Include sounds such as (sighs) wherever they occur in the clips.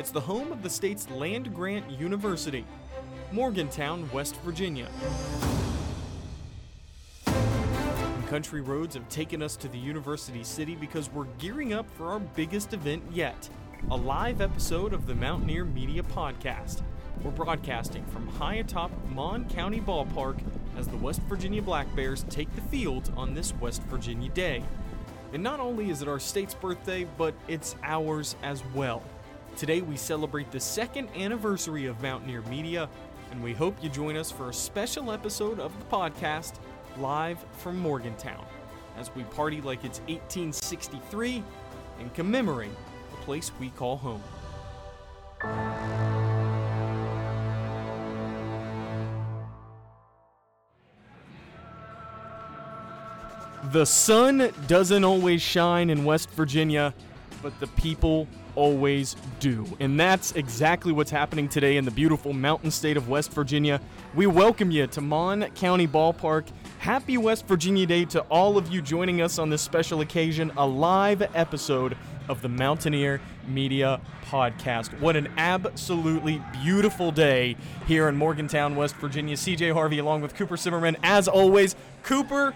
It's the home of the state's land grant university, Morgantown, West Virginia. And Country roads have taken us to the university city because we're gearing up for our biggest event yet a live episode of the Mountaineer Media Podcast. We're broadcasting from high atop Mon County Ballpark as the West Virginia Black Bears take the field on this West Virginia day. And not only is it our state's birthday, but it's ours as well. Today we celebrate the second anniversary of Mountaineer Media, and we hope you join us for a special episode of the podcast live from Morgantown as we party like it's 1863 and commemorate the place we call home. The sun doesn't always shine in West Virginia, but the people always do. And that's exactly what's happening today in the beautiful mountain state of West Virginia. We welcome you to Mon County Ballpark. Happy West Virginia Day to all of you joining us on this special occasion, a live episode of the Mountaineer Media Podcast. What an absolutely beautiful day here in Morgantown, West Virginia. CJ Harvey along with Cooper Zimmerman. As always, Cooper,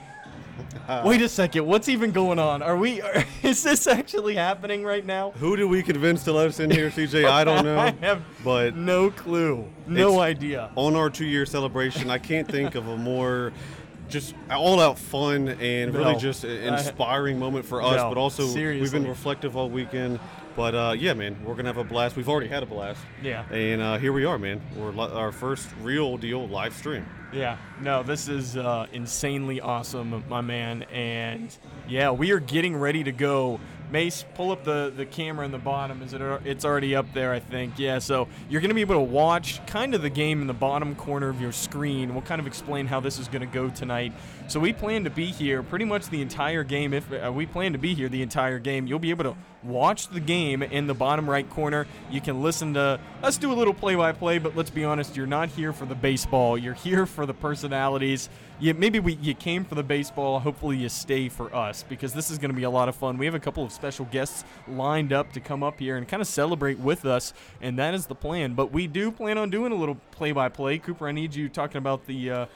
Uh, Wait a second. What's even going on? Are we? Are, (laughs) is this actually happening right now? Who did we convince to let us in here, CJ? I don't (laughs) know. I have but no clue. No idea. on our two-year celebration, I can't think of a more just all-out fun and really No. just inspiring moment for us. No, but also, we've been reflective all weekend. But uh, yeah, man, we're gonna have a blast. We've already had a blast. Yeah. And uh, here we are, man. We're li- our first real deal live stream. Yeah. No, this is uh, insanely awesome, my man. And yeah, we are getting ready to go. Mace, pull up the, the camera in the bottom. Is it? It's already up there, I think. Yeah. So you're going to be able to watch kind of the game in the bottom corner of your screen. We'll kind of explain how this is going to go tonight. So we plan to be here pretty much the entire game. If uh, we plan to be here the entire game, you'll be able to watch the game in the bottom right corner. You can listen to us do a little play-by-play, but let's be honest, you're not here for the baseball. You're here for the personalities. You, maybe we, you came for the baseball. Hopefully, you stay for us because this is going to be a lot of fun. We have a couple of special guests lined up to come up here and kind of celebrate with us, and that is the plan. But we do plan on doing a little play-by-play. Cooper, I need you talking about the. Uh,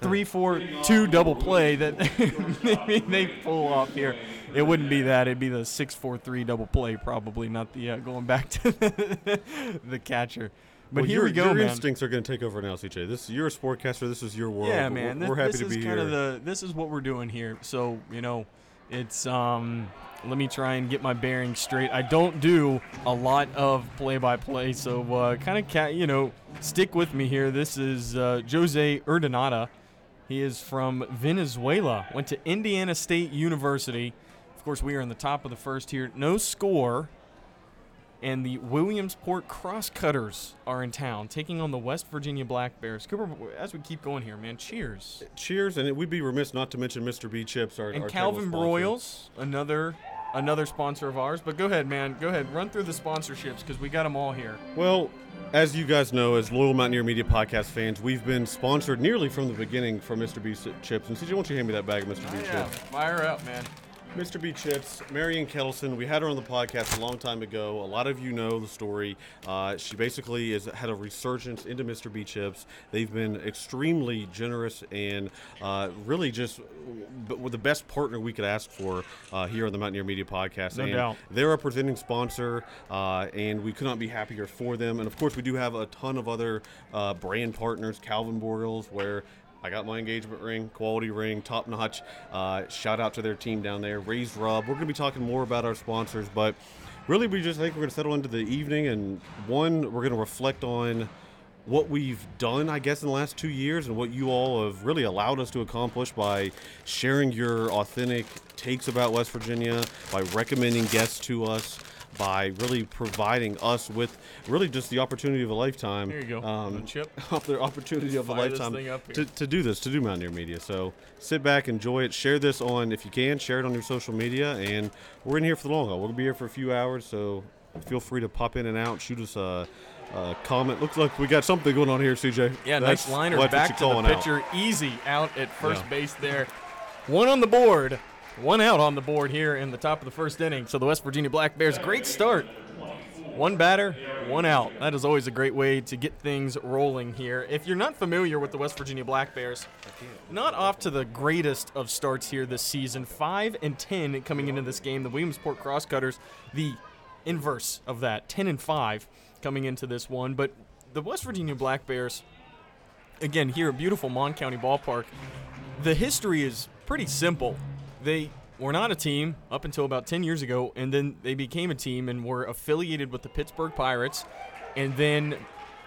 three, four, two double play that (laughs) maybe they pull off here. It wouldn't be that. It'd be the six, four, three double play, probably not the uh, going back to the, (laughs) the catcher. But Well, here your, we go, Your man. instincts are gonna take over now, CJ. This you're a sportcaster. This is your world. Yeah, We're- man. We're, happy this to be kind here. of the. This is what we're doing here. So you know, it's um. Let me try and get my bearings straight. I don't do a lot of play-by-play, so uh, kind of ca- you know, stick with me here. This is uh, Jose Urdaneta. He is from Venezuela. Went to Indiana State University. Of course, we are in the top of the first here. No score. And the Williamsport Crosscutters are in town, taking on the West Virginia Black Bears. Cooper, as we keep going here, man, cheers. Cheers, and we'd be remiss not to mention Mr. Bee Chips, our And our Calvin. Broyles, another another sponsor of ours. But go ahead, man. Go ahead. Run through the sponsorships because we got them all here. Well, as you guys know, as loyal Mountaineer Media podcast fans, we've been sponsored nearly from the beginning from Mr. Bee Chips. And CJ, why don't you hand me that bag of Mr. Bee Chips? fire up, man. Mr. Bee Chips, Marion Kettleson, we had her on the podcast a long time ago. A lot of you know the story. Uh, she basically has had a resurgence into Mr. Bee Chips. They've been extremely generous and uh, really just the best partner we could ask for uh, here on the Mountaineer Media podcast. No and doubt. They're a presenting sponsor, uh, and we could not be happier for them. And of course, we do have a ton of other uh, brand partners, Calvin Broyles, where I got my engagement ring, quality ring, top notch. Uh, shout out to their team down there, Raised Rub. We're going to be talking more about our sponsors, but really, we just think we're going to settle into the evening. And one, we're going to reflect on what we've done, I guess, in the last two years and what you all have really allowed us to accomplish by sharing your authentic takes about West Virginia, by recommending guests to us, by really providing us with really just the opportunity of a lifetime. There you go. Um, Chip. (laughs) the opportunity of a lifetime thing up here. to, to do this, to do Mountaineer Media. So sit back, enjoy it, share this on, if you can, share it on your social media. And we're in here for the long haul. We're going to be here for a few hours, so feel free to pop in and out, shoot us a, a comment. Looks like we got something going on here, CJ. Yeah, That's- nice liner back to the calling out. pitcher. Easy out at first Yeah. base there. One on the board, one out on the board here in the top of the first inning. So the West Virginia Black Bears, great start. One batter, one out. That is always a great way to get things rolling here. If you're not familiar with the West Virginia Black Bears, not off to the greatest of starts here this season. 5 and 10 coming into this game. The Williamsport Crosscutters, the inverse of that, 10 and 5 coming into this one. But the West Virginia Black Bears, again, here at beautiful Mon County Ballpark, the history is pretty simple. They were not a team up until about 10 years ago, and then they became a team and were affiliated with the Pittsburgh Pirates. And then,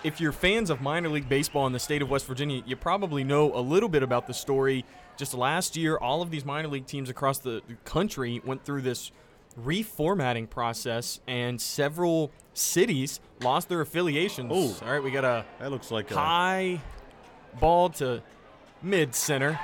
if you're fans of minor league baseball in the state of West Virginia, you probably know a little bit about the story. Just last year, all of these minor league teams across the country went through this reformatting process, and several cities lost their affiliations. Oh. all right, we got a That looks like a, high ball to mid center,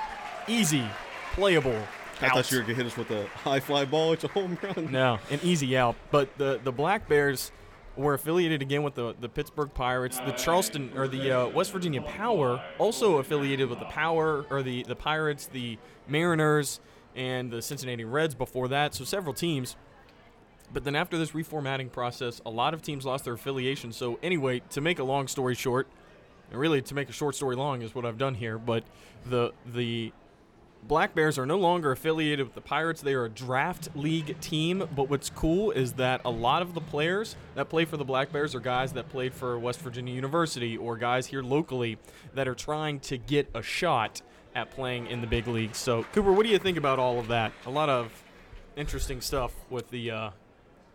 easy, playable. I thought you were gonna hit us with a high fly ball. It's a home run. No, an easy out. But the the Black Bears were affiliated again with the, the Pittsburgh Pirates. The Charleston or the uh, West Virginia Power also affiliated with the Power or the the Pirates, the Mariners, and the Cincinnati Reds before that. So several teams. But then after this reformatting process, a lot of teams lost their affiliation. So anyway, to make a long story short, and really to make a short story long is what I've done here. But the the Black Bears are no longer affiliated with the Pirates. They are a draft league team. But what's cool is that a lot of the players that play for the Black Bears are guys that played for West Virginia University or guys here locally that are trying to get a shot at playing in the big leagues. So, Cooper, what do you think about all of that? A lot of interesting stuff with the uh,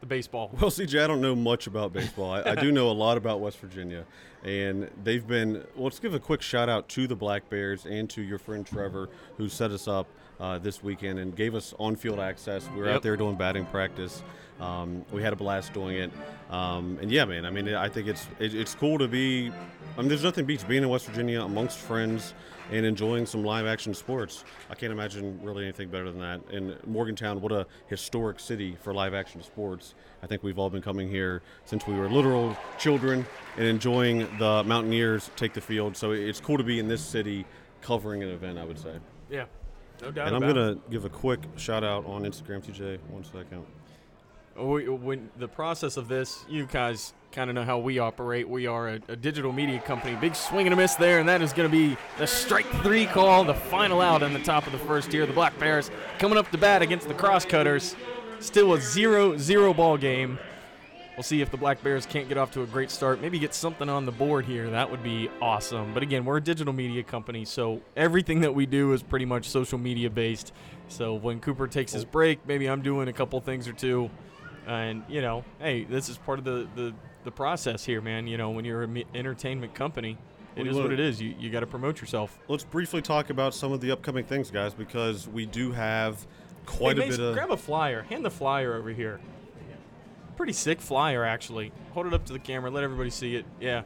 the baseball. Well, CJ, I don't know much about baseball. I, I do know a lot about West Virginia, and they've been. Well, let's give a quick shout out to the Black Bears and to your friend Trevor, who set us up uh, this weekend and gave us on-field access. We were Yep. out there doing batting practice. Um, we had a blast doing it, um, and yeah, man. I mean, I think it's it, it's cool to be. I mean, there's nothing beats being in West Virginia amongst friends and enjoying some live action sports. I can't imagine really anything better than that. And Morgantown, what a historic city for live action sports. I think we've all been coming here since we were literal children and enjoying the Mountaineers take the field. So it's cool to be in this city covering an event, I would say. Yeah, no doubt. About it. And I'm going to give a quick shout out on Instagram, TJ. One second. We, when the process of this, you guys kind of know how we operate. We are a, a digital media company. Big swing and a miss there, and that is going to be the strike three call, the final out on the top of the first here. The Black Bears coming up to bat against the Crosscutters. Still a 0-0 ball game. We'll see if the Black Bears can't get off to a great start. Maybe get something on the board here. That would be awesome. But again, we're a digital media company, so everything that we do is pretty much social media based. So when Cooper takes his oh. break, maybe I'm doing a couple things or two. And, you know, hey, this is part of the, the, the process here, man. You know, when you're an entertainment company, it We is what it is. You, you got to promote yourself. Let's briefly talk about some of the upcoming things, guys, because we do have quite hey, a Mace, bit of. grab a flyer. Hand the flyer over here. Pretty sick flyer, actually. Hold it up to the camera. Let everybody see it. Yeah.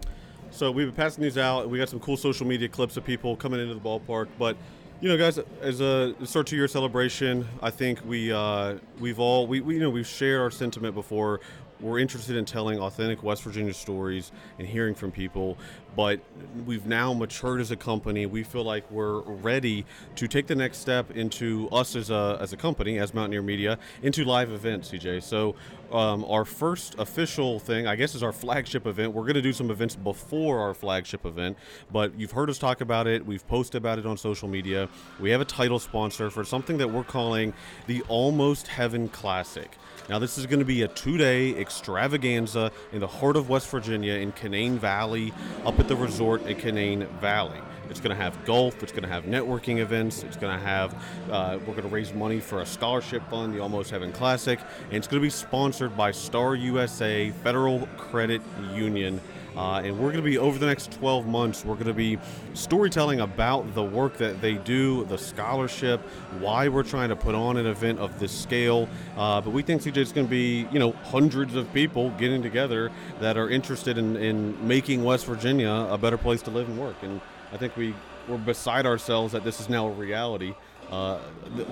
So we've been passing these out. We got some cool social media clips of people coming into the ballpark. But you know, guys, as a it's our two-year celebration, I think we uh, we've all we, we you know we've shared our sentiment before. We're interested in telling authentic West Virginia stories and hearing from people, but we've now matured as a company. We feel like we're ready to take the next step into us as a, as a company, as Mountaineer Media, into live events, CJ. So um, our first official thing, I guess, is our flagship event. We're going to do some events before our flagship event, but you've heard us talk about it. We've posted about it on social media. We have a title sponsor for something that we're calling the Almost Heaven Classic. Now, this is going to be a two day extravaganza in the heart of West Virginia in Canaan Valley, up at the resort in Canaan Valley. It's going to have golf. It's going to have networking events. It's going to have, uh, we're going to raise money for a scholarship fund, the Almost Heaven Classic. And it's going to be sponsored by Star USA Federal Credit Union. Uh, and we're going to be, over the next 12 months, we're going to be storytelling about the work that they do, the scholarship, why we're trying to put on an event of this scale. Uh, but we think CJ is going to be, you know, hundreds of people getting together that are interested in, in making West Virginia a better place to live and work. And I think we, we're beside ourselves that this is now a reality, uh,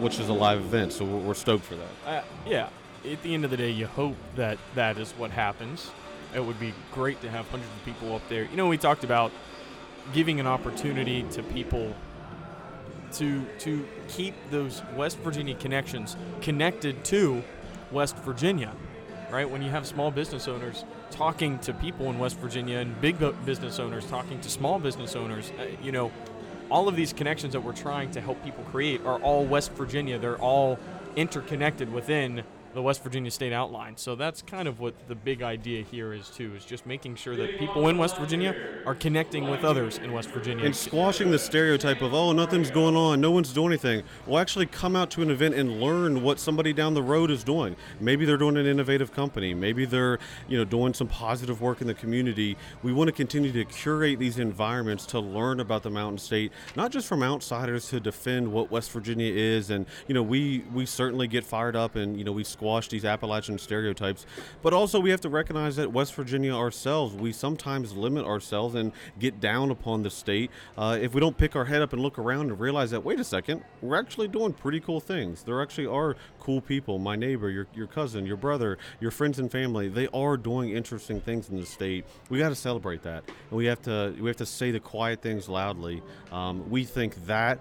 which is a live event. So we're, we're stoked for that. Uh, yeah. At the end of the day, you hope that that is what happens. It would be great to have hundreds of people up there. You know, we talked about giving an opportunity to people to to keep those West Virginia connections connected to West Virginia, right? When you have small business owners talking to people in West Virginia and big business owners, talking to small business owners. Uh, you know, all of these connections that we're trying to help people create are all West Virginia. They're all interconnected within the West Virginia state outline. So that's kind of what the big idea here is too, is just making sure that people in West Virginia are connecting with others in West Virginia. and squashing the stereotype of oh nothing's going on. No one's doing anything. Well actually come out to an event and learn what somebody down the road is doing. Maybe they're doing an innovative company. Maybe they're you know doing some positive work in the community. We want to continue to curate these environments to learn about the mountain state not just from outsiders to defend what west virginia is. And you know we we certainly get fired up and you know we squash these appalachian stereotypes but also we have to recognize that west virginia ourselves we sometimes limit ourselves and get down upon the state. Uh, if we don't pick our head up and look around and realize that wait a second we're actually doing pretty cool things. There actually are cool people my neighbor your, your cousin your brother your friends and family they are doing interesting things in the state. We got to celebrate that. And we have to we have to say the quiet things loudly. Um, we think that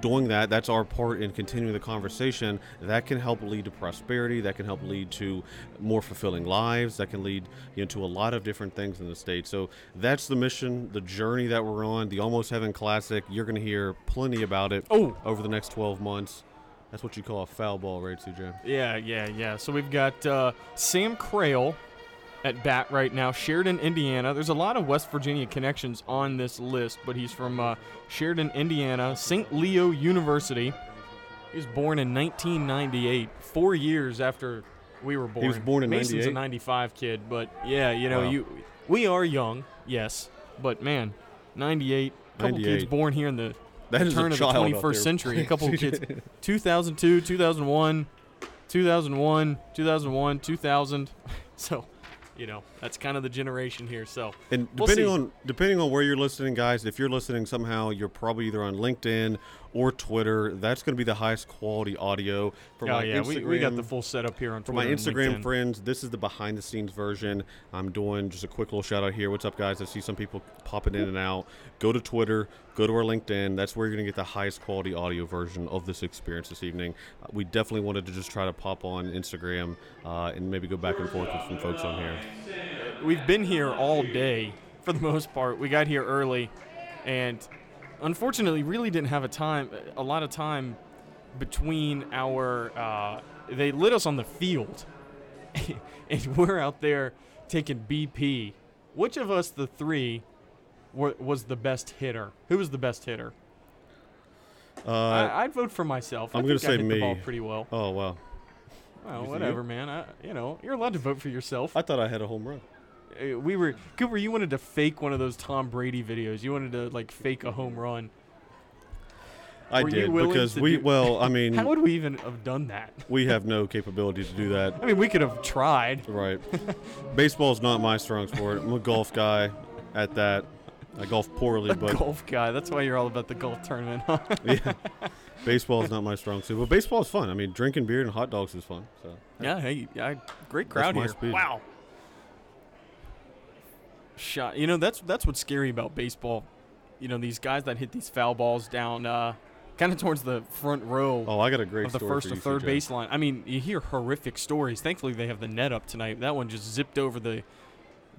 doing that that's our part in continuing the conversation. That can help lead to prosperity that can help lead to more fulfilling lives that can lead you know, to a lot of different things in the state. So that's the mission the journey that we're on the almost heaven classic. You're going to hear plenty about it Oh. over the next 12 months. That's what you call a foul ball right cj Yeah, yeah, yeah. So we've got uh, Sam Crail at bat right now, Sheridan, Indiana. There's a lot of West Virginia connections on this list, but he's from uh, Sheridan, Indiana, St. Leo University. He was born in 1998, four years after we were born. He was born in Mason's a 95 kid, but yeah, you know, Wow. you we are young, yes, but man, 98. Couple kids born here in the That turn of the 21st century. A couple of (laughs) kids. 2002, 2001, 2001, 2001, 2000. So, you know, that's kind of the generation here. So, And We'll depending on depending on where you're listening, guys, if you're listening somehow, you're probably either on LinkedIn or Twitter. That's going to be the highest quality audio for oh my yeah, Instagram. we, we got the full setup here on for my Instagram friends, this is the behind the scenes version. I'm doing just a quick little shout out here. What's up, guys? I see some people popping in and out. Go to Twitter, go to our LinkedIn. That's where you're going to get the highest quality audio version of this experience this evening. Uh, we definitely wanted to just try to pop on Instagram uh, and maybe go back and forth with some folks on here. We've been here all day for the most part. We got here early, and unfortunately, really didn't have a time, a lot of time between our. Uh, they lit us on the field, (laughs) and we're out there taking BP. Which of us, the three, wa was the best hitter? Who was the best hitter? Uh, I, I'd vote for myself. I I'm I say hit the ball me. pretty well. oh wow, Well, you? whatever, man. I, you know, you're allowed to vote for yourself. I thought I had a home run. Uh, we were Cooper. You wanted to fake one of those Tom Brady videos. You wanted to like fake a home run. I Were did because we do- well, (laughs) I mean, How would we even have done that? we have no capability to do that. I mean, we could have tried. Right. Baseball's not my strong sport. I'm a golf guy at that. I golf poorly, A but golf guy. That's why you're all about the golf tournament. huh? (laughs) yeah. Baseball's not my strong suit. But baseball is fun. I mean, drinking beer and hot dogs is fun. So yeah. Hey, yeah, great crowd here. speed. Wow. Shot. You know, that's that's what's scary about baseball. You know, these guys that hit these foul balls down, uh, kind of towards the front row. Oh, I got a great of the first or third baseline. I mean, you hear horrific stories. Thankfully, they have the net up tonight. That one just zipped over the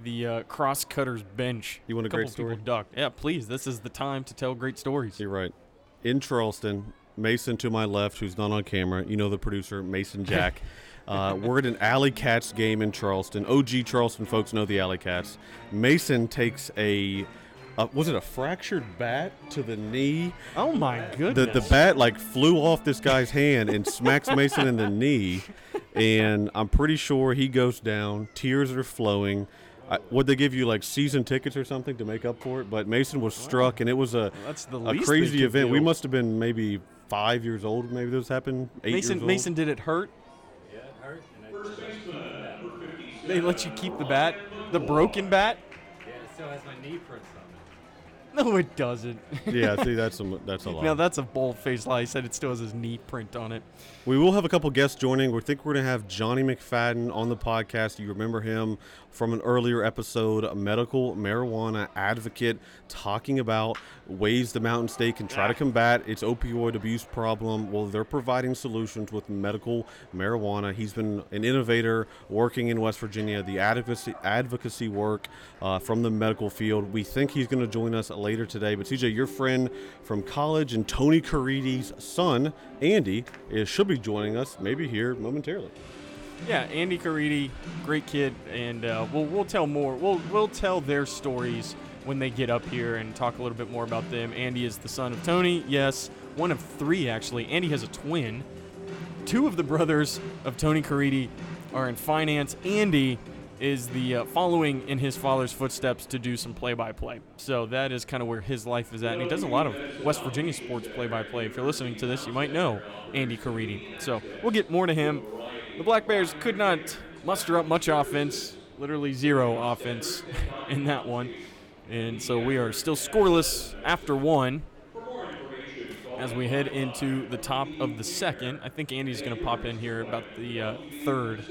the uh, cross cutters bench. You want a couple great story? ducked. Yeah, please. This is the time to tell great stories. You're right. In Charleston, Mason to my left, who's not on camera. You know the producer, Mason Jack. (laughs) Uh, we're at an Alley Cats game in Charleston. OG Charleston folks know the Alley Cats. Mason takes a, uh, was it a fractured bat to the knee? Oh my goodness. the bat like flew off this guy's hand and smacks Mason in the knee, and I'm pretty sure he goes down. Tears are flowing. I, would they give you like season tickets or something to make up for it? But Mason was struck, and it was a That's the a crazy could event. We must have been maybe five years old. Maybe this happened. Eight Mason years old. Mason did it hurt? They let you keep the bat, the broken bat. yeah, it still has my knee prints on it. (laughs) No, it doesn't. yeah, see, (laughs) that's a, that's a lot. Now that's a bold-faced lie. He said it still has his knee print on it. We will have a couple guests joining. We think we're going to have Johnny McFadden on the podcast. You remember him from an earlier episode, a medical marijuana advocate, talking about ways the Mountain State can try to combat its opioid abuse problem. Well, they're providing solutions with medical marijuana. He's been an innovator working in West Virginia, the advocacy, advocacy work uh, from the medical field. We think he's going to join us later today. But CJ, your friend from college and Tony Caridi's son, Andy, is, should be joining us maybe here momentarily. Yeah, Andy Caridi, great kid, and uh, we'll we'll tell more. We'll we'll tell their stories when they get up here and talk a little bit more about them. Andy is the son of Tony. Yes, one of three actually. Andy has a twin. Two of the brothers of Tony Caridi are in finance. Andy is the uh, following in his father's footsteps to do some play-by-play. So that is kind of where his life is at, and he does a lot of West Virginia sports play-by-play. If you're listening to this, you might know Andy Caridi. So we'll get more to him. The Black Bears could not muster up much offense, literally zero offense (laughs) in that one, and so we are still scoreless after one. As we head into the top of the second, I think Andy's going to pop in here about the uh, third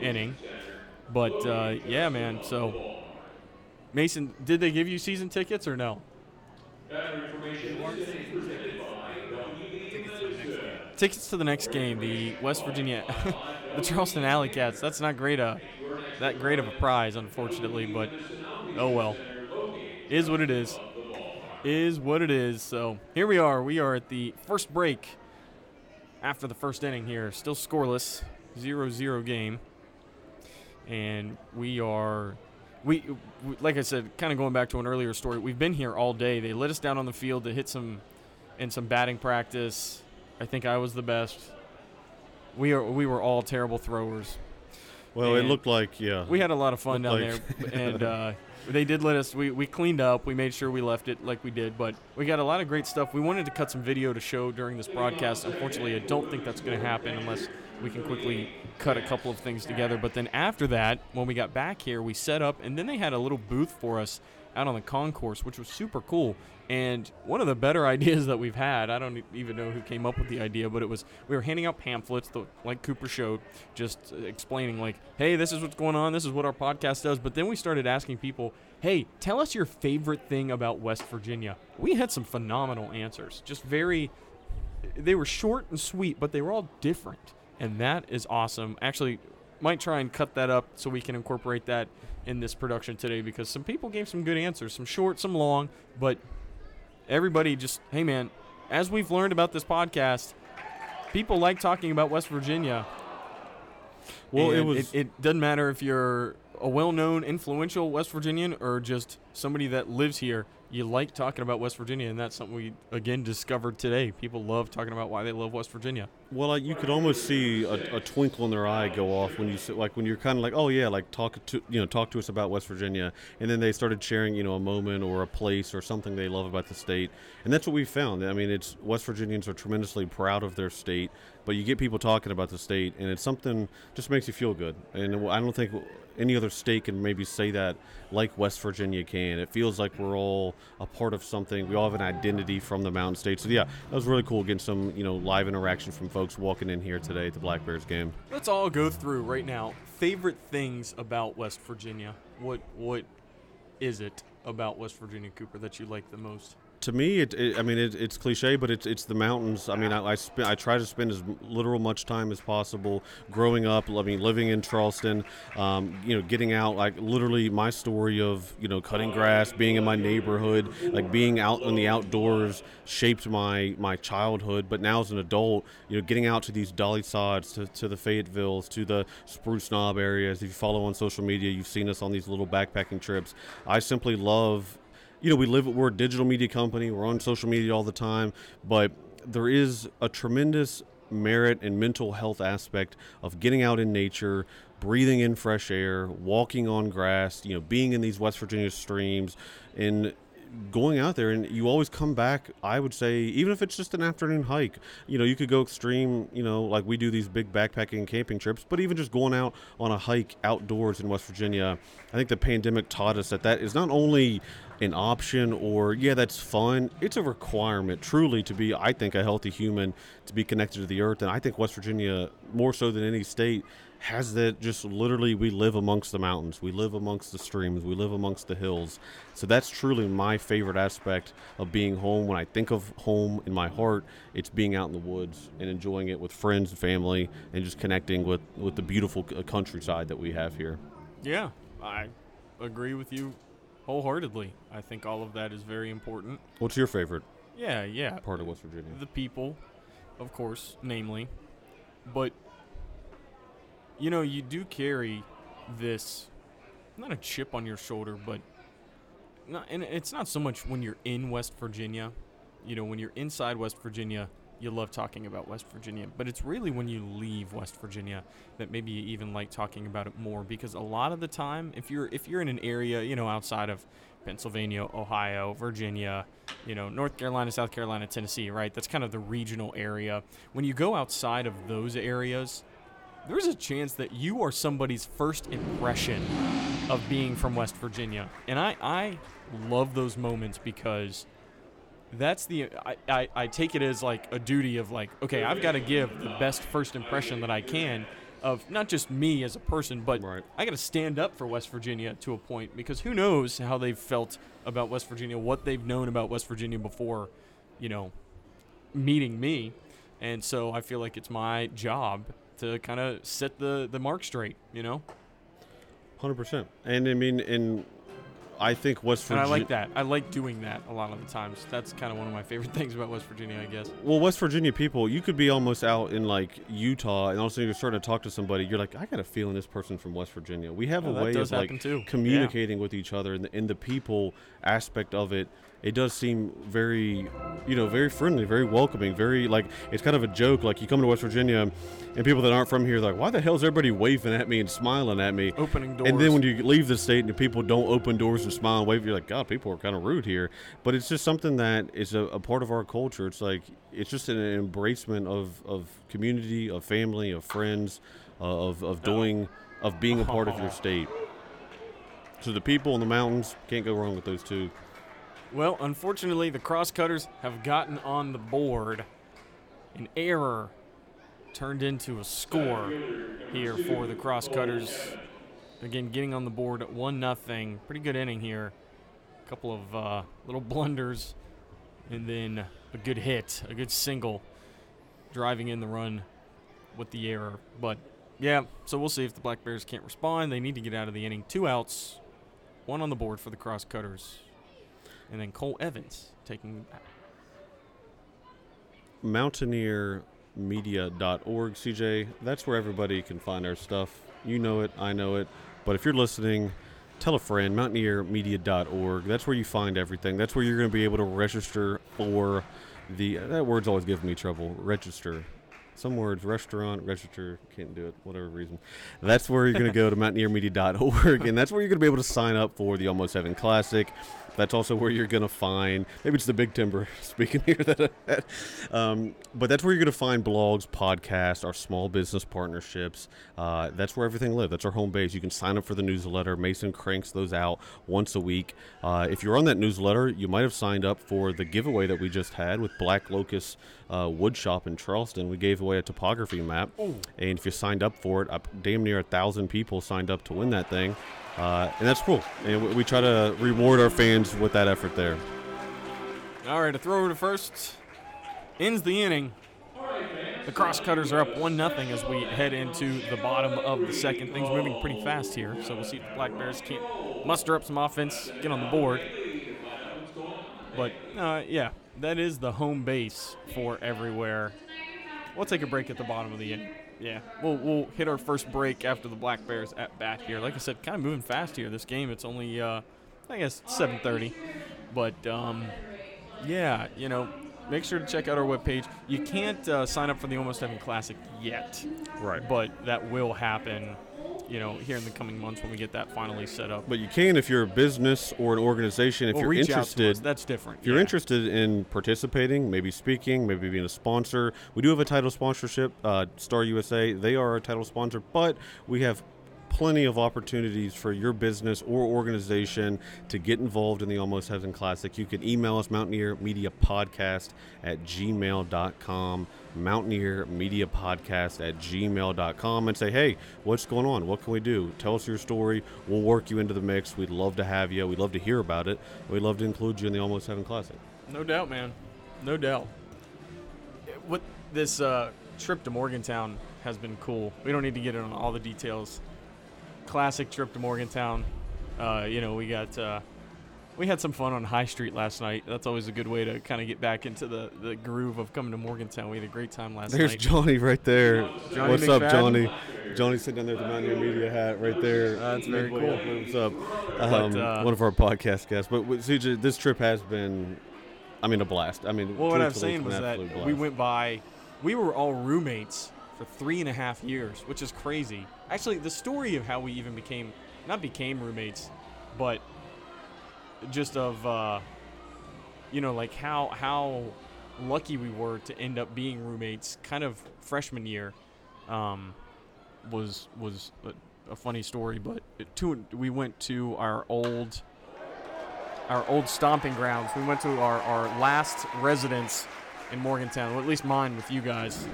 inning. But uh, yeah, man. So Mason, did they give you season tickets or no? Tickets to the next game, the West Virginia, (laughs) the Charleston Alley Cats. That's not great a that great of a prize, unfortunately. But oh well, is what it is. Is what it is. So here we are. We are at the first break after the first inning here. Still scoreless, 0-0 game and we are we, we, like I said, kind of going back to an earlier story. We've been here all day. They let us down on the field to hit some in some batting practice. I think I was the best. We are we were all terrible throwers. Well, And it looked like yeah. We had a lot of fun down like- there, (laughs) and uh, they did let us. We, we cleaned up. We made sure we left it like we did, but we got a lot of great stuff. We wanted to cut some video to show during this broadcast. Unfortunately, I don't think that's going to happen unless we can quickly cut a couple of things together. But then after that, when we got back here, we set up, and then they had a little booth for us out on the concourse, which was super cool. And one of the better (laughs) ideas that we've had, I don't even know who came up with the idea, but it was we were handing out pamphlets, like Cooper showed, just uh, explaining, like, hey, this is what's going on, this is what our podcast does. But then we started asking people, hey, tell us your favorite thing about West Virginia. We had some phenomenal answers, just very, they were short and sweet, but they were all different. And that is awesome. Actually, might try and cut that up so we can incorporate that in this production today because some people gave some good answers, some short, some long, but everybody just, hey man, as we've learned about this podcast, people like talking about West Virginia. Well, it was- It, it doesn't matter if you're a well-known, influential West Virginian or just somebody that lives here. You like talking about West Virginia, and that's something we again discovered today. People love talking about why they love West Virginia. Well, like, you could almost see a, a twinkle in their eye go off when you like when you're kind of like, oh yeah, like talk to you know talk to us about West Virginia, and then they started sharing you know a moment or a place or something they love about the state, and that's what we found. I mean, it's West Virginians are tremendously proud of their state, but you get people talking about the state, and it's something just makes you feel good, and I don't think any other state can maybe say that like West Virginia can. It feels like we're all a part of something. We all have an identity from the Mountain State. So yeah, that was really cool getting some you know live interaction from folks walking in here today at the Black Bears game. Let's all go through right now. Favorite things about West Virginia. What what is it about West Virginia, Cooper, that you like the most? To me, it, it I mean, it, it's cliche, but it's it's the mountains. I mean, I I, I try to spend as literal much time as possible growing up. I mean, living in Charleston, um, you know, getting out. Like literally, my story of you know cutting grass, being in my neighborhood, like being out in the outdoors, shaped my my childhood. But now as an adult, you know, getting out to these dolly sods, to, to the Fayettevilles, to the Spruce Knob areas. If you follow on social media, you've seen us on these little backpacking trips. I simply love you know, we live, we're a digital media company, we're on social media all the time, but there is a tremendous merit and mental health aspect of getting out in nature, breathing in fresh air, walking on grass, you know, being in these West Virginia streams, and going out there and you always come back i would say even if it's just an afternoon hike. You know you could go extreme you know like we do these big backpacking and camping trips but even just going out on a hike outdoors in west virginia i think the pandemic taught us that that is not only an option or yeah that's fun. It's a requirement truly to be i think a healthy human to be connected to the earth. And i think west virginia more so than any state has that just literally we live amongst the mountains. We live amongst the streams. We live amongst the hills. So that's truly my favorite aspect of being home. When i think of home in my heart it's being out in the woods and enjoying it with friends and family and just connecting with with the beautiful uh, countryside that we have here. Yeah, I agree with you wholeheartedly. I think all of that is very important. what's your favorite Yeah, yeah. part of west virginia The people, of course, namely. But, you know, you do carry this, not a chip on your shoulder, but, not, and it's not so much when you're in West Virginia. You know, when you're inside West Virginia, you love talking about West Virginia. But it's really when you leave West Virginia that maybe you even like talking about it more because a lot of the time, if you're if you're in an area, you know, outside of Pennsylvania, Ohio, Virginia, you know, North Carolina, South Carolina, Tennessee, right? That's kind of the regional area. When you go outside of those areas, there's a chance that you are somebody's first impression of being from West Virginia. And I, I love those moments because that's the I, I, I take it as like a duty of like, okay, I've got to give the best first impression that I can of not just me as a person, but Right. I got to stand up for West Virginia to a point because who knows how they've felt about West Virginia, what they've known about West Virginia before, you know, meeting me. And so I feel like it's my job to kind of set the, the mark straight, you know? Hundred percent, and I mean, and I think West And Virginia. I like that. I like doing that a lot of the times. That's kind of one of my favorite (laughs) things about West Virginia, I guess. Well, West Virginia people, you could be almost out in like Utah, and all of a sudden you're starting to talk to somebody. You're like, I got a feeling this person from West Virginia. We have Yeah, a way of like too. Yeah. communicating with each other, and the, and the people aspect of it. It does seem very, you know, very friendly, very welcoming, very like it's kind of a joke. Like you come to West Virginia, and people that aren't from here, are like, why the hell is everybody waving at me and smiling at me? Opening doors. And then when you leave the state and the people don't open doors and smile and wave, you're like, God, people are kind of rude here. But it's just something that is a, a part of our culture. It's like it's just an embracement of, of community, of family, of friends, uh, of of doing, of being a part of your (laughs) state. So the people in the mountains can't go wrong with those two. Well, unfortunately, the crosscutters have gotten on the board. An error turned into a score here for the crosscutters. Again, getting on the board at one nothing. Pretty good inning here. A couple of uh, little blunders, and then a good hit, a good single, driving in the run with the error. But yeah, so we'll see if the Black Bears can't respond. They need to get out of the inning. Two outs, one on the board for the crosscutters and then Cole Evans taking mountaineermedia.org cj that's where everybody can find our stuff. You know it i know it. But if you're listening tell a friend mountaineermedia.org that's where you find everything. That's where you're going to be able to register for the that word's always giving me trouble register. Some words restaurant register can't do it whatever reason. That's where you're going to go to (laughs) mountaineermedia.org and that's where you're going to be able to sign up for the almost heaven classic that's also where you're going to find maybe it's the big timber (laughs) speaking here that um, but that's where you're going to find blogs podcasts our small business partnerships. Uh, that's where everything lives. That's our home base. You can sign up for the newsletter. Mason cranks those out once a week. Uh, if you're on that newsletter you might have signed up for the giveaway that we just had with black locust uh, wood shop in charleston. We gave away a topography map. And if you signed up for it up damn near a thousand people signed up to win that thing. Uh, and that's cool. And we, we try to reward our fans with that effort there. All right, a throw over to first. Ends the inning. The crosscutters are up one nothing as we head into the bottom of the second. Things moving pretty fast here, so we'll see if the Black Bears can't muster up some offense, get on the board. But uh, yeah, that is the home base for everywhere. We'll take a break at the bottom of the inning. Yeah, we'll we'll hit our first break after the Black Bears at bat here. Like I said, kind of moving fast here. This game, it's only uh, I guess 7:30, but um, yeah, you know, make sure to check out our webpage. You can't uh, sign up for the Almost Heaven Classic yet, right but that will happen, you know, here in the coming months when we get that finally set up. but you can if you're a business or an organization if Well, you're reach out to interested. That's different. If you're yeah. interested in participating, maybe speaking, maybe being a sponsor, we do have a title sponsorship. Uh, Star USA, they are our title sponsor, but we have plenty of opportunities for your business or organization to get involved in the Almost Heaven Classic. You can email us Mountaineer Media Podcast at gmail.com, Mountaineer Media Podcast at gmail.com, and say, hey, what's going on? What can we do? Tell us your story. We'll work you into the mix. We'd love to have you. We'd love to hear about it. We'd love to include you in the Almost Heaven Classic. No doubt, man. No doubt. What this uh, trip to Morgantown has been cool. We don't need to get into all the details. Classic trip to Morgantown. Uh, you know, we got uh, we had some fun on High Street last night. That's always a good way to kind of get back into the, the groove of coming to Morgantown. We had a great time last There's night. There's Johnny right there. Johnny What's up, McFadden? Johnny? Johnny's sitting down there with the Mountaineer Media hat right there. That's very cool. What's up? Um, uh, one of our podcast guests. But CJ, this trip has been, I mean, a blast. I mean, Well, what I'm saying was that an absolute we went by, we were all roommates for three and a half years, which is crazy. Actually, the story of how we even became, not became roommates, but just of, uh, you know, like how how lucky we were to end up being roommates, kind of freshman year, um, was was a, a funny story. But to, we went to our old our old stomping grounds. We went to our, our last residence in Morgantown, well, at least mine with you guys.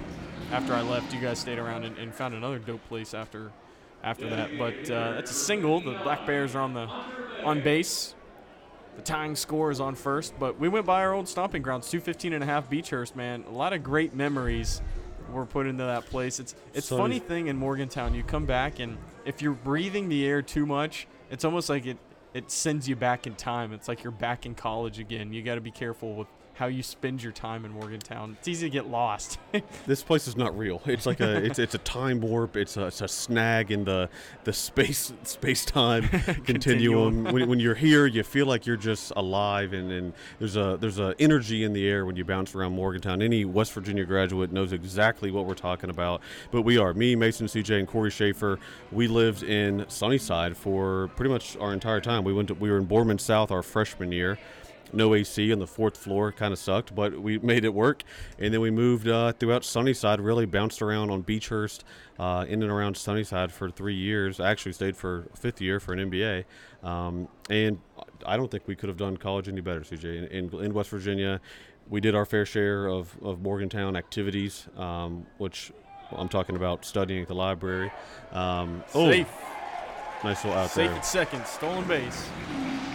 After I left, you guys stayed around and, and found another dope place after after that. But uh, that's a single. The Black Bears are on the on base. The tying score is on first, but we went by our old stomping grounds, 215 and a half Beechurst, man. A lot of great memories were put into that place. It's it's So funny thing in Morgantown, you come back and if you're breathing the air too much, it's almost like it it sends you back in time. It's like you're back in college again. You got to be careful with how you spend your time in Morgantown. It's easy to get lost. (laughs) This place is not real. It's like a (laughs) it's it's a time warp. It's a, it's a snag in the the space space time (laughs) continuum. when, when you're here, you feel like you're just alive, and, and there's a there's a energy in the air when you bounce around Morgantown. Any West Virginia graduate knows exactly what we're talking about. But we are me, Mason, CJ, and Corey Schaefer. We lived in Sunnyside for pretty much our entire time. We went to, we were in Boreman South our freshman year no AC on the fourth floor. Kind of sucked, but we (laughs) made it work. And then we moved uh, throughout Sunnyside, really bounced around on Beechurst, uh, in and around Sunnyside for three years. I actually stayed for a fifth year for an MBA. Um, and I don't think we could have done college any better, CJ. In, in, in West Virginia, we did our fair share of, of Morgantown activities, um, which I'm talking about studying at the library. Um, oh, Safe. Nice little out Safe there. at second, stolen base,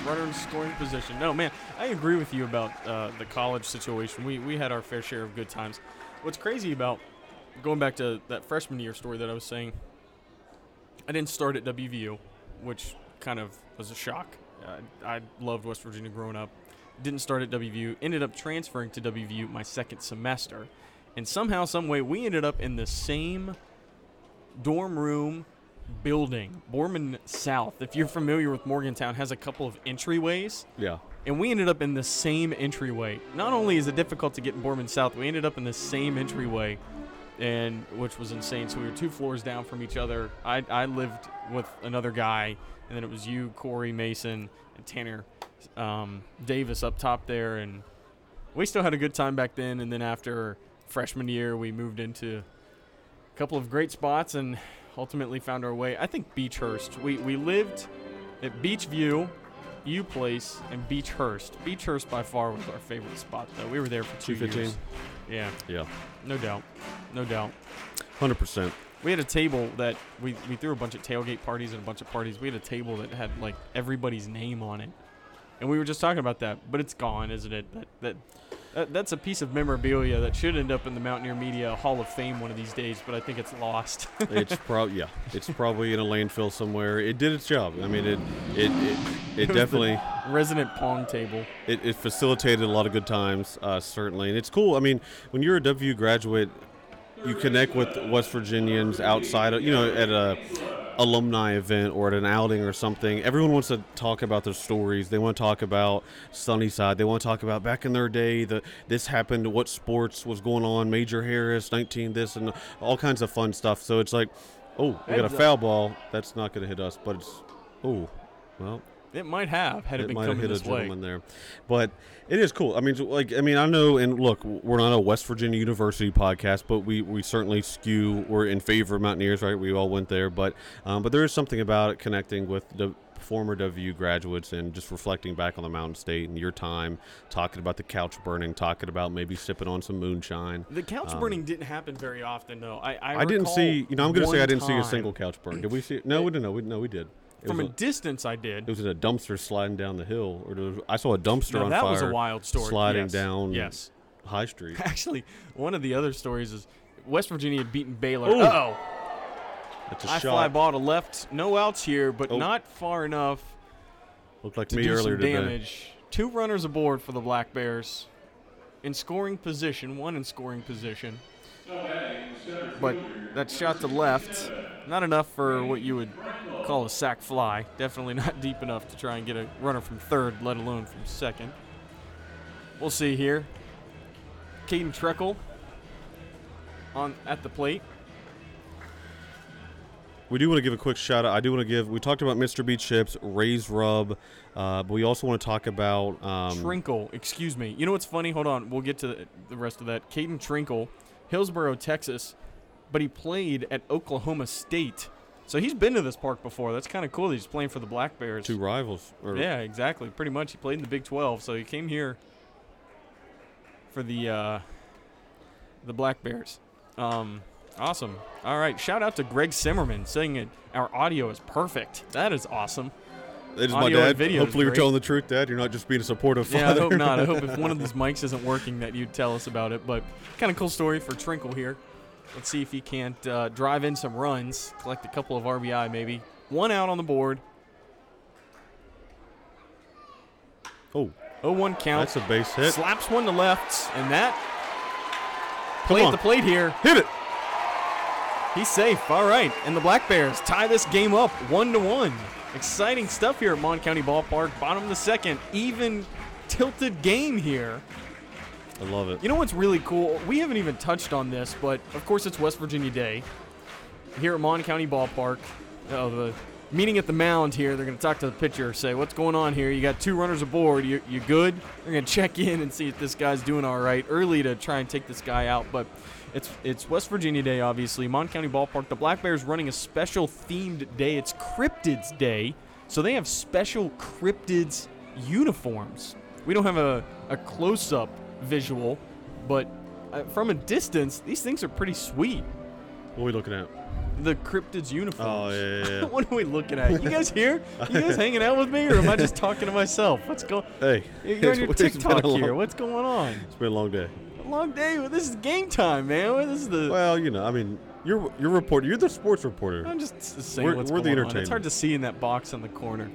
runner in scoring position. No, man, I agree with you about uh, the college situation. We we had our fair share of good times. What's crazy about going back to that freshman year story that I was saying, I didn't start at WVU, which kind of was a shock. Uh, I loved West Virginia growing up. Didn't start at WVU. Ended up transferring to WVU my second semester, and somehow, some way, we ended up in the same dorm room building. Boreman South, if you're familiar with Morgantown, has a couple of entryways. Yeah. And we ended up in the same entryway. Not only is it difficult to get in Boreman South, we ended up in the same entryway, and which was insane. So we were two floors down from each other. I, I lived with another guy, and then it was you, Corey Mason, and Tanner um, Davis up top there, and we still had a good time back then. And then after freshman year, we moved into a couple of great spots and ultimately found our way. I think Beechurst. We we lived at Beachview, U Place, and Beechurst. Beechurst by far was our favorite spot though. We were there for two 215? years. Yeah, Yeah. no doubt, no doubt. 100%. We had a table that we, we threw a bunch of tailgate parties and a bunch of parties. We had a table that had like everybody's name on it, and we were just talking about that. But it's gone, isn't it? That that. that that's a piece of memorabilia that should end up in the Mountaineer Media Hall of Fame one of these days, but I think it's lost. (laughs) it's probably yeah, it's probably in a landfill somewhere. It did its job. I mean, it it it, it (laughs) definitely Resident Pong table. it, it facilitated a lot of good times, uh, certainly, and it's cool. I mean, when you're a W graduate, you connect with West Virginians outside of you know at a alumni event or at an outing or something. Everyone wants to talk about their stories. They want to talk about Sunnyside. They want to talk about back in their day that this happened, what sports was going on, Major Harris, 19 this, and all kinds of fun stuff. So it's like, oh, we got a foul ball. That's not going to hit us, but it's oh, well. It might have had it, it been might have coming hit a way. gentleman there, but it is cool. I mean, like I mean, I know, and look, we're not a West Virginia University podcast, but we, we certainly skew. We're in favor of Mountaineers, right? We all went there, but um, but there is something about it connecting with the former WU graduates and just reflecting back on the Mountain State and your time, talking about the couch burning, talking about maybe sipping on some moonshine. The couch Um, burning didn't happen very often, though. I I, I, didn't see. You know, I'm going to say I didn't see a single couch burn. Did we see? it? No, we didn't. No, we, no, we did. It From a a, distance. I did. it was in a dumpster sliding down the hill, or was, I saw a dumpster Now, on that fire. was a wild story. Sliding yes. down Yes. High Street. (laughs) Actually, one of the other stories is West Virginia had beaten Baylor. Oh, It's a shot. fly ball to left. No outs here, but Oh. not far enough Looked like to me do earlier some today. damage. Two runners aboard for the Black Bears. In scoring position, one in scoring position. But that shot to left, not enough for what you would call a sac fly. Definitely not (laughs) deep enough to try and get a runner from third, let alone from second. We'll see here. Caden Treckle on at the plate. We do want to give a quick shout out. I do want to give. We talked about Mr. Bee Chips, Ray's rub, uh, but we also want to talk about um, Trinkle, excuse me. You know what's funny? Hold on, we'll get to the, the rest of that. Caden Trinkle, Hillsboro, Texas, but he played at Oklahoma State. So he's been to this park before. That's kind of cool. that He's playing for the Black Bears. two rivals. Yeah, exactly. Pretty much, he played in the Big 12. So he came here for the uh, the Black Bears. Um, awesome. All right. Shout out to Greg Simmerman saying it. Our audio is perfect. That is awesome. It is my Audio and dad. video Hopefully, you're telling the truth, Dad. You're not just being a supportive Yeah, I hope not. I hope if (laughs) one of these mics isn't working, that you'd tell us about it. But kind of cool story for Trinkle here. Let's see if he can't uh, drive in some runs, collect a couple of RBI maybe. One out on the board. oh, 0-1 count. that's a base hit. Slaps one to left, and that play at the plate here. Hit it. He's safe. All right, and the Black Bears tie this game up one to one. Exciting stuff here at Mon County Ballpark. Bottom of the second, even tilted game here. I love it. You know what's really cool? We haven't even touched on this, but of course it's West Virginia Day here at Mon County Ballpark. Oh, the meeting at the mound here. They're going to talk to the pitcher, say, "What's going on here? You got two runners aboard. You you good?" They're going to check (laughs) in and see if this guy's doing all right early to try and take this guy out, but. It's, it's West Virginia Day, obviously. Mon County Ballpark. The Black Bears running a special themed day. It's Cryptids Day. So they have special Cryptids uniforms. We don't have a, a close up visual, but uh, from a distance, these things are pretty sweet. What are we looking at? The cryptids uniforms. Oh yeah, yeah, yeah. (laughs) what are we looking at? You guys here? You guys hanging out with me, or am I just talking to myself? What's going? hey, You're on your (laughs) it's been a TikTok long- here. What's going on? It's been a long day. A long day. but This is game time, man. This is the. Well, you know, I mean, you're you're reporter. You're the sports reporter. I'm just saying We're- what's we're the going on. It's hard to see in that box in the corner.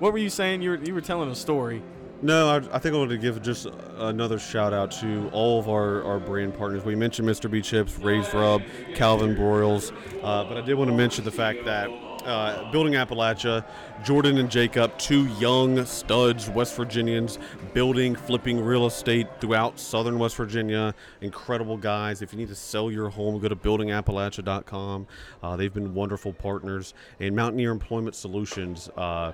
What were you saying? You were you were telling a story. No, I, I think I wanted to give just another shout out to all of our, our brand partners. We mentioned Mr. Bee Chips, Raised Rub, Calvin Broyles, uh, but I did want to mention the fact that uh, Building Appalachia, Jordan and Jacob, two young studs, West Virginians, building, flipping real estate throughout southern West Virginia. Incredible guys. If you need to sell your home, go to buildingappalachia.com. Uh, they've been wonderful partners. And Mountaineer Employment Solutions, uh,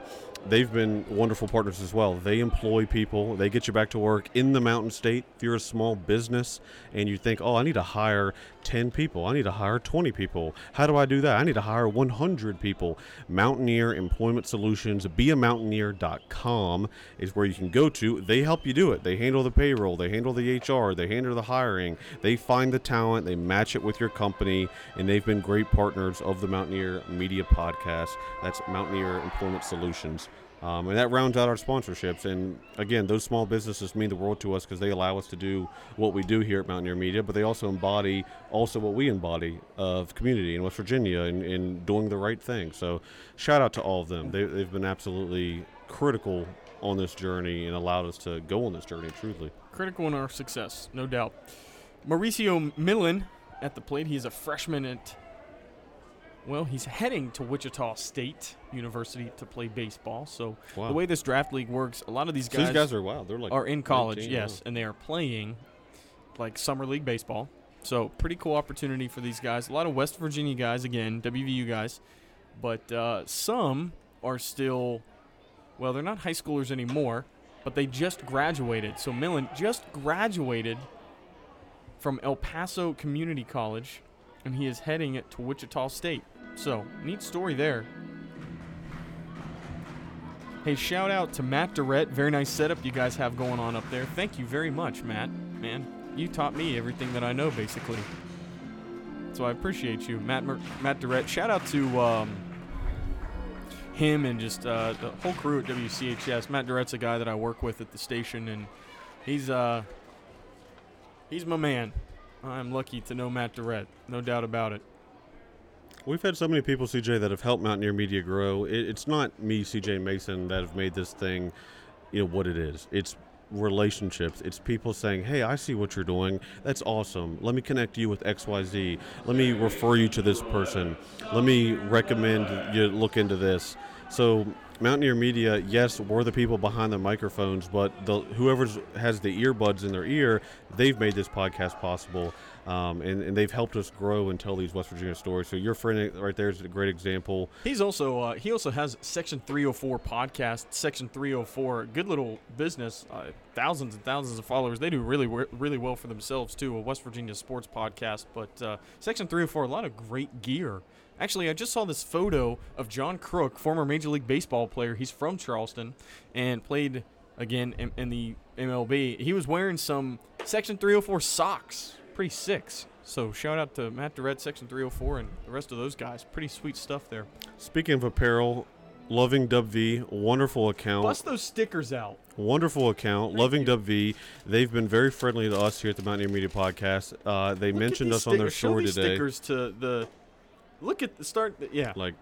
they've been wonderful partners as well. They employ people, they get you back to work in the Mountain State. If you're a small business and you think, oh, I need to hire 10 people, I need to hire 20 people. How do I do that? I need to hire 100 people. Mountaineer Employment Solutions, beamountaineer.com is where you can go to. They help you do it. They handle the payroll, they handle the HR, they handle the hiring, they find the talent, they match it with your company, and they've been great partners of the Mountaineer Media Podcast. That's Mountaineer Employment Solutions. Um, and that rounds out our sponsorships. And again, those small businesses mean the world to us because they allow us to do what we do here at Mountaineer Media, but they also embody also what we embody of community in West Virginia and, and doing the right thing. So shout out to all of them. They, they've been absolutely critical on this journey and allowed us to go on this journey truly. Critical in our success, no doubt. Mauricio Millen at the plate. He's a freshman at. Well, he's heading to Wichita State University to play baseball. So Wow. the way this draft league works, a lot of these So guys, these guys are wow. They're like are in college, 19, yes, and they are playing like summer league baseball. So pretty cool opportunity for these guys. A lot of West Virginia guys, again, WVU guys, but uh, some are still well, they're not high schoolers anymore, but they just graduated. So Millen just graduated from El Paso Community College, and he is heading to Wichita State. So, neat story there. Hey, shout out to Matt Durrett. Very nice setup you guys have going on up there. Thank you very much, Matt. Man, you taught me everything that I know, basically. So I appreciate you, Matt. Mer- Matt Durrett. Shout out to um, him and just uh, the whole crew at WCHS. Matt Durrett's a guy that I work with at the station, and he's uh, he's my man. I'm lucky to know Matt Durrett, no doubt about it. We've had so many people, CJ, that have helped Mountaineer Media grow. It, it's not me, CJ Mason, that have made this thing, you know, what it is. It's relationships. It's people saying, "Hey, I see what you're doing. That's awesome. Let me connect you with XYZ. Let me refer you to this person. Let me recommend you look into this." So Mountaineer Media, yes, we're the people behind the microphones, but the whoever has the earbuds in their ear, they've made this podcast possible, um, and, and they've helped us grow and tell these West Virginia stories. So your friend right there is a great example. He's also uh, he also has Section 304 podcast. Section 304, good little business, uh, thousands and thousands of followers. They do really really well for themselves too. A West Virginia sports podcast, but uh, Section 304, a lot of great gear. Actually, I just saw this photo of John Kruk, former Major League Baseball player. He's from Charleston and played again in, in the MLB. He was wearing some Section 304 socks. Pretty sick. So shout out to Matt Durrett, Section 304, and the rest of those guys. Pretty sweet stuff there. Speaking of apparel, Loving Dub V, wonderful account. Bust those stickers out. Wonderful account, Thank Loving you. Dub V. They've been very friendly to us here at the Mountaineer Media Podcast. Uh, they Look mentioned us on their stickers. Show story these today. stickers to the. Look at the start. Yeah. Like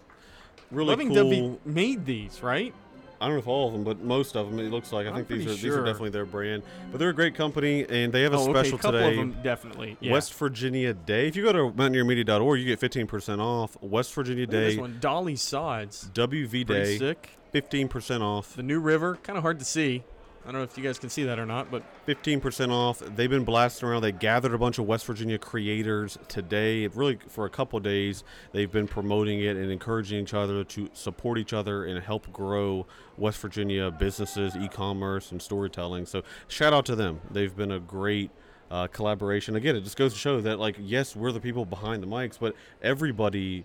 really Loving cool. Made these, right? I don't know if all of them, but most of them. It looks like I I'm think these are pretty these are definitely their brand. But they're a great company, and they have a oh, special okay. A couple today. of them, definitely. Yeah. West Virginia Day. If you go to mountaineermedia.org, you get 15% off. West Virginia at this Day, one, Dolly Sods. WV Pretty Day, sick. 15% off. The New River, kind of hard to see. I don't know if you guys can see that or not, but 15% off. They've been blasting around. They gathered a bunch of West Virginia creators today. Really, for a couple days, they've been promoting it and encouraging each other to support each other and help grow West Virginia businesses, e commerce, and storytelling. So, shout out to them. They've been a great. Uh, collaboration again it just goes to show that like yes we're the people behind the mics but everybody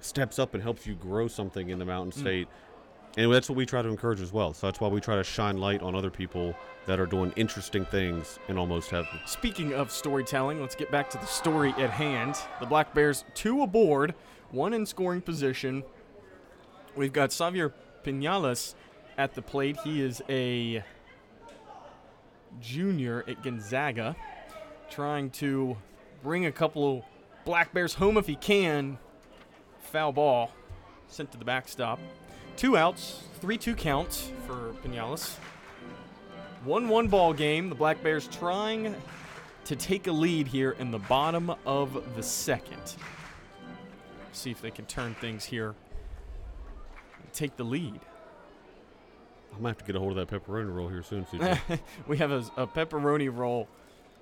steps up and helps you grow something in the mountain Mm. And that's what we try to encourage as well. So that's why we try to shine light on other people that are doing interesting things in almost heaven. Speaking of storytelling, let's get back to the story at hand. The Black Bears, two aboard, one in scoring position. We've got Xavier Pinales at the plate. He is a junior at Gonzaga, trying to bring a couple of Black Bears home if he can. Foul ball sent to the backstop. Two outs, 3 2 count for Pinales. 1 1 ball game. The Black Bears trying to take a lead here in the bottom of the second. See if they can turn things here. Take the lead. I'm gonna have to get a hold of that pepperoni roll here soon. CJ. (laughs) we have a, a pepperoni roll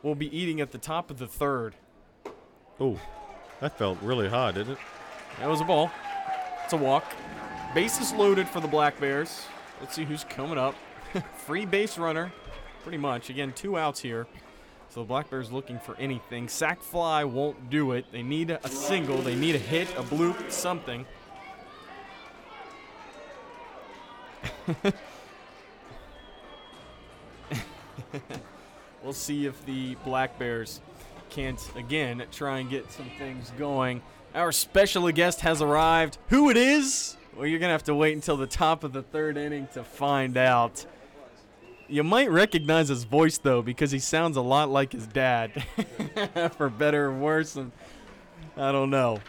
we'll be eating at the top of the third. oh, that felt really hot, didn't it? That was a ball. It's a walk. Bases loaded for the Black Bears. Let's see who's coming up. (laughs) Free base runner, pretty much. Again, two outs here. So the Black Bears looking for anything. Sac fly won't do it. They need a single. They need a hit, a bloop, something. (laughs) we'll see if the Black Bears can't again try and get some things going. Our special guest has arrived. Who it is? Well, you're gonna have to wait until the top of the third inning to find out. You might recognize his voice though, because he sounds a lot like his dad, (laughs) for better or worse. And I don't know.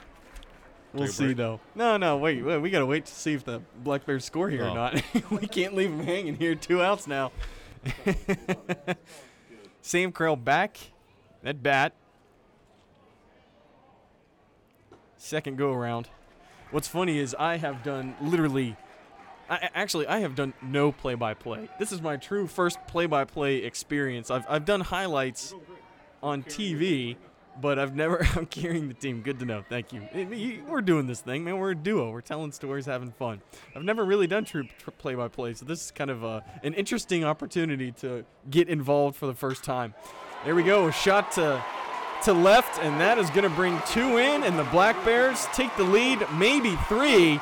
We'll see break? though. No, no, wait, wait. We gotta wait to see if the Black Bears score here or Oh. not. (laughs) we can't leave him hanging here. Two outs now. (laughs) Sam Krell back at bat. Second go around. What's funny is I have done literally, I, actually, I have done no play by play. This is my true first play by play experience. I've, I've done highlights on TV, but I've never. (laughs) I'm carrying the team. Good to know. Thank you. We're doing this thing, man. We're a duo. We're telling stories, having fun. I've never really done true play-by-play, so this is kind of uh, an interesting opportunity to get involved for the first time. There we go. Shot to to left, and that is going to bring two in, and the Black Bears take the lead, maybe three.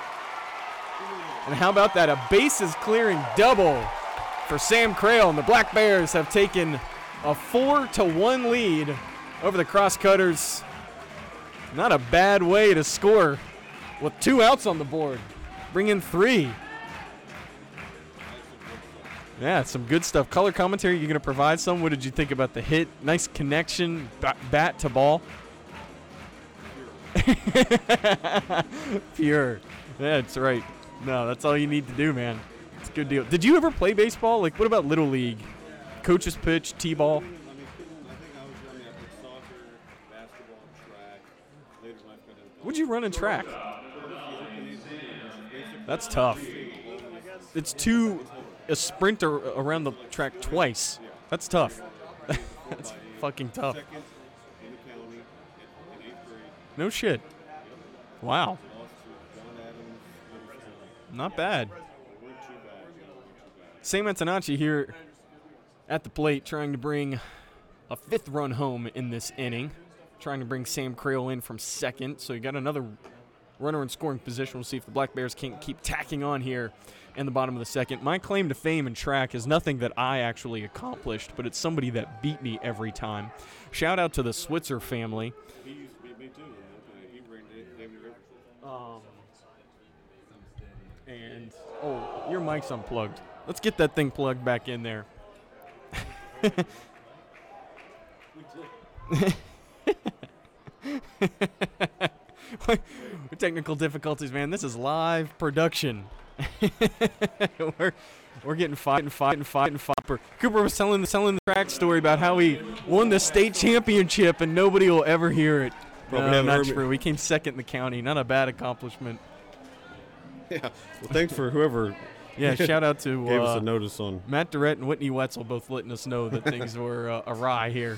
And how about that? A bases clearing double for Sam Crail, and the Black Bears have taken a four to one lead over the Crosscutters. Not a bad way to score with two outs on the board. Bring in three. Yeah, some good stuff. Color commentary, you're going to provide some. What did you think about the hit? Nice connection, ba- bat to ball. (laughs) Pure. Yeah, That's right. No, that's all you need to do, man. It's a good deal. Did you ever play baseball? Like, what about Little League? Coach's pitch, T-ball? I mean, I think I was young. I played soccer, basketball, track. Later in life, got into What'd you run in track? That's tough. It's two, a sprinter around the track twice. That's tough. (laughs) That's fucking tough. No shit. Wow. Not bad. Sam Antonacci here at the plate trying to bring a fifth run home in this inning. Trying to bring Sam Creel in from second. So you got another runner in scoring position. We'll see if the Black Bears can't keep tacking on here in the bottom of the second. My claim to fame in track is nothing that I actually accomplished, but it's somebody that beat me every time. Shout out to the Switzer family. He used to beat me too. He ran Da- David Um, and oh, your mic's unplugged. Let's get that thing plugged back in there. (laughs) (laughs) Technical difficulties, man. This is live production. (laughs) we're we're getting fighting, fighting, fighting, and fight and fight. Cooper was telling the telling the track story about how he won the state championship and nobody will ever hear it. Probably no, not true. We came second in the county. Not a bad accomplishment. Yeah. Well, thanks for whoever (laughs) Yeah, shout out to (laughs) gave us uh, a notice on. Matt Durrett and Whitney Wetzel both letting us know that things were uh, awry here.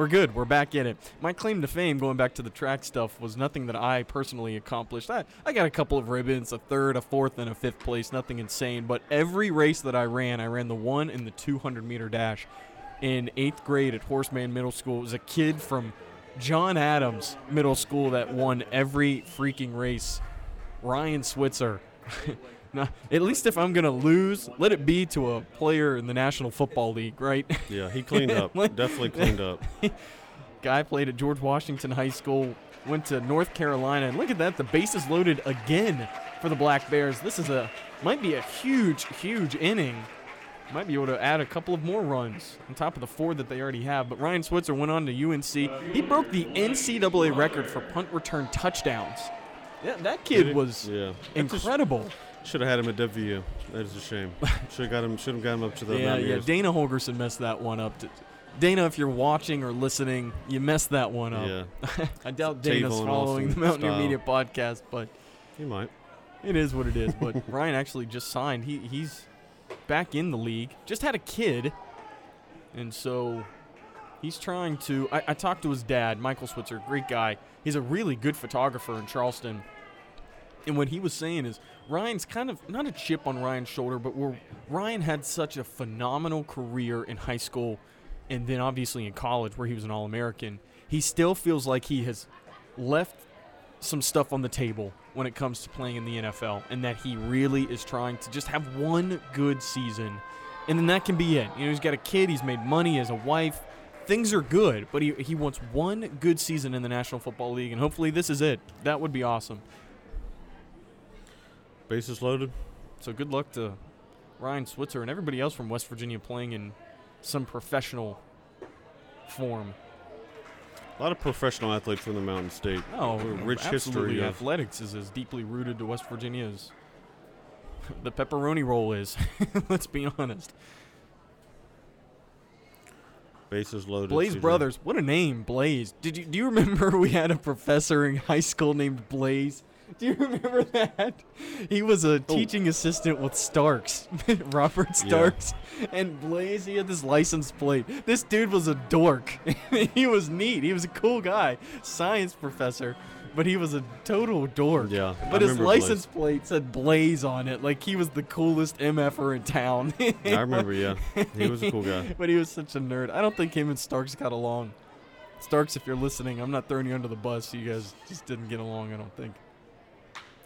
We're good. We're back in it. My claim to fame, going back to the track stuff, was nothing that I personally accomplished. I, I got a couple of ribbons, a third, a fourth, and a fifth place. Nothing insane. But every race that I ran, I ran the one and the 200 meter dash in eighth grade at Horace Mann Middle School. It was a kid from John Adams Middle School that won every freaking race. Ryan Switzer. (laughs) Now, at least if I'm gonna lose, let it be to a player in the National Football League, right? Yeah, he cleaned up. (laughs) Like- Definitely cleaned up. (laughs) Guy played at George Washington High School, went to North Carolina, and look at that, the bases loaded again for the Black Bears. This is a might be a huge, huge inning. Might be able to add a couple of more runs on top of the four that they already have. But Ryan Switzer went on to UNC. He broke the NCAA record for punt return touchdowns. Yeah, that kid was Yeah. incredible. Should have had him at WVU. That is a shame. (laughs) Should have got him. Should have got him up to the Yeah, yeah. Dana Holgorsen messed that one up. Dana, if you're watching or listening, you messed that one up. Yeah, (laughs) I doubt Dana's Tavon following the Mountaineer style. Media podcast, but he might. it is what it is. But (laughs) Ryan actually just signed. He he's back in the league. Just had a kid, and so he's trying to. I, I talked to his dad, Michael Switzer, great guy. He's a really good photographer in Charleston. And what he was saying is Ryan's kind of not a chip on Ryan's shoulder, but where Ryan had such a phenomenal career in high school and then obviously in college where he was an All American, he still feels like he has left some stuff on the table when it comes to playing in the NFL and that he really is trying to just have one good season and then that can be it. You know, he's got a kid, he's made money, as a wife. Things are good, but he, he wants one good season in the National Football League, and hopefully this is it. That would be awesome. Bases loaded. So good luck to Ryan Switzer and everybody else from West Virginia playing in some professional form. A lot of professional athletes from the Mountain State. Oh, rich absolutely. history of Athletics is as deeply rooted to West Virginia as (laughs) the pepperoni roll is. (laughs) Let's be honest. bases loaded. Blaze. Brothers, what a name, Blaze. Did you do you remember (laughs) we had a professor in high school named Blaze? (laughs) Do you remember that? He was a oh. teaching assistant with Starks, (laughs) Robert Starks, and Blaze. He had this license plate. This dude was a dork. (laughs) he was neat. He was a cool guy, science professor, but he was a total dork. Yeah, I But his remember license plate said Blaze on it, like he was the coolest MFer in town. I remember. Yeah, he was a cool guy. but he was such a nerd. I don't think him and Starks got along. Starks, if you're listening, I'm not throwing you under the bus. You guys just didn't get along, I don't think.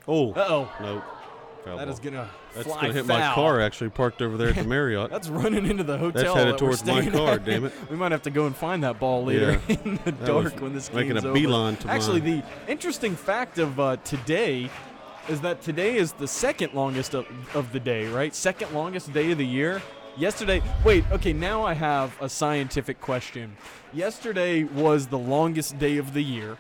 Oh, Uh oh. nope. Foul That ball. is gonna That's fly gonna hit foul. my car actually parked over there at the (laughs) Marriott. That's running into the hotel. That's headed that towards my car, at. damn it. (laughs) We might have to go and find that ball later Yeah. (laughs) in the That dark when this making game's making a over. beeline to Actually, mine. the interesting fact of uh, today is that today is the second longest of, of the day, right? Second longest day of the year. Yesterday, wait, okay, now I have a scientific question. Yesterday was the longest day of the year.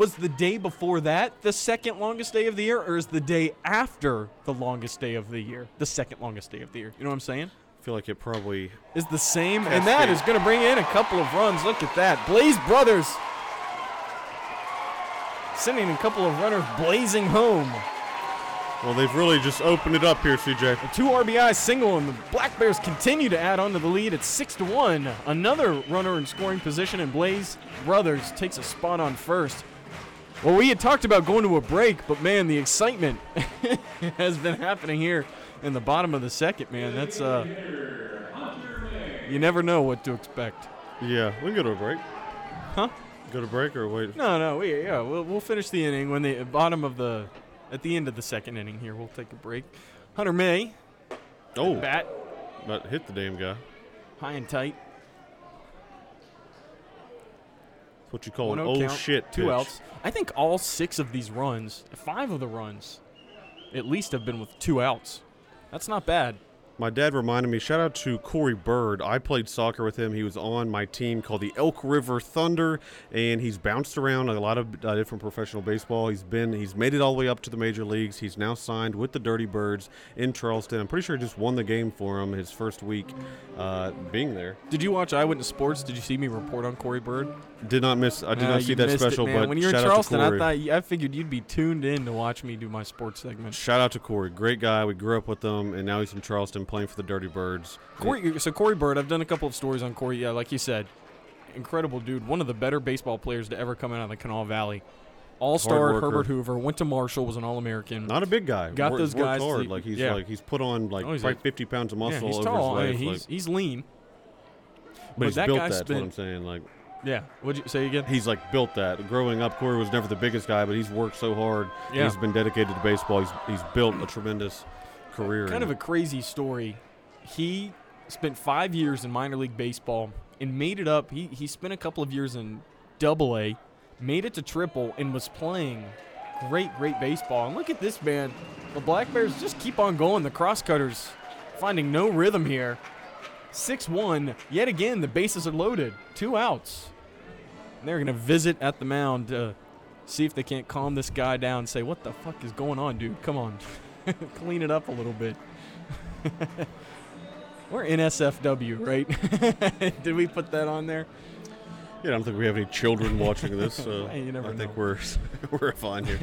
Was the day before that the second longest day of the year, or is the day after the longest day of the year the second longest day of the year? You know what I'm saying? I feel like it probably. is the same, and that is going to bring in a couple of runs. Look at that. Blaze Brothers sending a couple of runners blazing home. Well, they've really just opened it up here, CJ. A two RBI single, and the Black Bears continue to add on to the lead at 6 to 1. Another runner in scoring position, and Blaze Brothers takes a spot on first. Well, we had talked about going to a break, but man, the excitement (laughs) has been happening here in the bottom of the second, man. That's, uh, you never know what to expect. Yeah, we can go to a break. Huh? Go to break or wait? No, no, we yeah, we'll, we'll finish the inning when the bottom of the, at the end of the second inning here. We'll take a break. Hunter May, Oh, bat, but hit the damn guy. high and tight. That's what you call an oh count, shit Two pitch. outs. I think all six of these runs, five of the runs, at least have been with two outs. That's not bad. My dad reminded me. Shout out to Corey Bird. I played soccer with him. He was on my team called the Elk River Thunder, and he's bounced around a lot of uh, different professional baseball. He's been, he's made it all the way up to the major leagues. He's now signed with the Dirty Birds in Charleston. I'm pretty sure he just won the game for him his first week uh, being there. Did you watch Eyewitness Sports? Did you see me report on Corey Bird? Did not miss. I did Uh, not see that special, it, but when you're in shout out to Charleston, I thought I figured you'd be tuned in to watch me do my sports segment. Shout out to Corey, great guy. We grew up with him, and now he's in Charleston playing for the Dirty Birds. Corey, so Corey Bird, I've done a couple of stories on Corey. Yeah, like you said, incredible dude. One of the better baseball players to ever come out of the Kanawha Valley. All star. Herbert Hoover went to Marshall, was an All American. Not a big guy. Got Wor- those guys hard. like he's yeah. like he's put on like Oh, he's a- 50 pounds of muscle yeah, he's over tall. his I life. mean, like- he's he's lean. but, he's that built guy that. That's what I'm saying. Like Yeah. What'd you say again? he's like built that. Growing up, Corey was never the biggest guy, but he's worked so hard. Yeah. He's been dedicated to baseball. He's he's built a tremendous career. Kind of a crazy story. He spent five years in minor league baseball and made it up. He he spent a couple of years in Double A, made it to Triple, and was playing great, great baseball. And look at this man. The Black Bears just keep on going. The crosscutters finding no rhythm here. 6-1. Yet again, the bases are loaded. Two outs. And they're gonna visit at the mound to see if they can't calm this guy down. and Say, what the fuck is going on, dude? Come on, (laughs) clean it up a little bit. (laughs) We're NSFW, right? (laughs) Did we put that on there? Yeah, I don't think we have any children watching this, so Hey, you never I think know. we're we're fine here.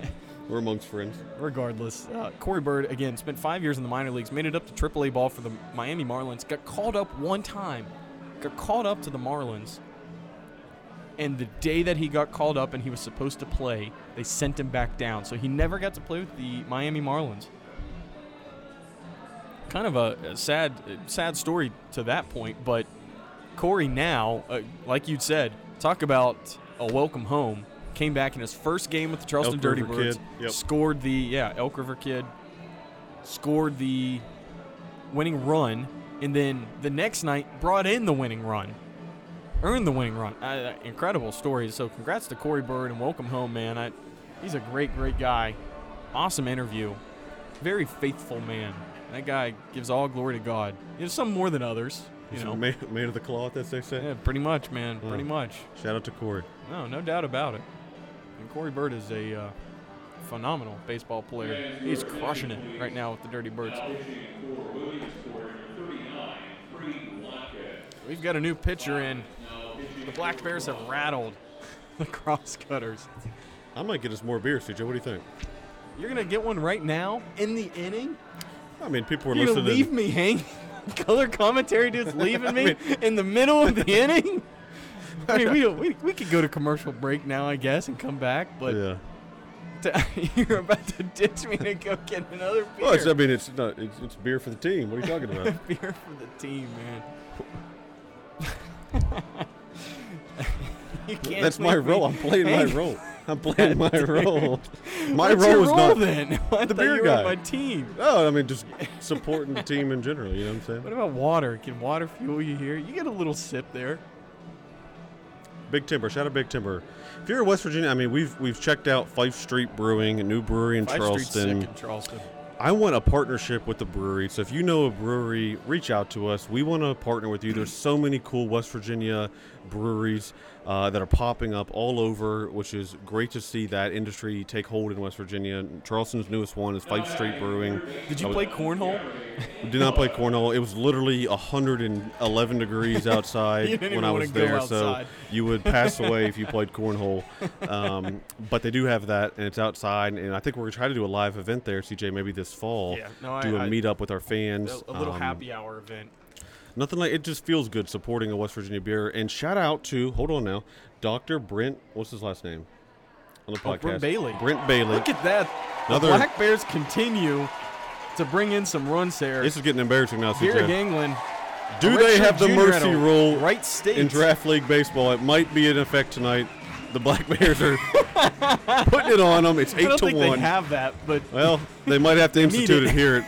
we're amongst friends. Regardless, uh, Corey Bird again spent five years in the minor leagues, made it up to AAA ball for the Miami Marlins, got called up one time, got called up to the Marlins, and the day that he got called up and he was supposed to play, they sent him back down, so he never got to play with the Miami Marlins. Kind of a, a sad, sad story to that point, but Corey now, uh, like you'd said, talk about a welcome home. Came back in his first game with the Charleston Elk Dirty River Birds. yep. Scored the yeah Elk River kid. Scored the winning run, and then the next night brought in the winning run. Earned the winning run. Uh, incredible story. So congrats to Corey Bird and welcome home, man. I, he's a great, great guy. Awesome interview. Very faithful man. That guy gives all glory to God. You know, some more than others. You He's know, made, made of the cloth, as they say. yeah, pretty much, man. Pretty much. Shout out to Corey. No, no doubt about it. And Corey Bird is a uh, phenomenal baseball player. He's crushing it right now with the Dirty Birds. We've got a new pitcher in. The Black Bears have rattled (laughs) the Crosscutters. I might get us more beer, CJ. What do you think? You're gonna get one right now in the inning. I mean, people were gonna listening. leave me hanging. (laughs) Color commentary dude's (laughs) leaving me in the middle of the (laughs) inning. I mean, we, we we could go to commercial break now, I guess, and come back. But yeah. to, you're about to ditch me to go get another beer. Well, it's, I mean, it's not. It's, it's beer for the team. What are you talking about? beer for the team, man. You That's my me role. I'm playing my role. (laughs) I'm playing my role. (laughs) My What's role is role not. then? (laughs) I thought beer guy. my team. Oh, I mean, just supporting the team in general. You know what I'm saying? What about water? Can water fuel you here? You get a little sip there. Big Timber. Shout out Big Timber. If you're in West Virginia, I mean, we've we've checked out Fife Street Brewing, a new brewery in sick Charleston. in Charleston. I want a partnership with the brewery. So if you know a brewery, reach out to us. We want to partner with you. There's so many cool West Virginia breweries uh, that are popping up all over, which is great to see that industry take hold in West Virginia. Charleston's newest one is Fife Street Brewing. Did you was- play cornhole? (laughs) Did not play cornhole. It was literally 111 degrees (laughs) outside when I was there, so you would pass (laughs) away if you played cornhole. Um, but they do have that, and it's outside. And I think we're gonna try to do a live event there, CJ, maybe this fall. Yeah, no, I- do a I- meetup with our fans. A, a little Um, happy hour event. Nothing like it. Just feels good supporting a West Virginia beer. And shout out to hold on now, Dr. Brent. What's his last name? On the Oh, podcast, Brent Bailey. Brent Bailey. Look at that. Another- The Black Bears continue to bring in some runs here. This is getting embarrassing now, Here in England. Do they have the junior mercy rule Right state. in draft league baseball. It might be in effect tonight. The Black (laughs) Bears are putting it on them. It's (laughs) I eight don't to think one. they have that, but well, they might have to (laughs) institute it. it here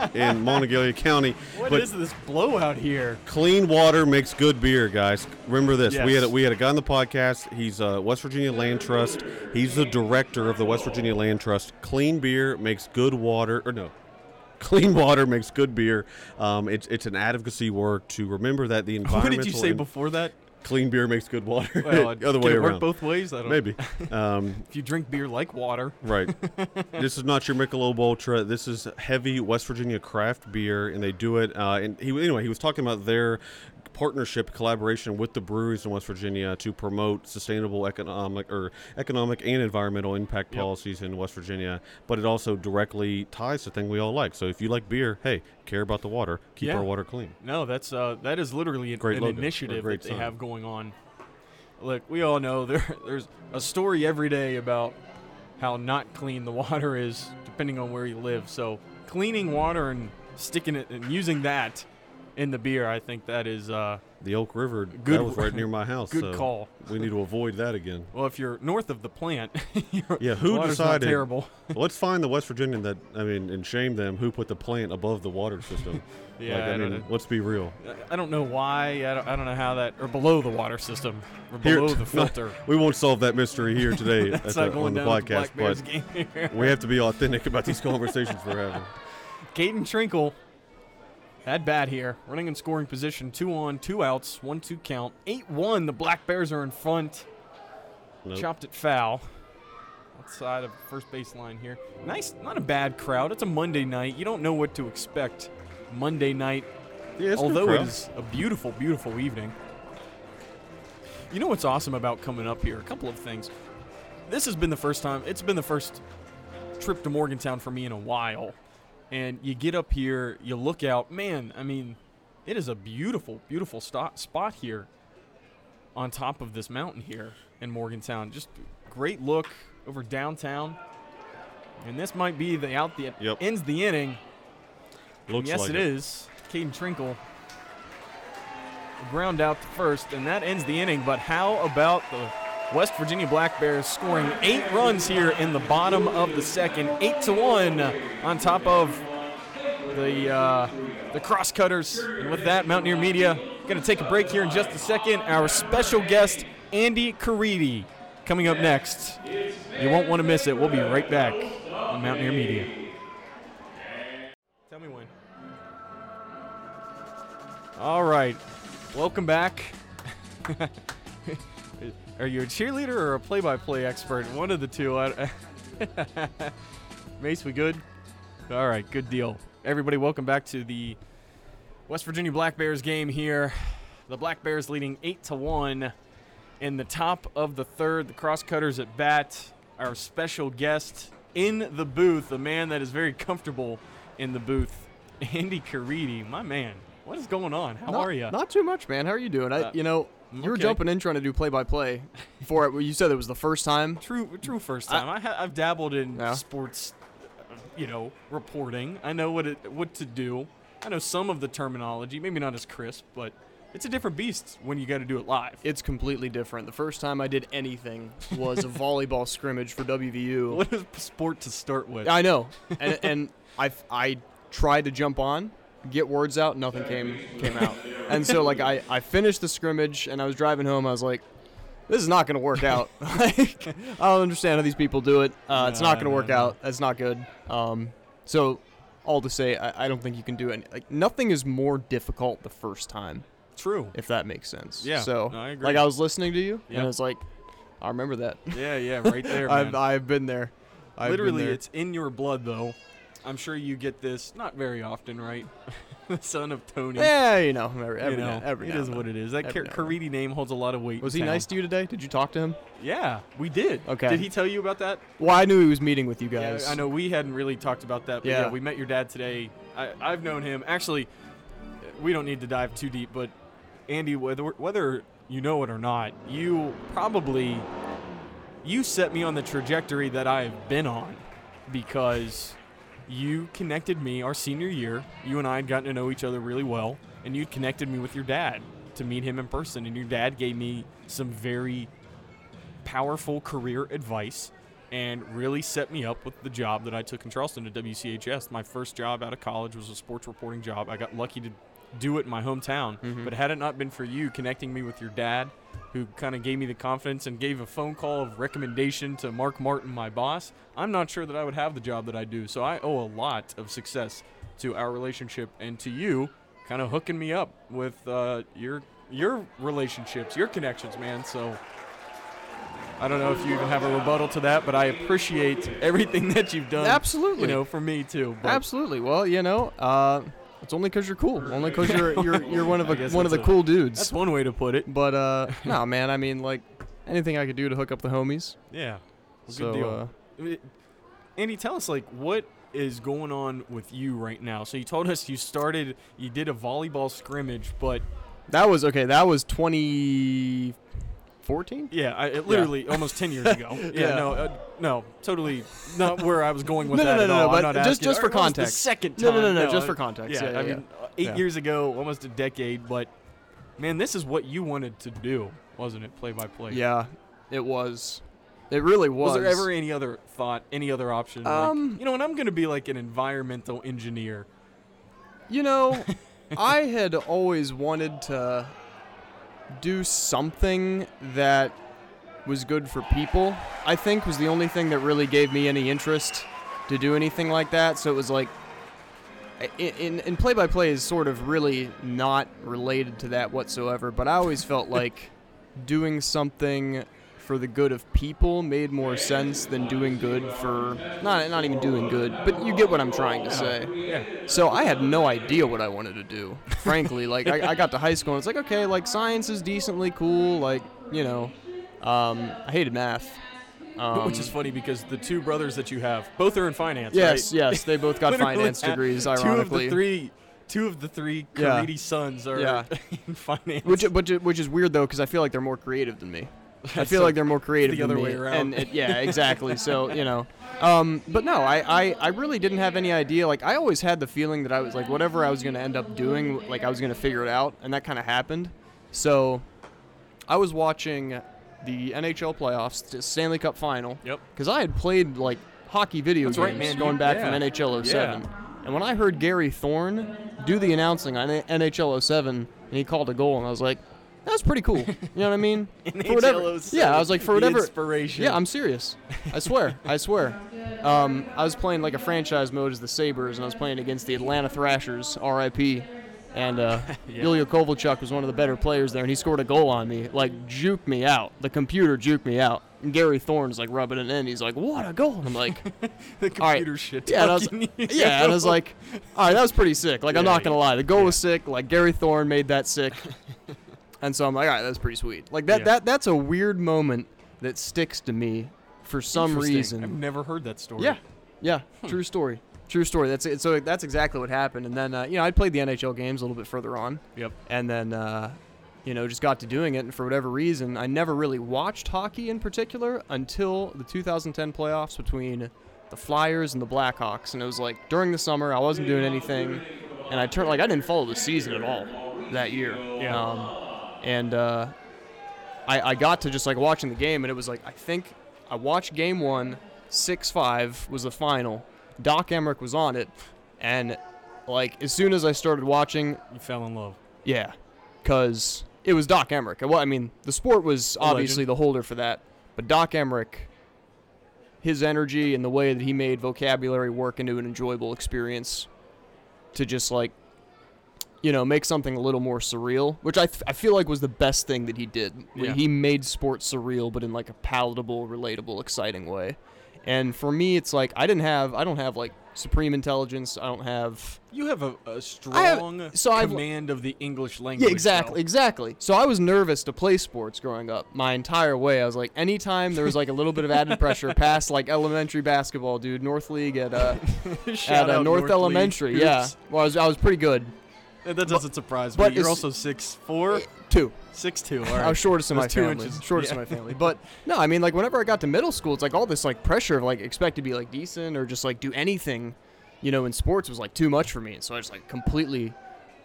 (laughs) in Monongalia County. what but is this blowout here? clean water makes good beer, guys. Remember this. We had a, we had a guy on the podcast. He's a West Virginia Land Trust. He's the director of the West Virginia Land Trust. Clean beer makes good water, or no. (laughs) Clean water makes good beer. Um, it's it's an advocacy work to remember that the (laughs) What did you say and- before that? Clean beer makes good water. Well, (laughs) the other way around. work both ways? I don't Maybe. (laughs) Um, If you drink beer like water, right. (laughs) this is not your Michelob Ultra. This is heavy West Virginia craft beer, and they do it. Uh, and he anyway, he was talking about their partnership collaboration with the breweries in West Virginia to promote sustainable economic or economic and environmental impact Yep. policies in West Virginia. But it also directly ties to thing we all like. So if you like beer, hey, care about the water, keep Yeah. our water clean. no, that's uh, that is literally an, Great an initiative that they sign. have going on. Look, we all know (laughs) there there's a story every day about how not clean the (laughs) water is, depending on where you live. So cleaning water and sticking it and using that in the beer, I think that is uh, The Elk River, Good that was right near my (laughs) house. good so call. We need to avoid that again. Well, if you're north of the plant, (laughs) Yeah, who decided- terrible. (laughs) Let's find the West Virginian that I mean, and shame them who put the plant above the water system. Yeah, like, I I, mean, let's be real. I don't know why. I don't, I don't know how that or below the water system or Here- below the filter. We won't solve that mystery here today at That's the, on the the podcast, Black Bears but game here. we have to be authentic about these conversations we're having. Caden Trinkle at bat here, running in scoring position, two on, two outs, one two count, eight one. The Black Bears are in front. Nope. Chopped it foul outside of first baseline here. Nice, not a bad crowd. It's a Monday night. You don't know what to expect Monday night, Yeah, although it is a beautiful, beautiful evening. You know what's awesome about coming up here? A couple of things. This has been the first time. It's been the first trip to Morgantown for me in a while. And you get up here, you look out. Man, I mean, it is a beautiful, beautiful sto- spot here on top of this mountain here in Morgantown. Just great look over downtown. And this might be the out that Yep. ends the inning. Looks yes, like it is. Caden Trinkle. Ground out to first, and that ends the inning. But how about the West Virginia Black Bears scoring eight runs here in the bottom of the second, eight to one, on top of the uh, the crosscutters. And with that, Mountaineer Media going to take a break here in just a second. Our special guest, Andy Caridi, coming up next. You won't want to miss it. We'll be right back on Mountaineer Media. Tell me when. All right. Welcome back. (laughs) Are you a cheerleader or a play-by-play expert? One of the two. I- (laughs) Mace, we good? All right, good deal. Everybody, welcome back to the West Virginia Black Bears game here. The Black Bears leading eight to one in the top of the third. The Crosscutters at bat. Our special guest, in the booth, a man that is very comfortable in the booth, Andy Caridi, my man. What is going on? How not, are you? Not too much, man. How are you doing? I, Uh, you know, you were okay. jumping in trying to do play-by-play for it. You said it was the first time. (laughs) True, true. First time. I, ha- I've dabbled in Yeah. sports, you know, reporting. I know what it, what to do. I know some of the terminology. Maybe not as crisp, but it's a different beast when you got to do it live. It's completely different. The first time I did anything was a volleyball scrimmage for WVU. What is sport to start with? I know, and and I I tried to jump on, get words out, nothing came came out, and so like I I finished the scrimmage and I was driving home. I was like, this is not gonna work out. (laughs) like I don't understand how these people do it. Uh, it's not gonna no, work out. That's not good. Um, so all to say, I, I don't think you can do it. Like nothing is more difficult the first time, True. if that makes sense. Yeah, So no, I agree. like I was listening to you, Yep. and it's like, I remember that. Yeah, yeah, right there, (laughs) I've. I've been there. I've been Literally, there. it's in your blood, though. I'm sure you get this not very often, right? (laughs) the son of Tony. Yeah, you know, every, every you know, now, every it now is and what it is. That Every Car- Caridi name holds a lot of weight. Was he town. nice to you today? Did you talk to him? Yeah, we did. Okay. Did he tell you about that? Well, I knew he was meeting with you Yeah, guys. I know we hadn't really talked about that. But yeah. Yeah. we met your dad today. I, I've known him. Actually, we don't need to dive too deep, but Andy, whether whether you know it or not, you probably you set me on the trajectory that I've been on because you connected me our senior year. You and I had gotten to know each other really well, and you connected me with your dad to meet him in person. And your dad gave me some very powerful career advice and really set me up with the job that I took in Charleston at WCHS. My first job out of college was a sports reporting job. I got lucky to do it in my hometown, mm-hmm. but had it not been for you connecting me with your dad, who kind of gave me the confidence and gave a phone call of recommendation to Mark Martin, my boss, I'm not sure that I would have the job that I do. So I owe a lot of success to our relationship and to you kind of hooking me up with uh, your your relationships, your connections, man. So I don't know if you even have a rebuttal to that, but I appreciate everything (laughs) that you've done. Absolutely. You know, for me too. But Absolutely. Well, you know, uh, it's only because you're cool. Only because you're you're (laughs) you're one of I guess one of the that's a- cool dudes. That's one way to put it. But uh, (laughs) no, man. I mean, like anything I could do to hook up the homies. Yeah. Well, so good deal. uh, Andy, tell us like what is going on with you right now. So you told us you started, you did a volleyball scrimmage, but that was okay. That was 2014. yeah, I, it literally almost ten years ago. (laughs) Yeah, Yeah. no, uh, no, totally not where I was going with No, no, that no, at no, all. no, I'm but not just- asking- just for or almost the context. second No, time. no, no, no, just for context. Yeah, Yeah, I yeah, mean, uh, eight Yeah. years ago, almost a decade, but man, this is what you wanted to do, wasn't it? Play by play. Yeah, it was. It really was. Was there ever any other thought, any other option? like, Um, you know, and I'm going to be like an environmental engineer. You know, (laughs) I had always wanted to do something that was good for people. I think was the only thing that really gave me any interest to do anything like that. So it was like in in play by play is sort of really not related to that whatsoever, but I always felt (laughs) like doing something for the good of people made more sense than doing good for not not even doing good, but you get what I'm trying to say. Yeah. So I had no idea what I wanted to do. Frankly, like I, I got to high school and it's like, okay, like science is decently cool. Like you know, um, I hated math. Um, Which is funny because the two brothers that you have, both are in finance. yes, right? yes, they both got (laughs) finance degrees. Two of the three, two of the three Yeah. Caridi sons are Yeah. (laughs) in finance. which which which is weird though because I feel like they're more creative than me. (laughs) I feel so- like they're more creative the other way around. And it, yeah, exactly. so (laughs) you know, um, but no, I, I I really didn't have any idea. Like I always had the feeling that I was like whatever I was gonna end up doing, like I was gonna figure it out, and that kind of happened. So I was watching the NHL playoffs, the Stanley Cup final, Yep. because I had played like hockey video That's games right, man. going back yeah. from NHL 07. Yeah. And when I heard Gary Thorne do the announcing on NHL 07, and he called a goal, and I was like, that was pretty cool. You know what I mean? (laughs) For whatever. Yeah, I was like, for whatever. inspiration. Yeah, I'm serious. I swear. I swear. Um, I was playing like a franchise mode as the Sabres, and I was playing against the Atlanta Thrashers, RIP. And uh, (laughs) Yeah. Ilya Kovalchuk was one of the better players there, and he scored a goal on me. Like, juked me out. The computer juked me out. And Gary Thorne's like rubbing it in. He's like, what a goal. And I'm like, (laughs) the all right. computer shit. yeah, and I was, yeah, and I was like, all right, that was pretty sick. Like, I'm Yeah, not gonna lie, the goal yeah. was sick. Like Gary Thorne made that sick, and so I'm like, all right, that's pretty sweet. Like that, Yeah. that, that's a weird moment that sticks to me for some Interesting. reason. I've never heard that story. Yeah, yeah, Hmm. true story. True story. That's it. So that's exactly what happened. And then uh, you know I played the NHL games a little bit further on. Yep. And then uh, you know just got to doing it, and for whatever reason, I never really watched hockey in particular until the 2010 playoffs between the Flyers and the Blackhawks. And it was like during the summer, I wasn't doing anything, and I turned like I didn't follow the season at all that year. Yeah. Um, and uh, I, I got to just like watching the game, and it was like I think I watched game one, six five was the final. Doc Emrick was on it, and like as soon as I started watching, You fell in love. yeah, because it was Doc Emrick. Well, I mean, the sport was obviously the holder for that, but Doc Emrick, his energy and the way that he made vocabulary work into an enjoyable experience, to just like, you know, make something a little more surreal, which I, th- I feel like was the best thing that he did. Yeah. He made sports surreal, but in like a palatable, relatable, exciting way. And for me, it's like I didn't have, I don't have like supreme intelligence. I don't have You have a, have- strong so I've- command of the English language. yeah, exactly, though. exactly. So I was nervous to play sports growing up my entire way. I was like, anytime there was like a little bit of added (laughs) pressure past like elementary basketball, dude, North League at uh, (laughs) at uh, North, League Elementary, yeah. Well, I was I was pretty good. That doesn't surprise but me. You're also six four, Two. six two. All (laughs) I right. was shortest in my two family. inches. Shortest in my family. (laughs) But no, I mean like whenever I got to middle school, it's like all this like pressure of like expect to be like decent or just like do anything, you know, in sports was like too much for me. And so I just like completely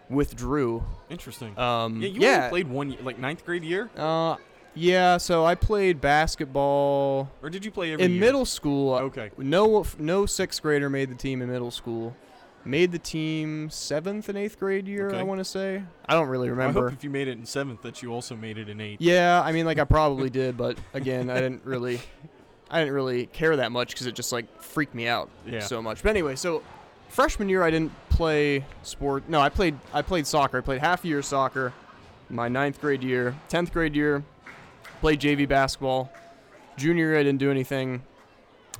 withdrew. Interesting. Um, yeah, you yeah. only played one, like ninth grade year, Uh, yeah. So I played basketball or did you play every in year? middle school. Okay. No, no sixth grader made the team in middle school. Made the team seventh and eighth grade year. Okay. I want to say. I don't really remember. I hope if you made it in seventh that you also made it in eighth. Yeah, I mean, like I (laughs) probably did, but again, I didn't really, I didn't really care that much because it just like freaked me out Yeah. so much. But anyway, so freshman year I didn't play sport. No, I played I played soccer. I played half a year soccer. My ninth grade year, tenth grade year, played JV basketball. Junior year I didn't do anything,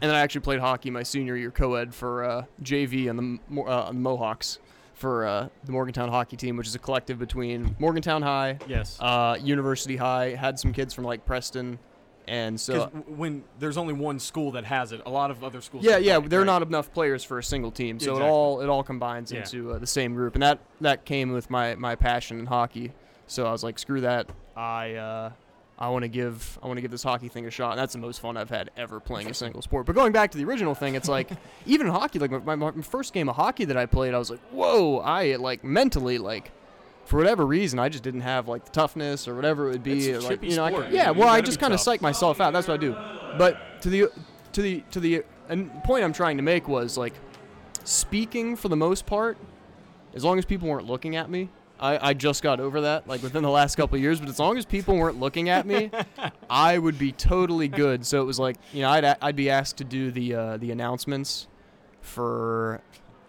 and then I actually played hockey my senior year co-ed for uh, JV on the uh, Mohawks for uh, the Morgantown hockey team, which is a collective between Morgantown High, Yes. uh, University High. Had some kids from like Preston, and so when there's only one school that has it, a lot of other schools. yeah, yeah, there are right? not enough players for a single team, so Exactly. it all it all combines Yeah. into uh, the same group, and that that came with my my passion in hockey. So I was like, screw that, I uh, I want to give I want to give this hockey thing a shot, and that's the most fun I've had ever playing a single sport. But going back to the original thing, it's like (laughs) even in hockey, like my, my, my first game of hockey that I played, I was like, whoa, I like mentally like. For whatever reason, I just didn't have like the toughness or whatever it would be. It's a like, you know, I could- yeah. you Well, I just kind of tough. psych myself out. That's what I do. But to the to the to the and point I'm trying to make was like speaking for the most part, as long as people weren't looking at me, I, I just got over that like within the last couple of years. But as long as people weren't looking at me, (laughs) I would be totally good. So it was like you know I'd I'd be asked to do the uh, the announcements for.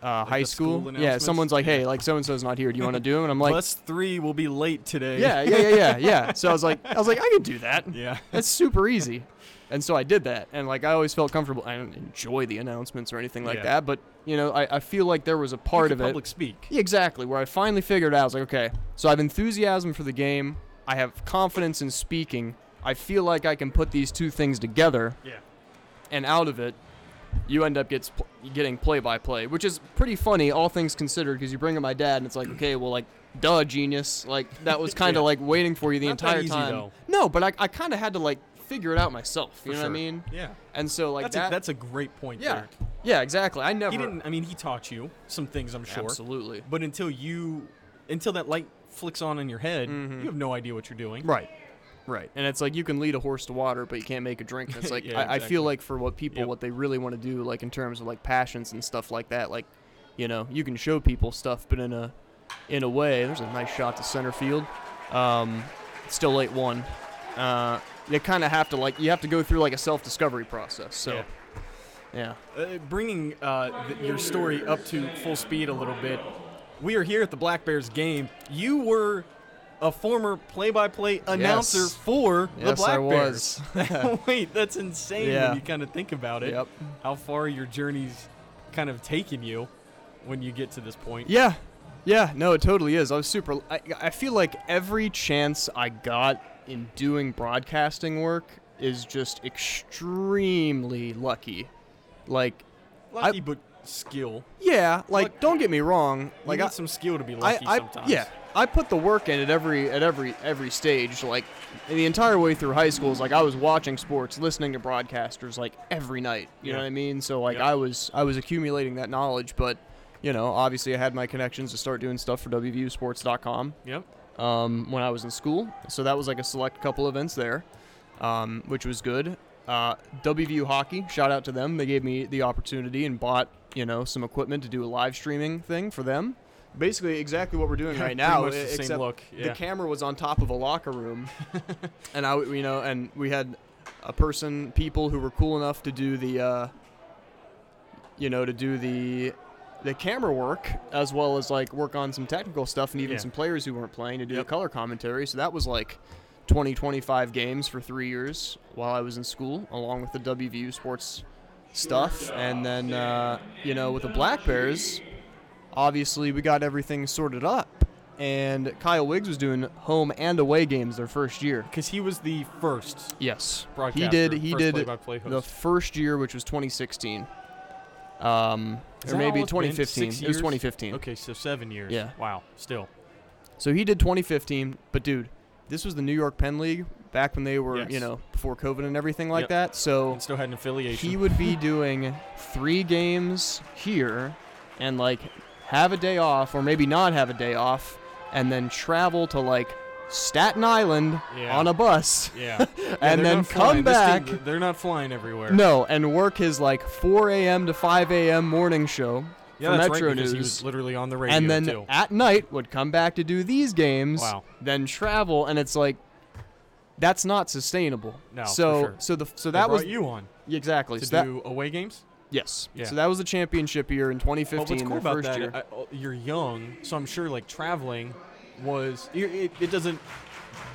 Uh, high school school, yeah. Someone's like, "Hey, like so and so's not here. Do you want to do them?" And I'm like, three will be late today. "Yeah, yeah, yeah, yeah, yeah." So I was like, "I was like, I can do that. (laughs) yeah. That's super easy." And so I did that, and like I always felt comfortable. I don't enjoy the announcements or anything like Yeah. that, but you know, I, I feel like there was a part of can it. Public speak. Yeah, exactly. Where I finally figured out, I was like, okay, so I have enthusiasm for the game. I have confidence in speaking. I feel like I can put these two things together, Yeah. and out of it, you end up gets getting play by play, which is pretty funny, all things considered, because you bring up my dad, and it's like, okay, well, like, duh, genius. Like that was (laughs) kind of Yeah. like waiting for you the Not entire time. though. No, but I, I kind of had to like figure it out myself. You For know sure. what I mean? Yeah. And so like that's that. a, that's a great point. yeah, There. yeah, exactly. I never. He didn't. I mean, he taught you some things. I'm sure. Absolutely. But until you, until that light flicks on in your head, Mhm. you have no idea what you're doing. Right. Right. And it's like you can lead a horse to water, but you can't make a drink. And it's (laughs) like Yeah, I, I feel like for what people Yep. what they really want to do, like in terms of like passions and stuff like that, like, you know, you can show people stuff, but in a in a way, there's a nice shot to center field. Um, still late one. Uh, you kind of have to like you have to go through like a self discovery process. So, Yeah. yeah. Uh, bringing uh, th- your story up to full speed a little bit, we are here at the Black Bears game. You were a former play-by-play announcer Yes. for the Yes, Black I was. Bears. (laughs) (laughs) Wait, that's insane Yeah. when you kind of think about it. Yep. How far your journey's kind of taken you when you get to this point. Yeah, yeah, no, it totally is. I was super. I, I feel like every chance I got in doing broadcasting work, is just extremely lucky. Like, Lucky, but skill. yeah, like Look- don't get me wrong. Like you I, some skill to be lucky I sometimes. yeah, I put the work in at every at every every stage. Like the entire way through high school is like I was watching sports, listening to broadcasters like every night. You know what I mean? So like Yep. I was I was accumulating that knowledge, but you know, obviously I had my connections to start doing stuff for WVUsports.com Yep. Um, when I was in school. So that was like a select couple events there, um, which was good. Uh, WVU Hockey, shout out to them. They gave me the opportunity and bought you know some equipment to do a live streaming thing for them. Basically, exactly what we're doing (laughs) right now. much the same except look, the camera was on top of a locker room, (laughs) and I, you know, and we had a person, people who were cool enough to do the, uh, you know, to do the the camera work as well as like work on some technical stuff and even Yeah. some players who weren't playing to do Yep. the color commentary. So that was like 20, 25 games for three years while I was in school, along with the WVU sports stuff. And then, uh, you know, with the Black Bears, obviously we got everything sorted up. And Kyle Wiggs was doing home and away games their first year. Because he was the first. Yes, he did. He did play-by-play the first year, which was 2016, um, Is or that maybe all it's been? 2015. Six It was years? 2015. Okay, so seven years. Yeah. Wow. Still. So he did 2015, but dude, this was the New York Penn League back when they were, Yes. you know, before COVID and everything like Yep. that. So And still had an affiliation. he would be doing three games here and like have a day off or maybe not have a day off and then travel to like Staten Island Yeah. on a bus yeah. (laughs) Yeah, and then come flying. This team- back they're not flying everywhere. no and work his like 4 a.m. to 5 a.m. morning show Yeah, for Metro right, because he was literally on the radio and then too. at night would come back to do these games Wow. then travel and it's like that's not sustainable No, for so sure. so the so They that was you on exactly to so that, do away games. yes Yeah. so that was the championship year in Well, 2015 what's cool about that? I, oh, you're young, so I'm sure like traveling was it, it, doesn't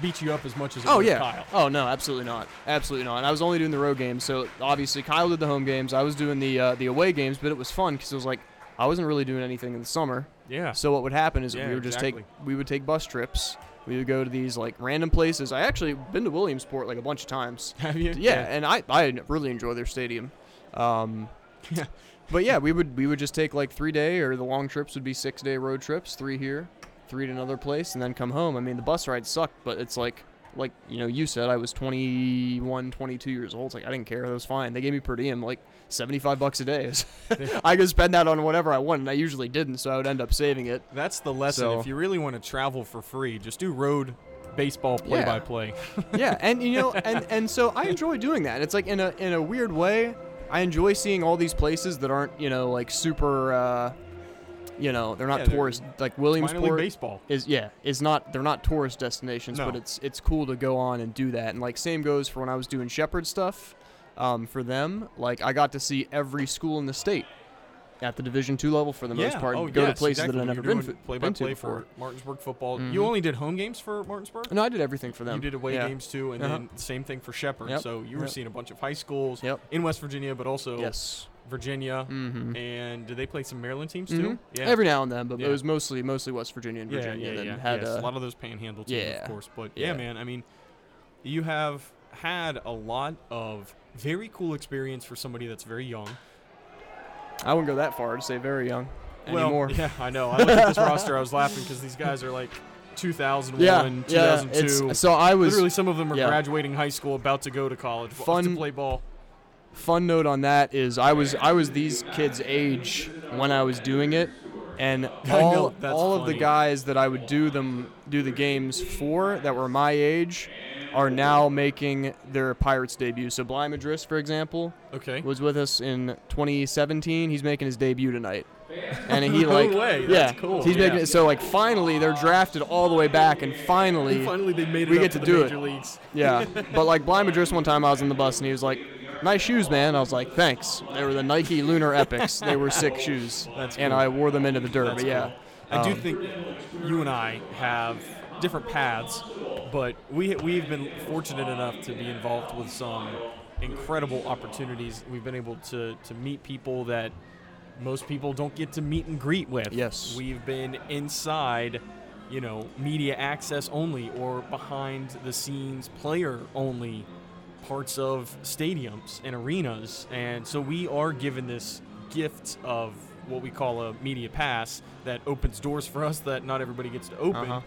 beat you up as much as it Oh yeah. Kyle. Oh no, absolutely not. Absolutely not. And I was only doing the road games, so obviously Kyle did the home games. I was doing the uh, the away games, but it was fun because it was like I wasn't really doing anything in the summer. Yeah. So what would happen is Yeah, we would just exactly. take we would take bus trips. We would go to these like random places. I actually been to Williamsport like a bunch of times. (laughs) Have you? Yeah, and I I really enjoy their stadium. Um, Yeah. (laughs) but yeah, we would we would just take like three day or the long trips would be six day road trips, three here, three to another place, and then come home. I mean the bus ride sucked, but it's like like you know you said I was 21, 22 years old. It's like I didn't care. That was fine. They gave me per diem like 75 bucks a day. (laughs) I could spend that on whatever I wanted. and I usually didn't, so I would end up saving it. That's the lesson. So- if you really want to travel for free, just do road baseball Yeah. play-by-play. (laughs) yeah, and you know, (laughs) and and so I enjoy doing that. It's like in a in a weird way, I enjoy seeing all these places that aren't you know like super, uh, you know, they're not Yeah, they're tourist like Williamsport baseball. is yeah is not they're not tourist destinations, but it's it's cool to go on and do that. And like same goes for when I was doing Shepherd stuff, um, for them. Like I got to see every school in the state at the Division two level for the most yeah. part. oh, go yes, to places exactly. that I've never been, doing f- play been by to before. for Martinsburg football. Mhm. You only did home games for Martinsburg. No, I did everything for them. You did away yeah. games too, and Uh-huh. then same thing for Shepherd. Yep. So you were Yep. seeing a bunch of high schools Yep. in West Virginia, but also Yes. Virginia. Mm-hmm. And did they play some Maryland teams too? Yeah. Every now and then, but Yeah. it was mostly mostly West Virginia and Virginia yeah, that yeah. had yes, uh, a lot of those panhandle teams, yeah. of course. But yeah. Yeah. man. I mean, you have had a lot of very cool experience for somebody that's very young. I wouldn't go that far to say very young Well, anymore. yeah, I know. I looked at this (laughs) roster. I was laughing because these guys are like 2001, yeah, yeah. 2002. It's, so I was Literally, some of them are yeah. graduating high school, about to go to college, Fun- to play ball. Fun note on that is I was I was these kids' age when I was doing it, and (laughs) all know, all of the guys that I would do them do the games for that were my age are now making their Pirates debut. Sublime Madris, for example, Okay. was with us in 2017. He's making his debut tonight, and he (laughs) No like way, yeah, cool, he's yeah. making it. So like finally they're drafted all the way back, and finally (laughs) Finally, they made it we get to, do major it. leagues. Yeah, but like Bligh Madris one time I was on the bus and he was like, "Nice shoes, man." I was like, "Thanks." They were the Nike Lunar Epics. They were sick (laughs) shoes, That's and cool. I wore them into the dirt. That's but yeah, cool. I do um, think you and I have different paths, but we we've been fortunate enough to be involved with some incredible opportunities. We've been able to to meet people that most people don't get to meet and greet with. Yes. We've been inside, you know, media access only or behind the scenes player only parts of stadiums and arenas, and so we are given this gift of what we call a media pass that opens doors for us that not everybody gets to open, Uh-huh.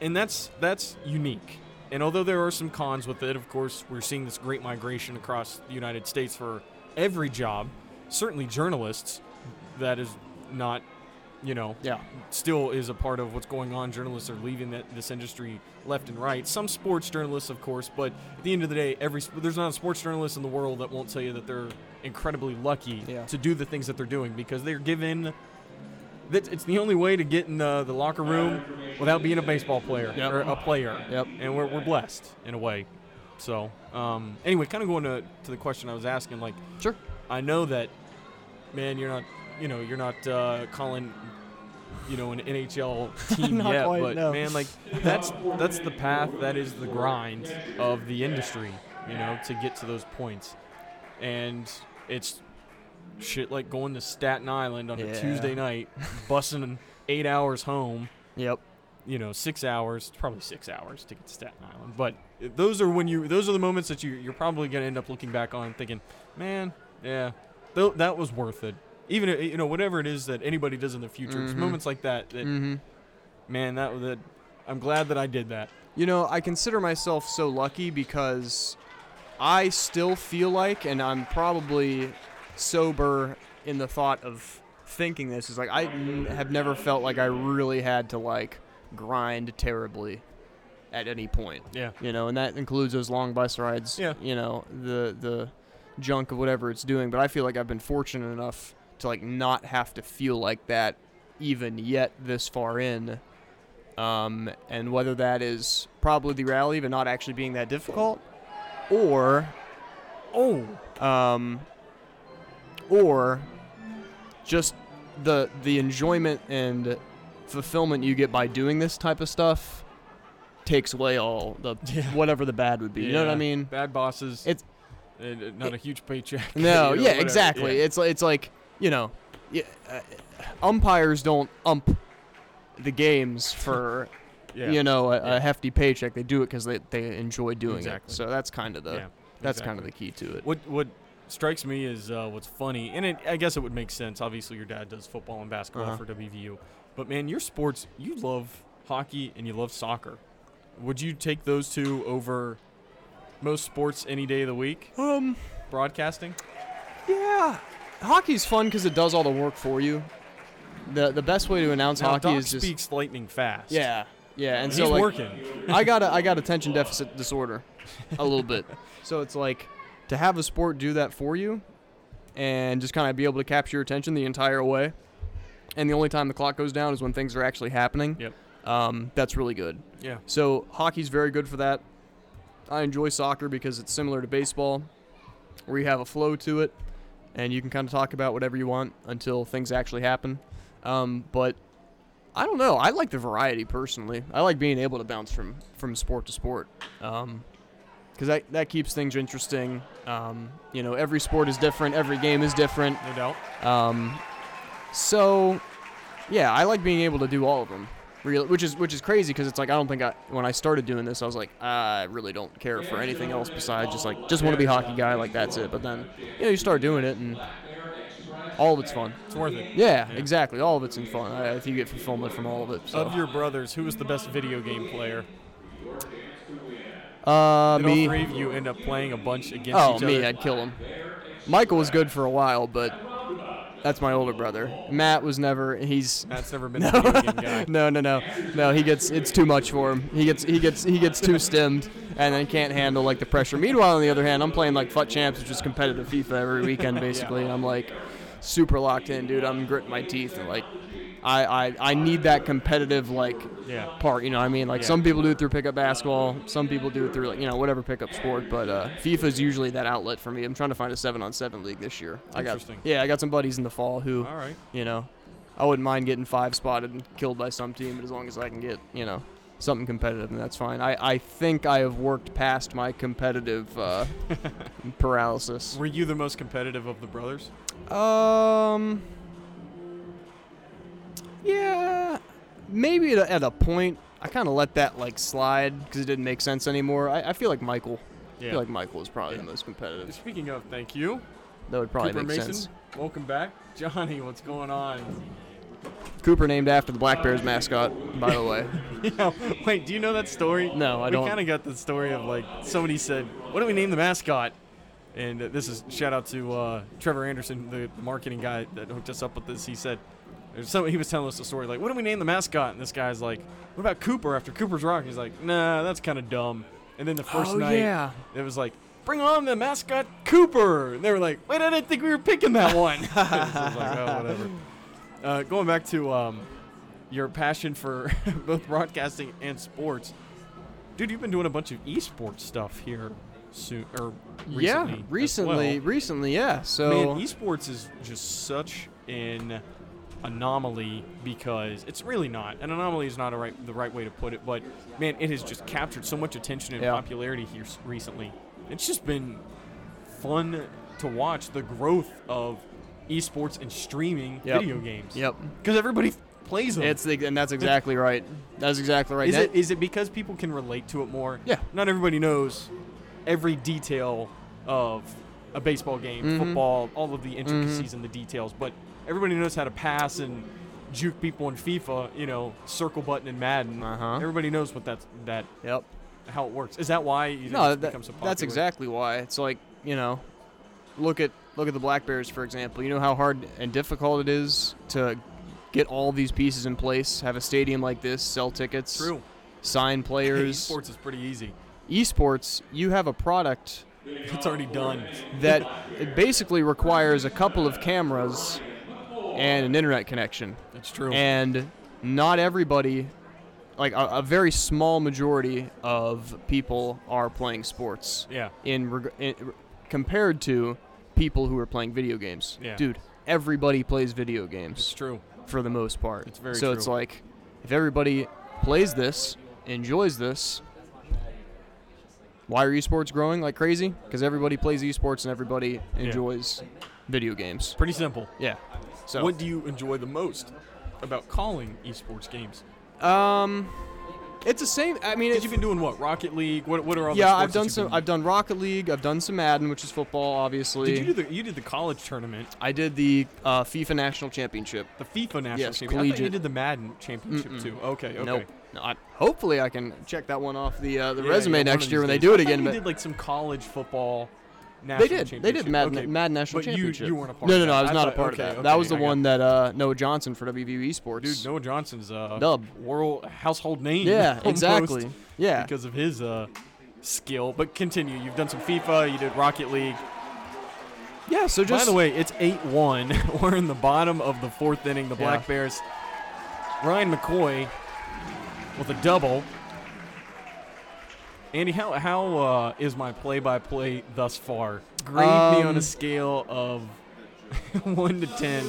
and that's that's unique. And although there are some cons with it, of course, we're seeing this great migration across the United States for every job. Certainly, journalists. That is not, you know, Yeah. still is a part of what's going on. Journalists are leaving that, this industry left and right. Some sports journalists, of course, but at the end of the day, every there's not a sports journalist in the world that won't tell you that they're incredibly lucky Yeah. to do the things that they're doing because they're given. That it's the only way to get in the, the locker room without being a baseball player Yep. or a player. Yep. And we're, we're blessed in a way. So um, anyway, kind of going to, to the question I was asking, like Sure. I know that, man, you're not, you know, you're not uh, calling, you know, an NHL (laughs) team yet, quite, but no. man, like that's that's the path, that is the grind of the industry, you know, to get to those points, and it's shit like going to Staten Island on a Tuesday night, (laughs) bussing eight hours home, Yep. you know, six hours, probably six hours to get to Staten Island. But those are when you, those are the moments that you, you're probably gonna end up looking back on, thinking, man, yeah, th- that was worth it. Even you know, whatever it is that anybody does in the future, it's Mhm. moments like that that, Mm-hmm. man, that that I'm glad that I did that. You know, I consider myself so lucky because I still feel like, and I'm probably sober in the thought of thinking this, is like I n- have never felt like I really had to like grind terribly at any point. Yeah. You know, and that includes those long bus rides. Yeah. You know, the the junk of whatever it's doing. But I feel like I've been fortunate enough to like not have to feel like that even yet this far in. Um, and whether that is probably the reality of not actually being that difficult, or Oh, um, or just the the enjoyment and fulfillment you get by doing this type of stuff takes away all the (laughs) Yeah. whatever the bad would be. You know what I mean? Bad bosses. It's- uh, not a huge paycheck. No, (laughs) you know, yeah, whatever. exactly. Yeah. It's it's like you know, yeah, uh, umpires don't ump the games for (laughs) yeah. you know a, Yeah. a hefty paycheck. They do it because they they enjoy doing Exactly. it. So that's kind of the yeah, that's exactly. kind of the key to it. What what strikes me is uh, what's funny, and it, I guess it would make sense. Obviously, your dad does football and basketball Uh-huh. for WVU, but man, your sports, you love hockey and you love soccer. Would you take those two over most sports any day of the week? Um, Broadcasting? yeah, hockey's fun because it does all the work for you. the The best way to announce Now, hockey Doc is just speaks lightning fast. yeah, yeah, and he's so like, working. I got a, I got attention deficit disorder, a little bit. (laughs) So it's like to have a sport do that for you, and just kind of be able to capture your attention the entire way. And the only time the clock goes down is when things are actually happening. Yep. Um, that's really good. Yeah. So hockey's very good for that. I enjoy soccer because it's similar to baseball, where you have a flow to it, and you can kind of talk about whatever you want until things actually happen. Um, but I don't know. I like the variety personally. I like being able to bounce from from sport to sport, because that that keeps things interesting. Um, you know, every sport is different. Every game is different. No doubt. Um, so, yeah, I like being able to do all of them. Real, which is which is crazy because it's like I don't think I when I started doing this I was like I really don't care for anything else besides just like just want to be a hockey guy like that's it. But then you know you start doing it and all of it's fun. It's worth it. Yeah, exactly. All of it's in fun. I, I think you get fulfillment from all of it. So. Of your brothers, who was the best video game player? uh, Did me. all three of you end up playing a bunch against Oh, each me. I'd kill him. Michael was good for a while, but that's my older brother. Matt was never. He's Matt's never been (laughs) a video game guy. (laughs) no, no, no, no. He gets it's too much for him. He gets he gets he gets too stemmed, and then can't handle like the pressure. Meanwhile, on the other hand, I'm playing like FUT Champs, which is competitive FIFA every weekend basically, (laughs) and I'm like super locked in, dude. I'm gritting my teeth and like. I, I, I need that competitive like Yeah. part, you know what I mean? Like Yeah. some people do it through pickup basketball, some people do it through like, you know, whatever pickup sport, but uh, FIFA is usually that outlet for me. I'm trying to find a 7 on 7 league this year. I got Interesting. Yeah, I got some buddies in the fall who All right. you know, I wouldn't mind getting five spotted and killed by some team, but as long as I can get, you know, something competitive, and that's fine. I, I think I have worked past my competitive uh, (laughs) paralysis. Were you the most competitive of the brothers? Um, yeah, maybe at a, at a point. I kind of let that like slide because it didn't make sense anymore. I, I feel like Michael I Yeah. feel like Michael is probably Yeah. the most competitive. Speaking of, thank you, That would probably Cooper make Mason. sense. Welcome back, (laughs) Johnny. What's going on? Cooper named after the Black Bears mascot, by the way. (laughs) yeah. Wait, do you know that story? No, I we don't. We kind of got the story of like somebody said, "What do we name the mascot?" And uh, this is shout out to uh, Trevor Anderson, the marketing guy that hooked us up with this. He said, some, he was telling us the story like, "What do we name the mascot?" And this guy's like, "What about Cooper after Cooper's Rock?" He's like, "Nah, that's kind of dumb." And then the first oh night, yeah. it was like, "Bring on the mascot Cooper." And they were like, "Wait, I didn't think we were picking that one." (laughs) so I was like, "Oh, whatever." Uh, going back to um, your passion for (laughs) both broadcasting and sports, dude, you've been doing a bunch of esports stuff here soon or recently. yeah, recently, well. recently, yeah. So Man, esports is just such an anomaly because it's really not. An anomaly is not a right, the right way to put it, but man, it has just captured so much attention and Yeah. popularity here recently. It's just been fun to watch the growth of esports and streaming Yep. video games. Yep. Because everybody plays them. It's the, and that's exactly right. That's exactly right. is That- it is it because people can relate to it more? Yeah. Not everybody knows every detail of a baseball game, Mhm. football, all of the intricacies Mm-hmm. and the details, but everybody knows how to pass and juke people in FIFA, you know, circle button in Madden. Uh-huh. Everybody knows what that's that Yep. how it works. Is that why you No, that, so that's exactly why. It's like you know, look at look at the Black Bears for example. You know how hard and difficult it is to get all these pieces in place, have a stadium like this, sell tickets, true. sign (laughs) players. Esports is pretty easy. Esports, you have a product It's already done. that it basically requires a couple of cameras and an internet connection. That's true. And not everybody, like a, a very small majority of people are playing sports yeah. in, reg- in compared to people who are playing video games. Yeah. Dude, everybody plays video games. It's true. for the most part. It's very so it's like if everybody plays this, enjoys this, why are esports growing like crazy? Because everybody plays esports and everybody enjoys video games. Pretty simple. Yeah. So What do you enjoy the most about calling esports games? um, it's the same. I mean, you've been doing what? Rocket League. What? What are all the yeah, I've done some. I've done Rocket League. I've done some Madden, which is football, obviously. Did you do the? You did the college tournament, I did the uh, FIFA National Championship. the FIFA national Yes, championship. I thought you did the Madden championship Mm-mm. too. Okay, okay. Nope. No, I, hopefully I can check that one off the uh, the Yeah, resume yeah, next year when they do it again. You But did like some college football. They National did. They did Mad, Madden, okay. Madden National But you- Championship. you weren't a part no, no, no. I was I not a part okay, of that. that was the I one that uh, Noah Johnson for WVU Sports. Dude, Noah Johnson's uh, Dub. world household name. Yeah, (laughs) exactly. Yeah. Because of his uh, skill. But continue. You've done some FIFA. You did Rocket League. yeah. So just By the way, it's 8-1. (laughs) We're in the bottom of the fourth inning. The Black Yeah. Bears. Ryan McCoy with a double. Andy, how how uh, is my play-by-play thus far? Grade me on Um, a scale of (laughs) one to ten.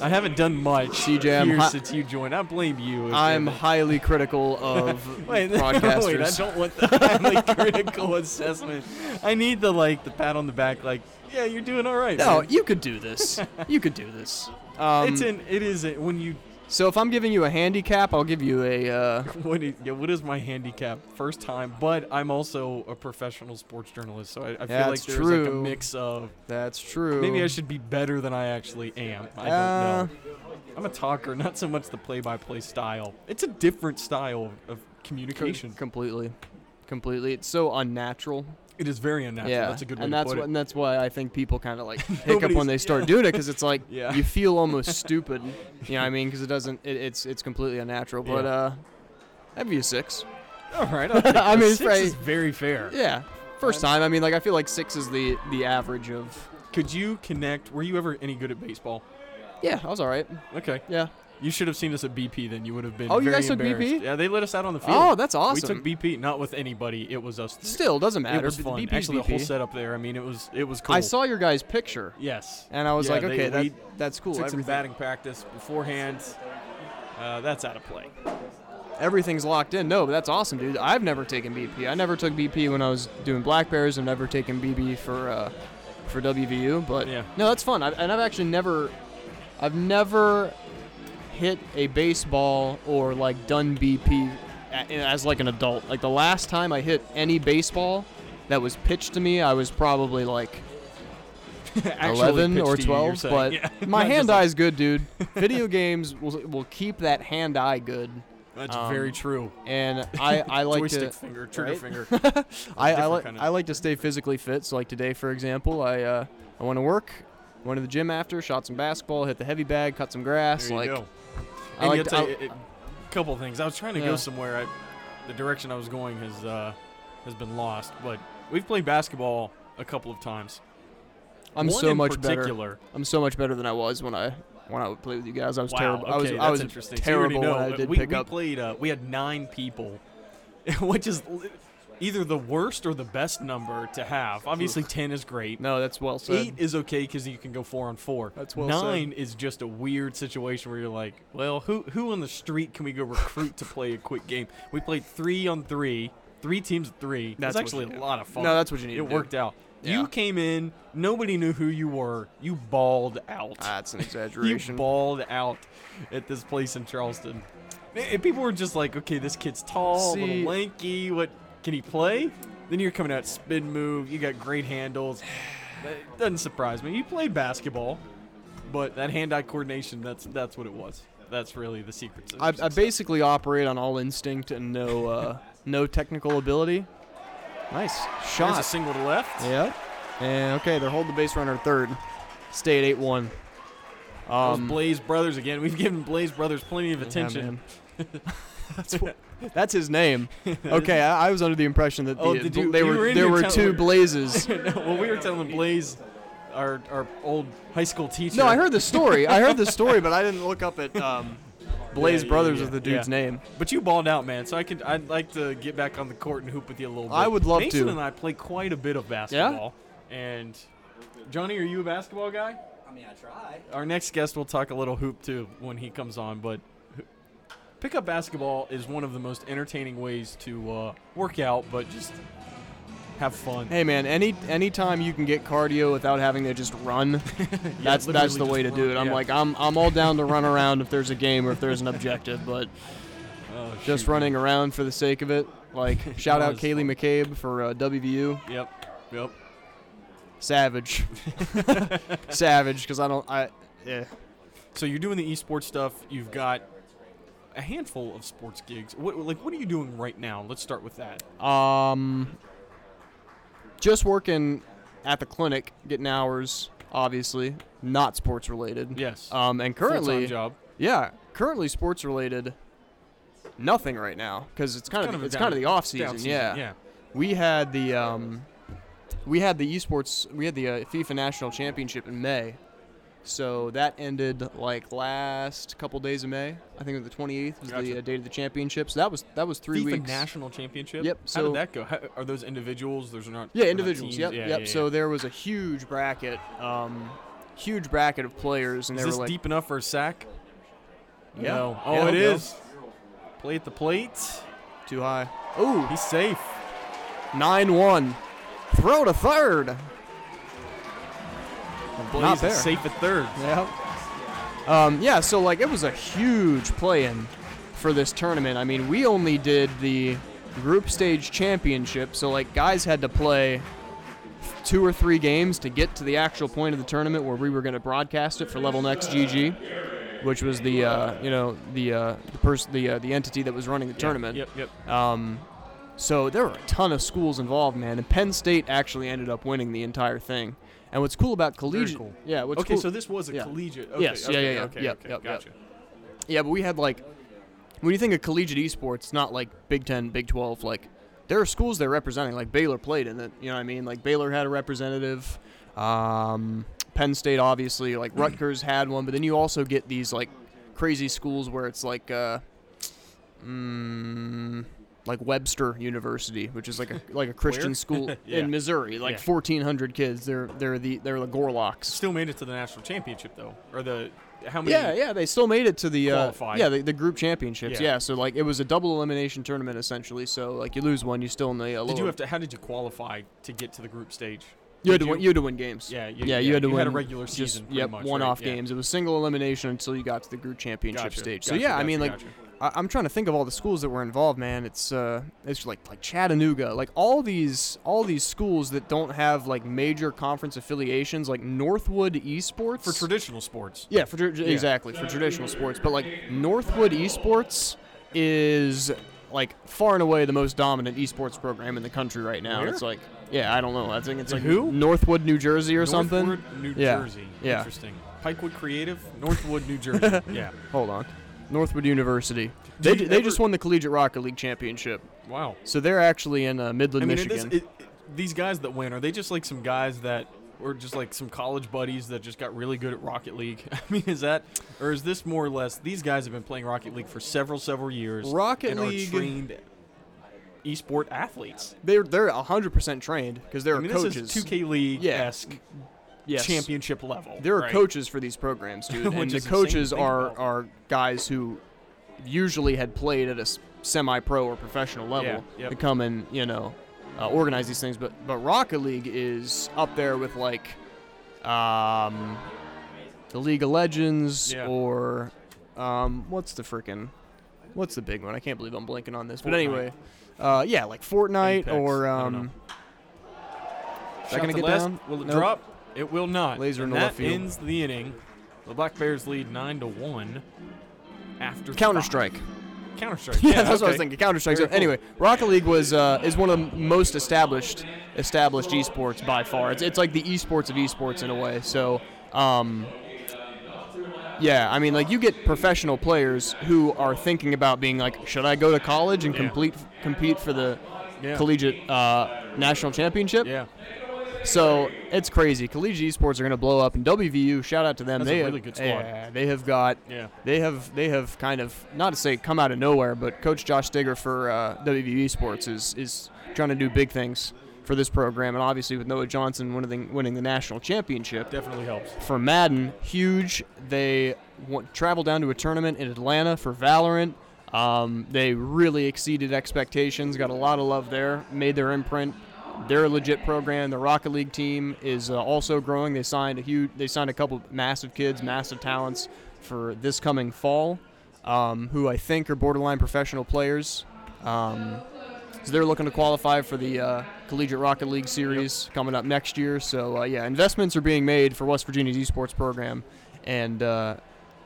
I haven't done much CJ, here hi- since you joined. I blame you. I'm highly critical of (laughs) (laughs) Wait, broadcasters. wait, I don't want the highly critical assessment. I need the like the pat on the back, like, yeah, you're doing all right. no, man." you could do this. you could do this. Um, it's an it is a, when you so if I'm giving you a handicap, I'll give you a. Uh, (laughs) what is, yeah, what is my handicap? First time, but I'm also a professional sports journalist, so I, I feel like there's like a mix of that's true. maybe I should be better than I actually am. I don't Uh, know. I'm a talker, (laughs) not so much the play-by-play style. It's a different style of, of Com- communication. completely, completely. It's so unnatural. It is very unnatural. yeah, That's a good way and to that's put what, it. and that's why I think people kind of like (laughs) hiccup Nobody's- when they start yeah. doing it because it's like (laughs) Yeah. you feel almost stupid. You know what I mean? Because it doesn't. It, it's it's completely unnatural. But Yeah. uh, I'd be a six. All right. (laughs) I'll take I that. mean, it's six very- is very fair. Yeah, first time. I mean, like I feel like six is the the average of. Could you connect? Were you ever any good at baseball? Yeah, I was all right. Okay. Yeah. You should have seen us at BP. Then you would have been. Oh, you guys took BP? Yeah, they let us out on the field. Oh, that's awesome. We took BP, not with anybody. It was us. Still doesn't matter. It was fun. BP's Actually, the whole BP. setup there. I mean, it was it was cool. I saw your guys' picture, Yes. and I was Yeah, like, they- okay, that, that's cool. Took some batting practice beforehand. Uh, that's out of play. everything's locked in. No, but that's awesome, dude. I've never taken BP. I never took BP when I was doing Black Bears. I've never taken BP for uh, for WVU. But Yeah. no, that's fun. I've, and I've actually never, I've never hit a baseball or like done BP as like an adult. Like the last time I hit any baseball that was pitched to me, I was probably like (laughs) 11 or to you, 12. But Yeah, (laughs) my hand like- eye's good, dude. Video (laughs) games will will keep that hand eye good, That's um, very true. and I I like Joystick to. finger, trigger right? finger. I, I like kinda- I like to stay physically fit. So like today, for example, I uh, I went to work, went to the gym after, shot some basketball, hit the heavy bag, cut some grass. There you like go. I like to- you, couple things. I was trying to Yeah. go somewhere. I, the direction I was going has uh, has been lost. But we've played basketball a couple of times. I'm One so much better. I'm so much better than I was when I when I would play with you guys. I was wow. terrible. Okay, I was that's I was interesting. So terrible know. when I Uh, did we, pick we up. played. Uh, we had nine people, (laughs) which is either the worst or the best number to have. Obviously, ten is great. No, that's well said. Eight is okay because you can go four on four. That's well said. Nine is just a weird situation where you're like, well, who who on the street can we go recruit to play a quick game? We played three on three, three teams of three. That's it what was actually a lot of fun. No, that's what you need It to do. worked out. Yeah. You came in, nobody knew who you were. You balled out. That's an (laughs) exaggeration. you balled out at this place in Charleston. And people were just like, okay, this kid's tall, a See- little lanky. What can he play? Then you're coming out spin move. You got great handles. It (sighs) doesn't surprise me. You played basketball, but that hand-eye coordination, that's that's what it was. That's really the secret. I, I basically operate on all instinct and no uh, (laughs) no technical ability. Nice shot. There's a single to left. Yep. And okay, they're holding the base runner third. Stay at eight one. Those Um, Blaze brothers again. We've given Blaze brothers plenty of yeah, attention. man. (laughs) (laughs) that's what, that's his name. (laughs) Okay, I, I was under the impression that the, Oh, did you- they you were, were in there here were tell- two blazes. (laughs) no, well, we were telling Blaze, our our old high school teacher. no, I heard the story. I heard the story, but I didn't look up at um, (laughs) Blaze yeah, Brothers yeah, is the dude's yeah. name. But you balled out, man. So I could. I'd like to get back on the court and hoop with you a little bit. I would love Mason to. and I play quite a bit of basketball. And Johnny, are you a basketball guy? I mean, I try. Our next guest will talk a little hoop too when he comes on. But ho- pickup basketball is one of the most entertaining ways to uh, work out, but just have fun. Hey man, any anytime you can get cardio without having to just run, (laughs) that's that's the way to just do run, it. I'm yeah. like I'm I'm all down to run around if there's a game or if there's an objective, but (laughs) Oh, just shoot, man. running around for the sake of it. Like (laughs) shout out Kaylee McCabe for uh, WVU. Yep. Yep. Savage, savage, because I don't I yeah. So you're doing the esports stuff. You've got a handful of sports gigs. What like what are you doing right now? Let's start with that. Um, just working at the clinic, getting hours. Obviously, not sports related. Yes. Um, and Full-time currently, job. yeah, currently sports related. Nothing right now because it's kind, kind of, of it's down- kind of the off season. Season, Yeah. Yeah. we had the um, we had the esports we had the uh, FIFA National Championship in May, so that ended like last couple days of May. I think it was the 28th was the uh, date of the championship. So that was that was three FIFA weeks. National Championship. Yep, How so- did that go? How, are those individuals? Those are not. Yeah, they're not individuals. Yep, Yeah, yep. yeah, So yeah. there was a huge bracket, um, huge bracket of players, and is they this were like, deep enough for a sack? Yeah. No. Oh, he'll go. Play at the plate. too high. Ooh, He's safe. nine-one. Throw to third. Blaze Not there. safe at third. Yeah. Um, yeah. So like, it was a huge play-in for this tournament. I mean, we only did the group stage championship, so like, guys had to play two or three games to get to the actual point of the tournament where we were going to broadcast it for Level Next GG, which was the uh, you know the uh, the person the uh, the entity that was running the tournament. Yep. Yep. Um, so there were a ton of schools involved, man, and Penn State actually ended up winning the entire thing. And what's cool about collegiate, cool. yeah, what's okay, cool, so this was a yeah. collegiate. Okay, Yes, yeah, okay, yeah, yeah. Okay, Yep, okay, yep, yep. gotcha. yeah, but we had like when you think of collegiate esports, not like Big Ten, Big Twelve. Like there are schools they're representing. Like Baylor played in it. You know what I mean? Like Baylor had a representative. Um, Penn State obviously, like Rutgers had one, but then you also get these like crazy schools where it's like uh, mm, like Webster University, which is like a like a (laughs) Christian school (laughs) Yeah. in Missouri, like Yeah. 1,400 kids. They're they're the they're the Gorloks. Still made it to the national championship though, or the how many? Yeah, yeah, they still made it to the uh, yeah the, the group championships. Yeah. Yeah. so like it was a double elimination tournament essentially. So like you lose one, you still in the uh, Did you have to? How did you qualify to get to the group stage? you had to win you- you had to win games. Yeah, you, yeah, you had to you win had a regular just, season. pretty Yep, much, one right? off Yeah. games. It was single elimination until you got to the group championship Gotcha, stage. so gotcha, yeah, I gotcha, mean like. I, I'm trying to think of all the schools that were involved, man. It's uh, it's like like Chattanooga, like all these all these schools that don't have like major conference affiliations, like Northwood Esports For traditional sports. Yeah, for tra- exactly for traditional sports, but like Northwood Esports is like far and away the most dominant esports program in the country right now. Where? It's like, yeah, I don't know. I think it's like Who? Northwood, New Jersey, or something. Northwood, New Yeah. Jersey. Yeah. Interesting. Pikewood Creative, Northwood, New Jersey. (laughs) yeah. Hold on, Northwood University. They, they ever- just won the Collegiate Rocket League championship, Wow. so they're actually in uh, Midland, I mean, Michigan. it is, it, it- these guys that win, are they just like some guys that were just like some college buddies that just got really good at Rocket League? (laughs) I mean, is that, or is this more or less, these guys have been playing Rocket League for several, several years. Rocket and League- Are trained esport athletes. they're they're 100% trained because they're I mean, coaches. this is 2K League esque yes. championship level. There are right? coaches for these programs, dude, (laughs) and the is insane to coaches are are guys who usually had played at a semi-pro or professional level Yeah, yep. to come and you know uh, organize these things. But but Rocket League is up there with like um, the League of Legends Yeah. or um, what's the frickin' what's the big one? I can't believe I'm blanking on this. But anyway, uh, yeah, like Fortnite Apex, or I um. Is that Shot gonna get left. down? Will it Nope. drop? It will not. Laser in the that left field. ends the inning. The Black Bears lead nine to one. After Counter. Strike. Counter Strike. (laughs) Yeah, that's what I was okay. thinking. Counter Strike. So cool. anyway, Rocket League was uh, is one of the most established established esports by far. It's it's like the esports of esports in a way. So, um, yeah, I mean, like you get professional players who are thinking about being like, should I go to college and Yeah. complete compete for the Yeah. collegiate uh, national championship? Yeah. So it's crazy. Collegiate esports are going to blow up, and WVU. Shout out to them. That's they a have- good squad. Yeah, they have got Yeah. they have they have kind of not to say come out of nowhere, but Coach Josh Stigger for uh, WVU Sports is is trying to do big things for this program, and obviously with Noah Johnson winning winning the national championship Definitely helps. for Madden, huge. They w- traveled down to a tournament in Atlanta for Valorant. Um, they really exceeded expectations. Got a lot of love there. Made their imprint. They're a legit program. The Rocket League team is uh, also growing. They signed a huge. They signed a couple massive kids, massive talents for this coming fall, um, who I think are borderline professional players. Um, so they're looking to qualify for the uh, Collegiate Rocket League series coming up next year. So uh, yeah, investments are being made for West Virginia's esports program, and uh,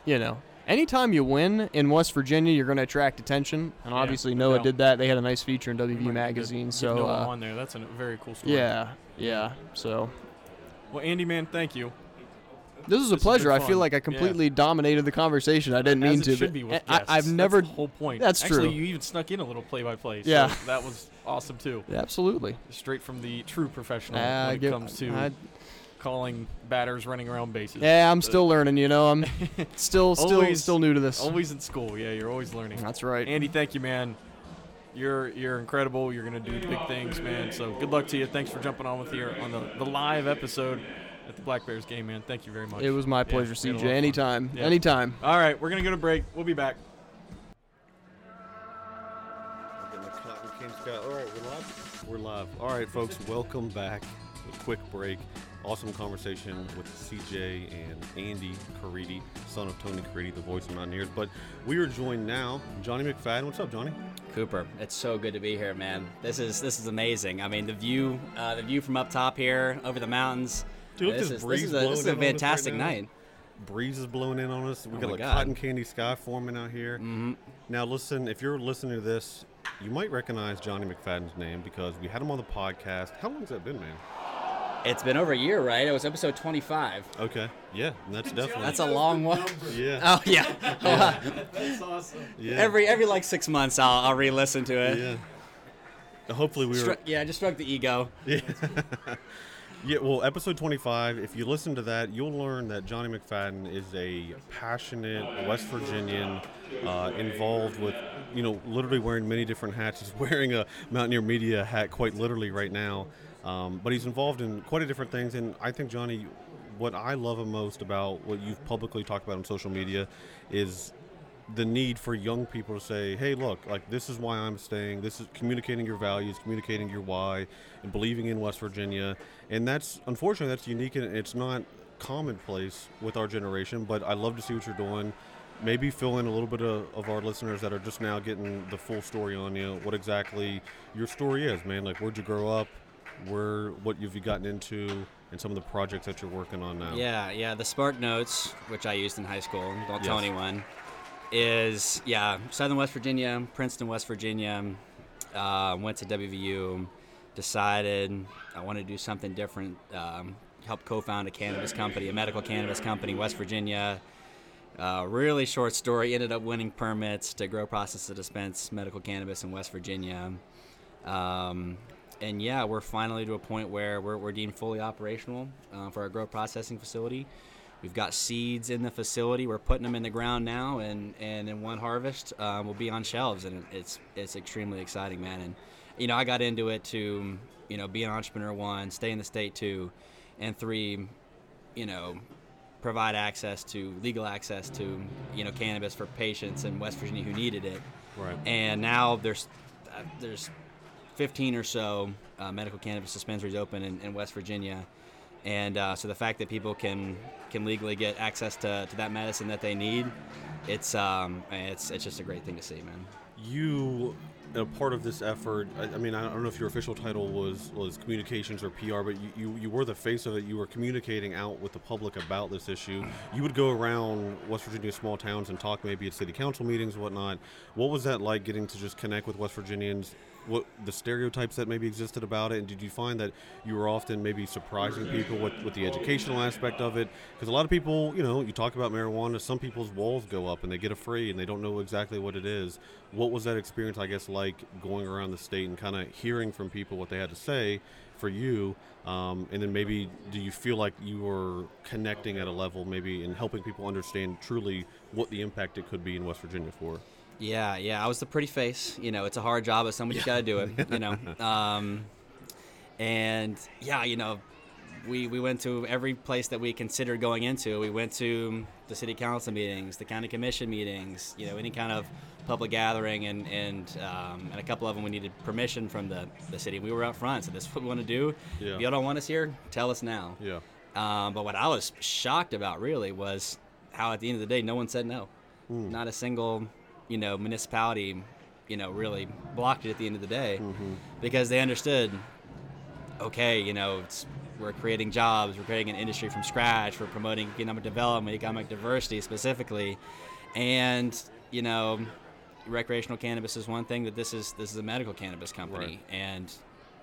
you know, anytime you win in West Virginia, you're going to attract attention. And Yeah, obviously, no Noah doubt. did that. They had a nice feature in WV magazine. So get Noah uh, on there. That's a very cool story. yeah, yeah. So Well, Andy, man, thank you. this is a This pleasure. I feel like I Yeah. completely dominated the conversation. I didn't As mean it to, should be with I, guests. That's never. the whole point. That's Actually, true. you even snuck in a little play-by-play. So Yeah. That was awesome too. Absolutely. Straight from the true professional Uh, when it give- comes to I- calling batters running around bases. yeah, I'm still learning. You know, I'm (laughs) still, still, Always- still new to this. Always in school. Yeah, you're always learning. That's right. Andy, thank you, man. You're you're incredible. You're gonna do big things, man. So good luck to you. Thanks for jumping on with here on the, the live episode at the Black Bears game, man. Thank you very much. It was my pleasure, we had a lot of CJ. Anytime. Yeah. Anytime. All right, we're gonna go to break. We'll be back. Getting the cotton candy sky. All right, we're live. We're live. All right, folks, welcome back. A quick break. Awesome conversation with CJ and Andy Caridi, son of Tony Caridi, the voice of Mountaineers. But we are joined now, Johnny McFadden. What's up, Johnny? Cooper, it's so good to be here, man. This is this is amazing. I mean, the view, uh, the view from up top here over the mountains. Dude, this, is, breeze this is a, this is a us right fantastic night. Breeze is blowing in on us. We Oh got a like cotton candy sky forming out here. hmm Now, listen, if you're listening to this, you might recognize Johnny McFadden's name because we had him on the podcast. How long has that been, man? It's been over a year, right? It was episode 25. Okay. Yeah, and that's definitely. That's a long one. yeah. Oh yeah. (laughs) That's awesome. yeah. every every like six months, I'll, I'll re-listen to it. Yeah. Hopefully we were. Stru- yeah, just stroke the ego. Yeah. (laughs) yeah. Well, episode 25. If you listen to that, you'll learn that Johnny McFadden is a passionate West Virginian, uh, involved with, you know, literally wearing many different hats. He's (laughs) wearing a Mountaineer Media hat, quite literally, right now. Um, but he's involved in quite a different things, and I think Johnny, what I love most about what you've publicly talked about on social media, is the need for young people to say, "Hey, look, like this is why I'm staying. This is communicating your values, communicating your why, and believing in West Virginia." And that's unfortunately that's unique and it's not commonplace with our generation. But I love to see what you're doing. maybe fill in a little bit of, of our listeners that are just now getting the full story on you. What exactly your story is, man? Like, where'd you grow up? Where, what you've you gotten into, and some of the projects that you're working on now? Yeah, yeah. The Spark Notes, which I used in high school, don't tell Yes. anyone, is yeah, Southern West Virginia, Princeton, West Virginia. Uh, went to WVU, decided I wanted to do something different. Um, helped co-found a cannabis company, a medical cannabis company, West Virginia. Uh, really short story. Ended up winning permits to grow, process, and dispense medical cannabis in West Virginia. Um, and yeah, we're finally to a point where we're, we're deemed fully operational uh, for our grow processing facility. We've got seeds in the facility. We're putting them in the ground now, and, and in one harvest, uh, we'll be on shelves, and it's it's extremely exciting, man. And you know, I got into it to you know be an entrepreneur one, stay in the state two, and three, you know, provide access to legal access to you know cannabis for patients in West Virginia who needed it. Right. And now there's uh, there's 15 or so uh, medical cannabis dispensaries open in, in West Virginia, and uh, so the fact that people can can legally get access to, to that medicine that they need, it's um it's it's just a great thing to see, man. you a part of this effort I, I mean i don't know if your official title was was communications or pr but you, you, you were the face of it. You were communicating out with the public about this issue. You would go around west virginia small towns and talk maybe at city council meetings whatnot. What was that like getting to just connect with west virginians what the stereotypes that maybe existed about it and did you find that you were often maybe surprising people with, with the educational aspect of it? Because a lot of people you know you talk about marijuana some people's walls go up and they get afraid and they don't know exactly what it is. What was that experience i guess like going around the state and kind of hearing from people what they had to say for you? Um, and then maybe do you feel like you were connecting at a level maybe and helping people understand truly what the impact it could be in west virginia for Yeah, yeah. I was the pretty face. You know, it's a hard job, but somebody's got to do it. You know, (laughs) um, and yeah, you know, we we went to every place that we considered going into. We went to the city council meetings, the county commission meetings. You know, any kind of public gathering, and and um, and a couple of them we needed permission from the the city. We were up front, so this is what we want to do. Yeah. If y'all don't want us here, tell us now. yeah Um, but what I was shocked about really was how at the end of the day, no one said no. Not a single, you know, municipality, you know, really blocked it at the end of the day mm-hmm. because they understood. Okay, you know, it's, we're creating jobs, we're creating an industry from scratch, we're promoting economic development, economic diversity specifically, and you know, recreational cannabis is one thing. That this is this is a medical cannabis company, and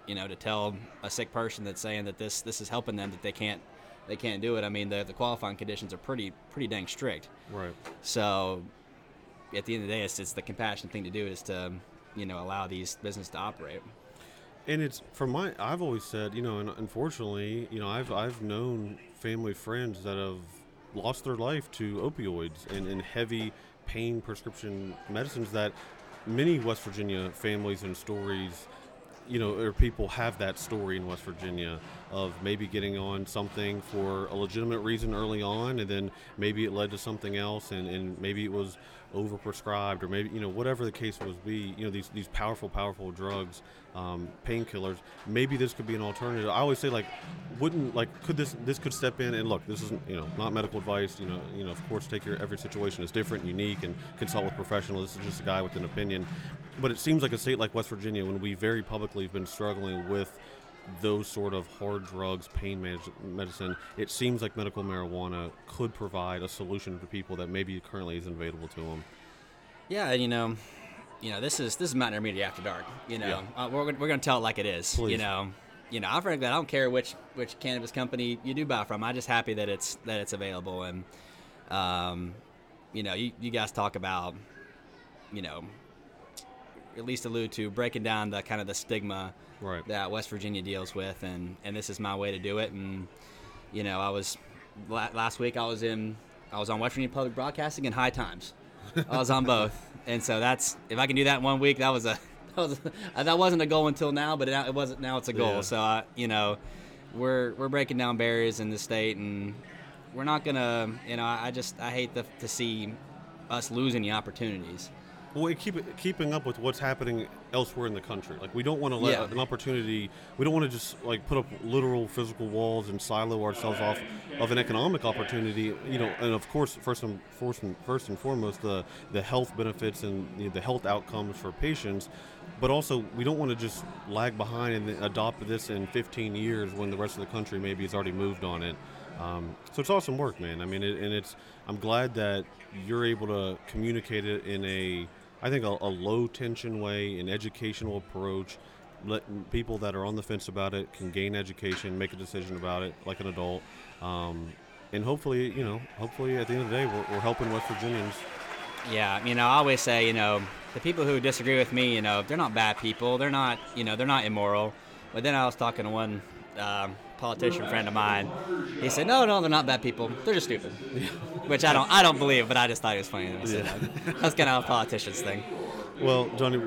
you know, to tell a sick person that's saying that this this is helping them that they can't they can't do it. I mean, the the qualifying conditions are pretty pretty dang strict. right So at the end of the day, it's, it's the compassionate thing to do is to um, you know allow these businesses to operate. and it's from my i've always said you know and unfortunately you know i've i've known family friends that have lost their life to opioids and, and heavy pain prescription medicines that many west virginia families and stories you know or people have that story in west virginia of maybe getting on something for a legitimate reason early on and then maybe it led to something else and, and maybe it was overprescribed or maybe you know whatever the case was be you know these these powerful powerful drugs um, painkillers maybe this could be an alternative. I always say like wouldn't like could this this could step in and look this isn't you know not medical advice you know you know of course take your every situation is different unique and consult with professionals. This is just a guy with an opinion. But it seems like a state like west virginia when we very publicly have been struggling with those sort of hard drugs, pain medicine, it seems like medical marijuana could provide a solution for people that maybe currently isn't available to them. Yeah, you know, you know, this is this is Mountaineer Media After Dark. You know, Yeah. uh, we're, we're gonna tell it like it is. Please. You know, you know, I frankly I don't care which which cannabis company you do buy from. I'm just happy that it's that it's available and, um, you know, you, you guys talk about, you know, at least allude to breaking down the kind of the stigma Right. that West Virginia deals with, and and this is my way to do it. And you know, I was last week I was in I was on West Virginia Public Broadcasting in High Times. I was on both, and so that's if I can do that in one week, that was a that was a, that wasn't a goal until now, but now it wasn't. Now it's a goal. Yeah. So I, you know, we're we're breaking down barriers in the state, and we're not gonna. You know, I just I hate the, to see us losing the opportunities. Well, keep keeping up with what's happening elsewhere in the country. Like we don't want to let Yeah. an opportunity. We don't want to just like put up literal physical walls and silo ourselves off of an economic opportunity. You know, and of course, first and first and, first and foremost, the the health benefits and the, the health outcomes for patients. But also, we don't want to just lag behind and adopt this in 15 years when the rest of the country maybe has already moved on it. Um, so it's awesome work, man. I mean, it, and it's I'm glad that you're able to communicate it in a I think a, a low tension way, an educational approach. Let people that are on the fence about it can gain education, make a decision about it like an adult, um, and hopefully, you know, hopefully at the end of the day, we're, we're helping West Virginians. Yeah, you know, I always say, you know, the people who disagree with me, you know, they're not bad people. They're not, you know, they're not immoral. But then I was talking to one um, politician friend of mine. He said, "No, no, they're not bad people. They're just stupid." (laughs) Which I don't, I don't believe, but I just thought it was funny. That that. That's kind of a politician's thing. Well, Johnny,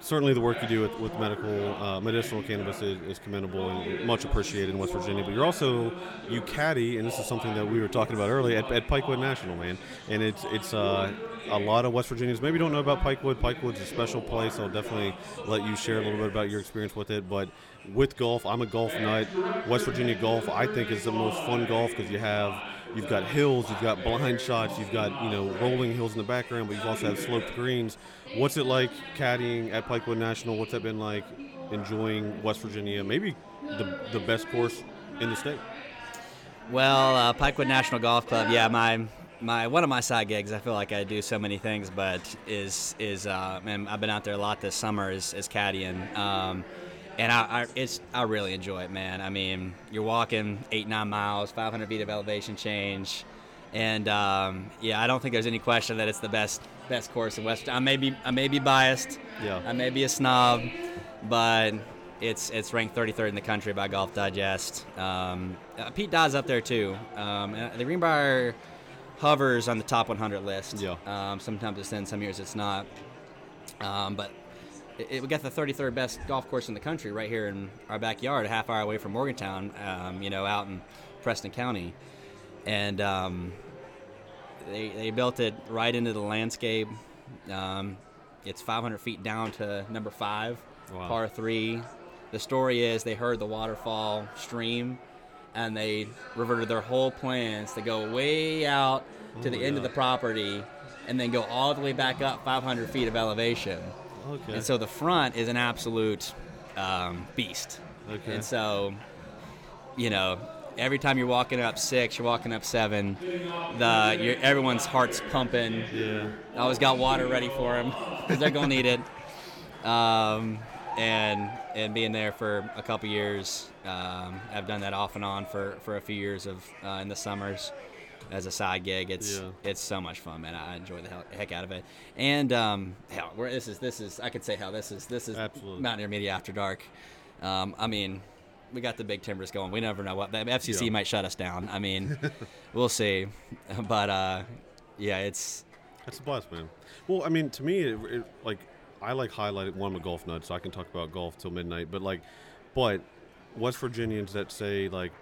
certainly the work you do with, with medical uh, medicinal cannabis is, is commendable and much appreciated in West Virginia. But you're also you caddy, and this is something that we were talking about earlier at, at Pikewood National, man. And it's it's uh, a lot of West Virginians maybe don't know about Pikewood. Pikewood's a special place. I'll definitely let you share a little bit about your experience with it. But with golf, I'm a golf nut. West Virginia golf, I think, is the most fun golf because you have you've got hills, you've got blind shots, you've got you know rolling hills in the background, but you've also have sloped greens. What's it like caddying at Pikewood National? What's that been like enjoying West Virginia? Maybe the the best course in the state. Well, uh, Pikewood National Golf Club. Yeah, my my one of my side gigs. I feel like I do so many things, but is is uh, man, I've been out there a lot this summer. Is is caddying. Um, and I, I, it's I really enjoy it, man. I mean, you're walking eight nine miles, 500 feet of elevation change, and um, yeah, I don't think there's any question that it's the best best course in West. I may be I may be biased, Yeah. I may be a snob, but it's it's ranked 33rd in the country by Golf Digest. Um, uh, Pete Dye's up there too. Um, the Greenbrier hovers on the top 100 list. Yeah. Um, sometimes it's in, some years it's not. Um, but it, it- we got the 33rd best golf course in the country right here in our backyard, a half hour away from Morgantown. Um, you know, out in Preston County, and um, they they built it right into the landscape. Um, it's 500 feet down to number five, Wow. par three. The story is they heard the waterfall stream, and they reverted their whole plans to go way out to the end of the property, and then go all the way back up 500 feet of elevation. Okay. And so the front is an absolute um, beast. Okay. And so, you know, every time you're walking up six, you're walking up seven, the you're, everyone's heart's pumping. yeah. I always got water ready for them because they're gonna need it. (laughs) Um, and and being there for a couple years, um, I've done that off and on for, for a few years of uh, in the summers as a side gig. It's Yeah. it's so much fun, man. I enjoy the hell, heck out of it. And um, hell, where this is this is I could say hell this is this is Absolutely. Mountaineer Media After Dark. Um, I mean, we got the big timbers going. We never know what the FCC Yeah. might shut us down. I mean, (laughs) we'll see. But uh, yeah, it's That's a blast, man. Well, I mean, to me, it, it, like I like highlighting. One, I'm a golf nut, so I can talk about golf till midnight. But like, but West Virginians that say like,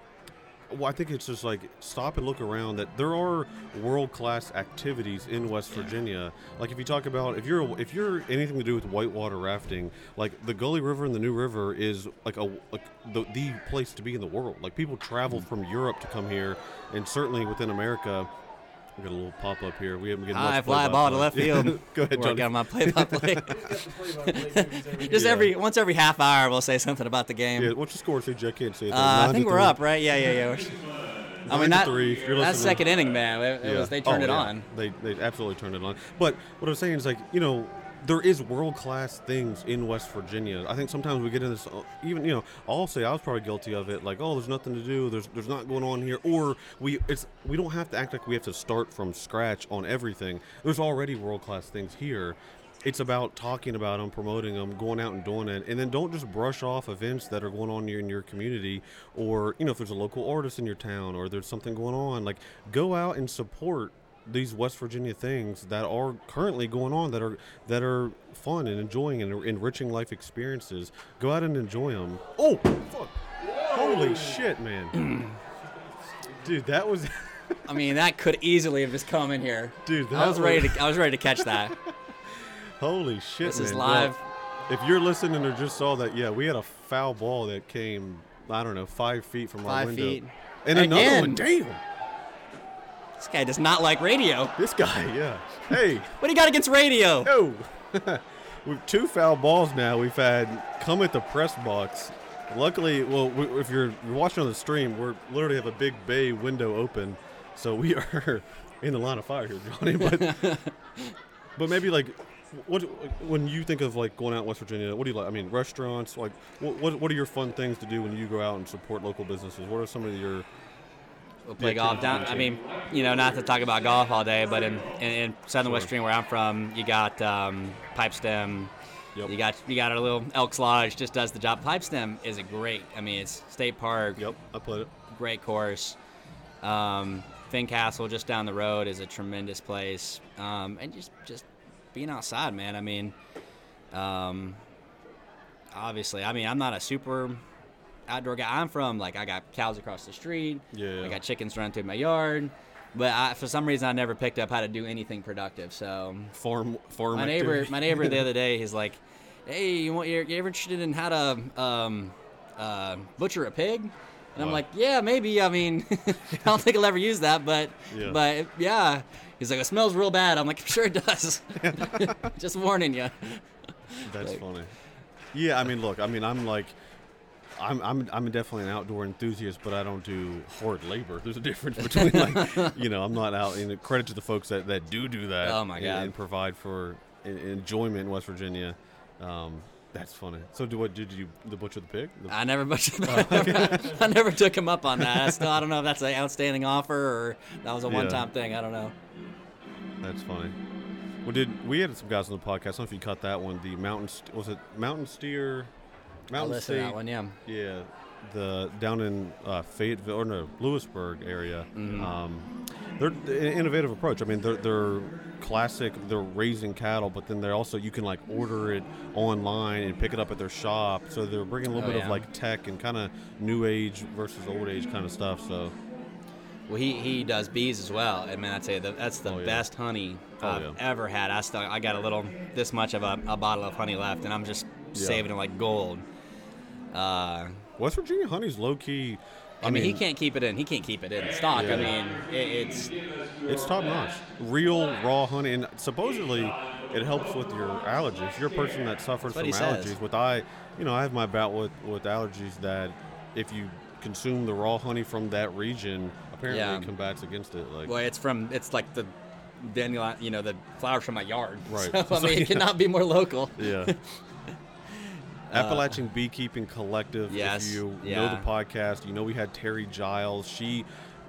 well, I think it's just like stop and look around. That there are world class activities in West Virginia. Like if you talk about if you're if you're anything to do with whitewater rafting, like the Gauley River and the New River is like a like the, the place to be in the world. Like people travel mm. from Europe to come here, and certainly within America. We got a little pop up here. We haven't getting High much fly ball to left field. (laughs) Go ahead, Work Johnny. on my play-by-play. (laughs) (laughs) Just Yeah. every once every half hour, we'll say something about the game. Yeah, what's the score, CJ? I can't say it. uh, I think we're three. up, right? Yeah, yeah, yeah. I Nine mean to that three, if you're that's second inning, man. It, it Yeah. was they turned Oh, it yeah. on. They they absolutely turned it on. But what I'm saying is like you know there is world class things in West Virginia. I think sometimes we get in this uh, even you know I'll say I was probably guilty of it. Like oh there's nothing to do. There's there's not going on here. Or we it's we don't have to act like we have to start from scratch on everything. There's already world class things here. It's about talking about them, promoting them, going out and doing it, and then don't just brush off events that are going on in your community, or you know if there's a local artist in your town, or there's something going on. Like go out and support these West Virginia things that are currently going on that are that are fun and enjoying and enriching life experiences. Go out and enjoy them. Oh, fuck! Holy shit, man! (clears throat) Dude, that was, (laughs) I mean, that could easily have just come in here. dude. That I was ready to I was ready to catch that. (laughs) Holy shit! This is man. Well, live. if you're listening or just saw that, yeah, we had a foul ball that came, I don't know, five feet from our Five window. feet. And another one. Damn. This guy does not like radio. This guy, yeah. Hey, What do you got against radio? no. (laughs) We've two foul balls now. We've had come at the press box. Luckily, well, we, if you're, you're watching on the stream, we're literally have a big bay window open, so we (laughs) are in the line of fire here, Johnny. But (laughs) but maybe like, what when you think of like going out in West Virginia, what do you like? I mean, restaurants. Like, what what, what are your fun things to do when you go out and support local businesses? What are some of your play golf down. I mean, you know, not to talk about golf all day, but in, in, in southern West Sure. Virginia, where I'm from, you got um, Pipestem. Yep. You got you got our little Elks Lodge. Just does the job. Pipestem is a great. I mean, it's state park. Yep, I played it. Great course. Um, Fincastle just down the road is a tremendous place. Um, and just just being outside, man. I mean, um, obviously, I mean, I'm not a super outdoor guy. I'm from like I got cows across the street. Yeah. I got chickens running through my yard. But I, for some reason, I never picked up how to do anything productive. So Farm farm. my neighbor, activity. my neighbor the other (laughs) day, he's like, "Hey, you want you're, you ever interested in how to um, uh, butcher a pig?" And I'm Wow. like, "Yeah, maybe. I mean, (laughs) I don't think I'll ever use that, but Yeah. but yeah." He's like, "It smells real bad." I'm like, "Sure it does." (laughs) Just warning you. That's Like- funny. Yeah, I mean, look, I mean, I'm like, I'm, I'm, I'm definitely an outdoor enthusiast, but I don't do hard labor. (laughs) There's a difference between, like, (laughs) you know, I'm not out. And credit to the folks that, that do do that. Oh, my God. And, provide for en- enjoyment in West Virginia. Um, that's funny. So, do what did you the butcher the pig? The- I never, butchered- (laughs) I never took him up on that. I still, I don't know if that's an outstanding offer or that was a one-time thing. I don't know. that's funny. Well, did we had some guys on the podcast? I don't know if you caught that one. The mountain was it mountain steer? Mountain to State- that one. Yeah. Yeah, the down in uh, Fayetteville or no Lewisburg area. Mm-hmm. Um, they're an innovative approach. I mean, they're, they're classic. They're raising cattle, but then they're also you can like order it online and pick it up at their shop. So they're bringing a little Oh, bit yeah. of like tech and kind of new age versus old age kind of stuff. So Well, he, he does bees as well. I mean, I'd say that that's the Oh, yeah. best honey Oh, I've yeah. ever had. I still I got a little this much of a, a bottle of honey left, and I'm just saving it like gold. Uh, West Virginia honey's low key. I, mean, he can't keep it in. He can't keep it in stock. Yeah. I mean, it, it's It's top notch. Real raw honey, and supposedly it helps with your allergies. You're a person that suffers from allergies, says. with I, you know, I have my bout with with allergies that if you consume the raw honey from that region, apparently Yeah. it combats against it. Like, well, it's from it's like the dandelion, you know, the flowers from my yard. Right. (laughs) So, I (laughs) So, mean, yeah. it cannot be more local. yeah. (laughs) Appalachian Beekeeping Collective. Uh, Yes, If you know the podcast, you know we had Terry Giles. She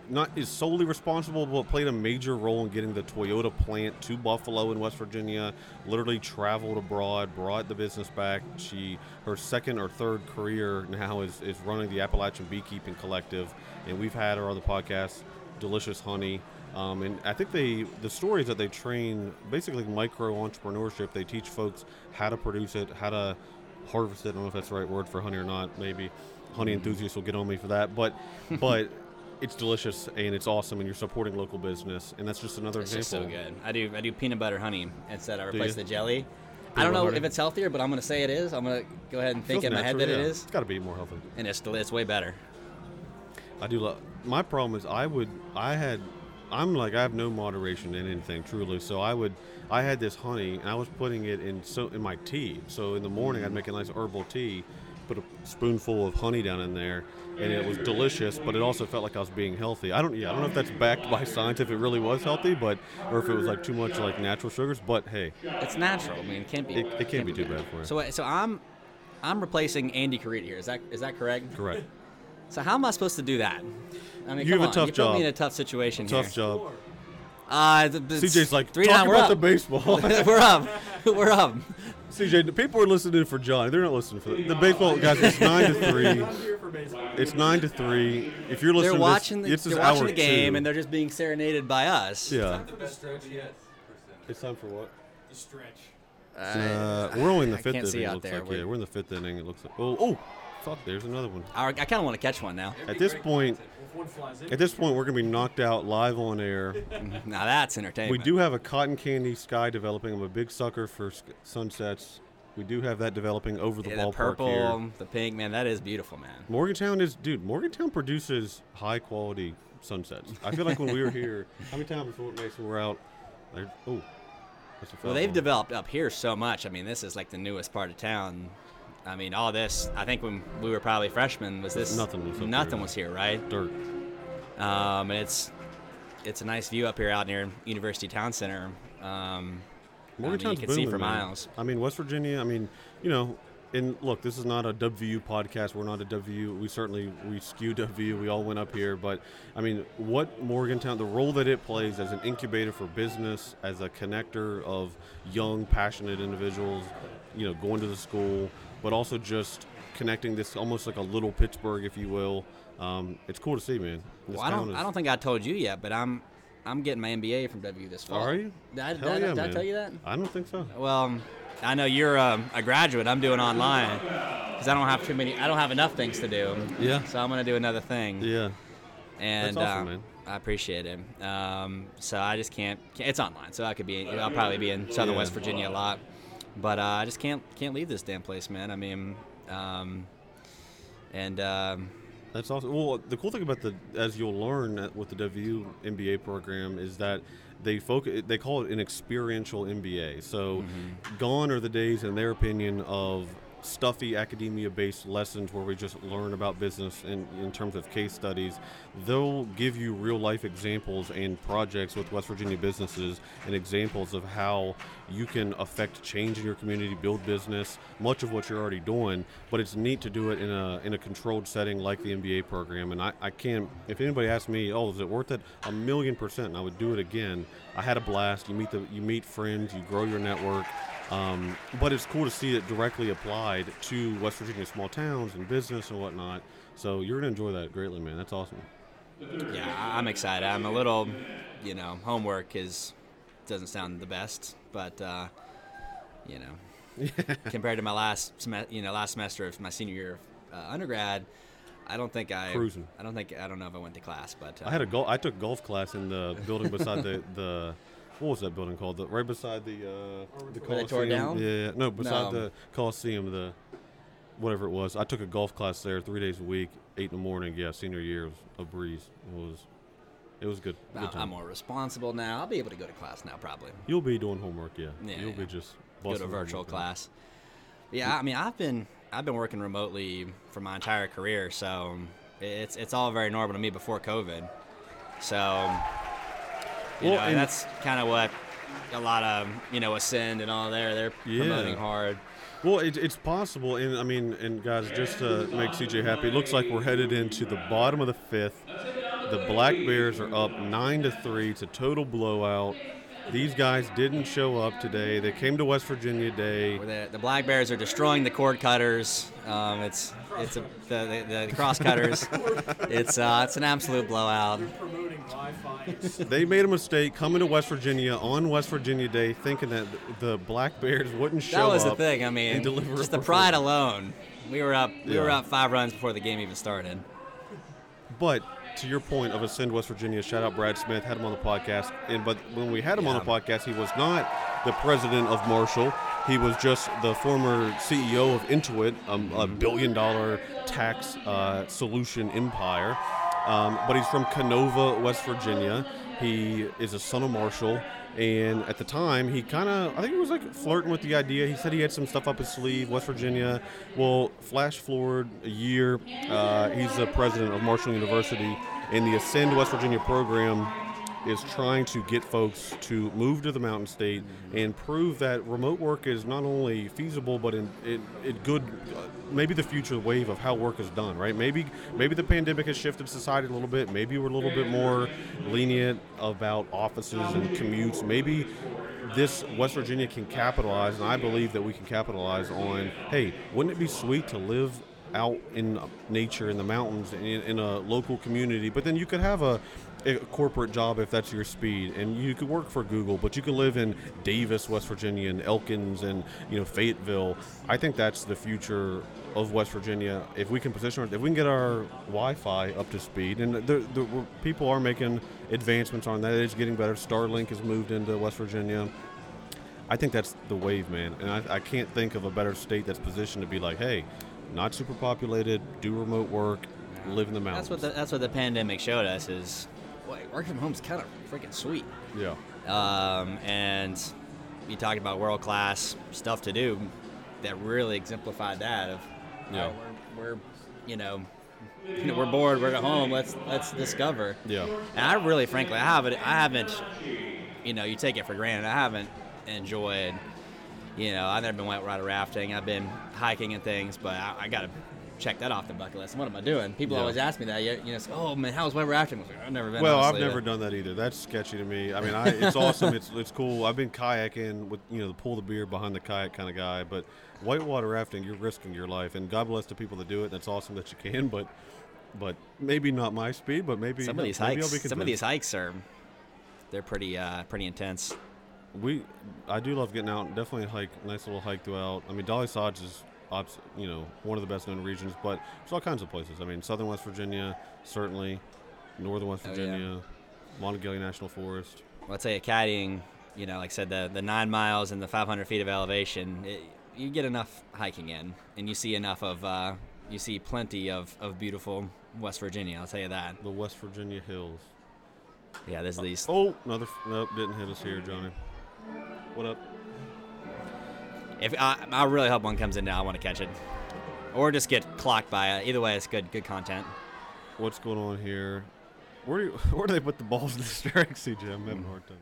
not is solely responsible, but played a major role in getting the Toyota plant to Buffalo in West Virginia. Literally traveled abroad, brought the business back. She her second or third career now is is running the Appalachian Beekeeping Collective, and we've had her on the podcast. Delicious honey. Um, and I think they the stories that they train basically micro entrepreneurship. They teach folks how to produce it, how to harvest it. I don't know if that's the right word for honey or not. Maybe honey enthusiasts will get on me for that. But (laughs) but it's delicious and it's awesome, and you're supporting local business, and that's just another It's just so good. I do I do peanut butter honey instead. I replace the jelly. I don't know butter? if it's healthier, but I'm gonna say it is. I'm gonna go ahead and think in my head that it yeah. is, It's got to be more healthy. and it's it's way better. I do love. My problem is I would I had I'm like I have no moderation in anything truly. So I would I had this honey and I was putting it in so in my tea. So in the morning I'd make a nice herbal tea, put a spoonful of honey down in there, and it was delicious. But it also felt like I was being healthy. I don't yeah I don't know if that's backed by science if it really was healthy, but or if it was like too much like natural sugars. But hey, It's natural. I mean, it can't be. It- it can't be too bad for you. So uh, so I'm I'm replacing Andy Carita here. Is that is that correct? correct. So how am I supposed to do that? I mean, You have a on, tough you put me in a tough situation Tough here. job. Uh, th- th- CJ's like three talk down. We're about up. the baseball. (laughs) we're up. (laughs) We're up. CJ, the people are listening for Johnny. They're not listening for the, the baseball guys. It's (laughs) nine to three. I'm here for baseball. It's nine to three. If you're listening, They're watching this, the this they're is watching the game two. and they're just being serenaded by us. yeah. The stretch yet? It's time for what? The stretch. Uh, we're only in the I fifth can't inning. see it looks there. like We're- yeah, we're in the fifth inning. It looks like. Oh, oh, fuck, there's another one. I, I kind of want to catch one now. At this point, If one flies in, at this point, we're gonna be knocked out live on air. (laughs) Now that's entertainment. We do have a cotton candy sky developing. I'm a big sucker for sk- sunsets. We do have that developing over the Yeah, the purple, here. the pink, man, that is beautiful, man. Morgantown is, dude. Morgantown produces high quality sunsets. I feel like when we were here, (laughs) how many times before Mason we're out? Oh, that's a Well, they've ball. developed up here so much. I mean, this is like the newest part of town. I mean, all this. I think when we were probably freshmen, was this Nothing was nothing here. was here, right? dirt. Um, and it's it's a nice view up here out near University Town Center. Um, I mean, you can see booming, for man. miles. I mean, West Virginia. I mean, you know, and look, this is not a WVU podcast. We're not a WVU. We certainly we skew (laughs) WVU. We all went up here, but I mean, what Morgantown, the role that it plays as an incubator for business, as a connector of young, passionate individuals, you know, going to the school, but also just connecting this almost like a little Pittsburgh, if you will. Um, it's cool to see, man. This Well, I don't is- I don't think I told you yet, but I'm I'm getting my MBA from WVU this fall. Are you? Did I, did yeah, did I tell you that? I don't think so. Well, I know you're um, a graduate. I'm doing online because I don't have too many. I don't have enough things to do. Yeah. So I'm gonna do another thing. Yeah. And awesome, um. I appreciate it. Um, so I just can't, can't. It's online, so I could be. I'll probably be in Southern Yeah. West Virginia a lot, but uh, I just can't can't leave this damn place, man. I mean, um, and um, That's awesome. Well, the cool thing about the, as you'll learn with the WVU MBA program, is that they focus. They call it an experiential MBA. So, gone are the days, in their opinion, of stuffy academia-based lessons where we just learn about business in, in terms of case studies. They'll give you real-life examples and projects with West Virginia businesses and examples of how you can affect change in your community, build business, much of what you're already doing. But it's neat to do it in a in a controlled setting like the MBA program. And I, I can't. If anybody asks me, oh, is it worth it? A million percent. And I would do it again. I had a blast. You meet the you meet friends. You grow your network. Um, but it's cool to see it directly applied to West Virginia small towns and business and whatnot. So you're gonna enjoy that greatly, man. That's awesome. yeah, I'm excited. I'm a little, you know, homework is doesn't sound the best, but uh, you know, (laughs) compared to my last sem- you know last semester of my senior year of uh, undergrad, I don't think I Cruising. I don't think I don't know if I went to class, but uh, I had a golf. I took golf class in the building beside the the. What was that building called? The, right beside the uh, the Where they Coliseum. tore it down? Yeah, yeah, no, beside No. the Coliseum. The whatever it was. I took a golf class there three days a week, eight in the morning. Yeah, senior year was a breeze. It was. It was good. good I'm- time. I'm more responsible now. I'll be able to go to class now, probably. You'll be doing homework. Yeah. Yeah, You'll yeah. be just Go to busting virtual homework out. class. Yeah, I mean, I've been I've been working remotely for my entire career, so it's it's all very normal to me before COVID. So, you Well, know, and- that's kind of what a lot of you know Ascend and all there they're Yeah. promoting hard. Well, it, it's possible, and I mean, and guys, just to make CJ happy, it looks like we're headed into the bottom of the fifth. The Black Bears are up nine to three. It's a total blowout. These guys didn't show up today. They came to West Virginia Day. The, the Black Bears are destroying the cord cutters. Um, it's it's a, the, the, the cross cutters. it's uh, it's an absolute blowout. They made a mistake coming to West Virginia on West Virginia Day, thinking that the Black Bears wouldn't show up. That was the thing. I and mean, deliver just the pride alone. We were up. We were up five runs before the game even started. But to your point of Ascend West Virginia, shout out Brad Smith, had him on the podcast. And but when we had him on the podcast, he was not the president of Marshall. He was just the former CEO of Intuit, um, a billion dollar tax uh, solution empire. Um, but he's from Kenova, West Virginia. He is a son of Marshall. And at the time, he kind of, I think he was like flirting with the idea. He said he had some stuff up his sleeve, West Virginia. Well, flash forward a year, uh, he's the president of Marshall University, and the Ascend West Virginia program is trying to get folks to move to the Mountain State and prove that remote work is not only feasible, but in it, it good, uh, maybe the future wave of how work is done. Right? Maybe maybe the pandemic has shifted society a little bit. Maybe we're a little bit more lenient about offices and commutes. Maybe this West Virginia can capitalize, and I believe that we can capitalize on. Hey, wouldn't it be sweet to live out in nature in the mountains in, in a local community. But then you could have a, a corporate job if that's your speed, and you could work for Google. But you could live in Davis, West Virginia, and Elkins, and you know Fayetteville. I think that's the future of West Virginia. If we can position, if we can get our Wi-Fi up to speed, and the, the, people are making advancements on that. It's getting better. Starlink has moved into West Virginia. I think that's the wave, man. And I, I can't think of a better state that's positioned to be like, hey, not super populated, do remote work, live in the mountains. That's what the, that's what the pandemic showed us is working from home is kind of freaking sweet. yeah. Um, and you talked about world class stuff to do that really exemplified that of Yeah. oh, we're, we're you know you (laughs) know, we're bored, we're at home, let's let's discover. Yeah. And I really frankly I haven't I haven't you know, you take it for granted. I haven't enjoyed you know, I've never been whitewater rafting. I've been hiking and things, but I, I got to check that off the bucket list. What am I doing? People Yeah. always ask me that. You, you know, oh man, how's whitewater rafting? I was like, I've never been. Well, I've never but- done that either. That's sketchy to me. I mean, I, it's awesome. It's it's cool. I've been kayaking with you know the pull the beer behind the kayak kind of guy, but whitewater rafting, you're risking your life, and God bless the people that do it. That's awesome that you can, but but maybe not my speed, but maybe Some of these hikes, some of these hikes are, they're pretty, uh, pretty intense. we I do love getting out. Definitely hike, nice little hike throughout. I mean, Dolly Sods is you know one of the best known regions, but there's all kinds of places. I mean, southern West Virginia certainly, northern West Oh, yeah. Virginia, National Forest. Well, I'd say a caddying, you know, like I said, the the nine miles and the 500 feet of elevation, it, you get enough hiking in, and you see enough of, uh, you see plenty of, of beautiful West Virginia. I'll tell you that. The West Virginia hills. Yeah, there's these. Oh, another. Nope, didn't hit us here, Johnny. What up? If I, I really hope one comes in now, I want to catch it, or just get clocked by it. Either way, it's good, good content. What's going on here? Where do you, (laughs) where do they put the balls in the strike? CJ, I'm having a hard time.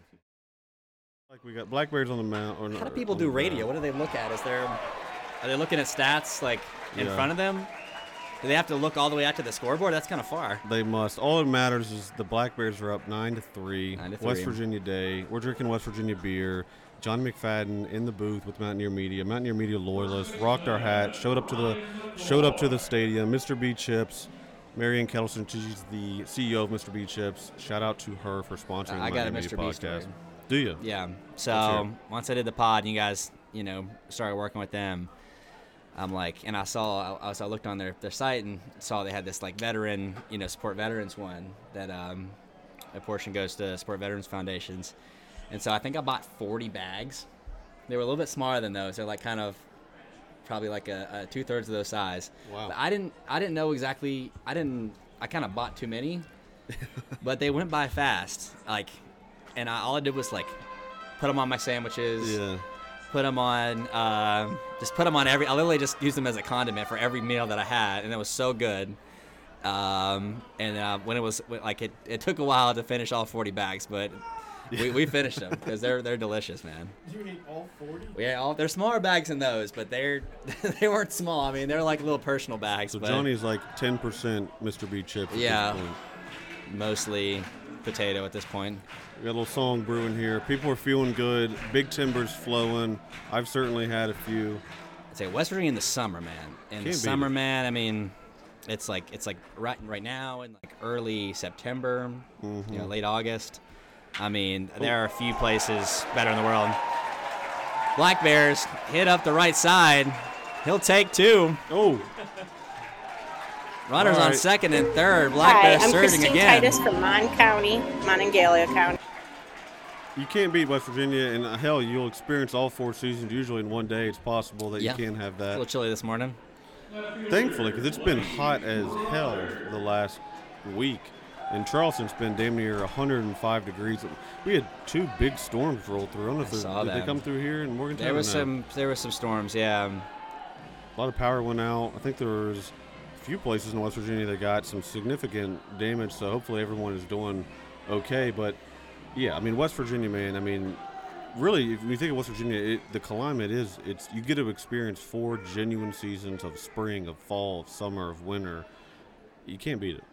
Like we got blackberries on the mount. Or How do people do radio? What do they look at? Is there are they looking at stats like in Yeah. front of them? Do they have to look all the way out to the scoreboard? That's kind of far. They must. All that matters is the Blackbears are up nine to three. Nine to West. Virginia Day. We're drinking West Virginia beer. John McFadden in the booth with Mountaineer Media. Mountaineer Media loyalists rocked our hat. Showed up to the showed up to the stadium. Mr. Bee Chips. Marianne Kettleson, she's the CEO of Mr. Bee Chips. Shout out to her for sponsoring I the got a Mountaineer Media Mr. Bee podcast. story. Do you? Yeah. So once I did the pod, and you guys, you know, started working with them. I'm like, and I saw, I, I looked on their, their site and saw they had this like veteran, you know, support veterans one that um, a portion goes to support veterans foundations, and so I think I bought 40 bags. They were a little bit smaller than those. They're like kind of probably like a, a two thirds of those size. Wow. But I didn't, I didn't know exactly. I didn't. I kind of bought too many, (laughs) but they went by fast. Like, and I, all I did was like put them on my sandwiches Yeah. put them on uh, just put them on every i literally just used them as a condiment for every meal that i had and it was so good um, and uh, when it was like it, it took a while to finish all 40 bags but we, we finished them because they're they're delicious man You ate all 40? yeah all, they're smaller bags than those but they're (laughs) they weren't small i mean they're like little personal bags So but Johnny's like 10% Mr. Bee Chips. at Yeah. This point. mostly potato at this point We got a little song brewing here. People are feeling good. Big Timber's flowing. I've certainly had a few. I'd say West Virginia in the summer, man. In Can't the summer, it. man. I mean, it's like it's like right right now in like early September, you know, Mm-hmm. late August. I mean, there are a few places better in the world. Black Bears hit up the right side. He'll take two. Oh, Runners All on second and third. Black Hi, Bears I'm surging Christine again. Titus from Mon County, Monongalia County. you can't beat West Virginia, and uh, hell, you'll experience all four seasons usually in one day. It's possible that Yeah. you can have that. A little chilly this morning. Thankfully, because it's been hot as hell the last week. And Charleston's been damn near 105 degrees. We had two big storms roll through. I don't know if I saw did they come through here in Morgantown. There was some there was some storms, yeah. A lot of power went out. I think there was a few places in West Virginia that got some significant damage. So hopefully everyone is doing okay. But yeah, I mean West Virginia, man. I mean, really, if you think of West Virginia, it, the climate is it's you get to experience four genuine seasons of spring, of fall, of summer, of winter. You can't beat it.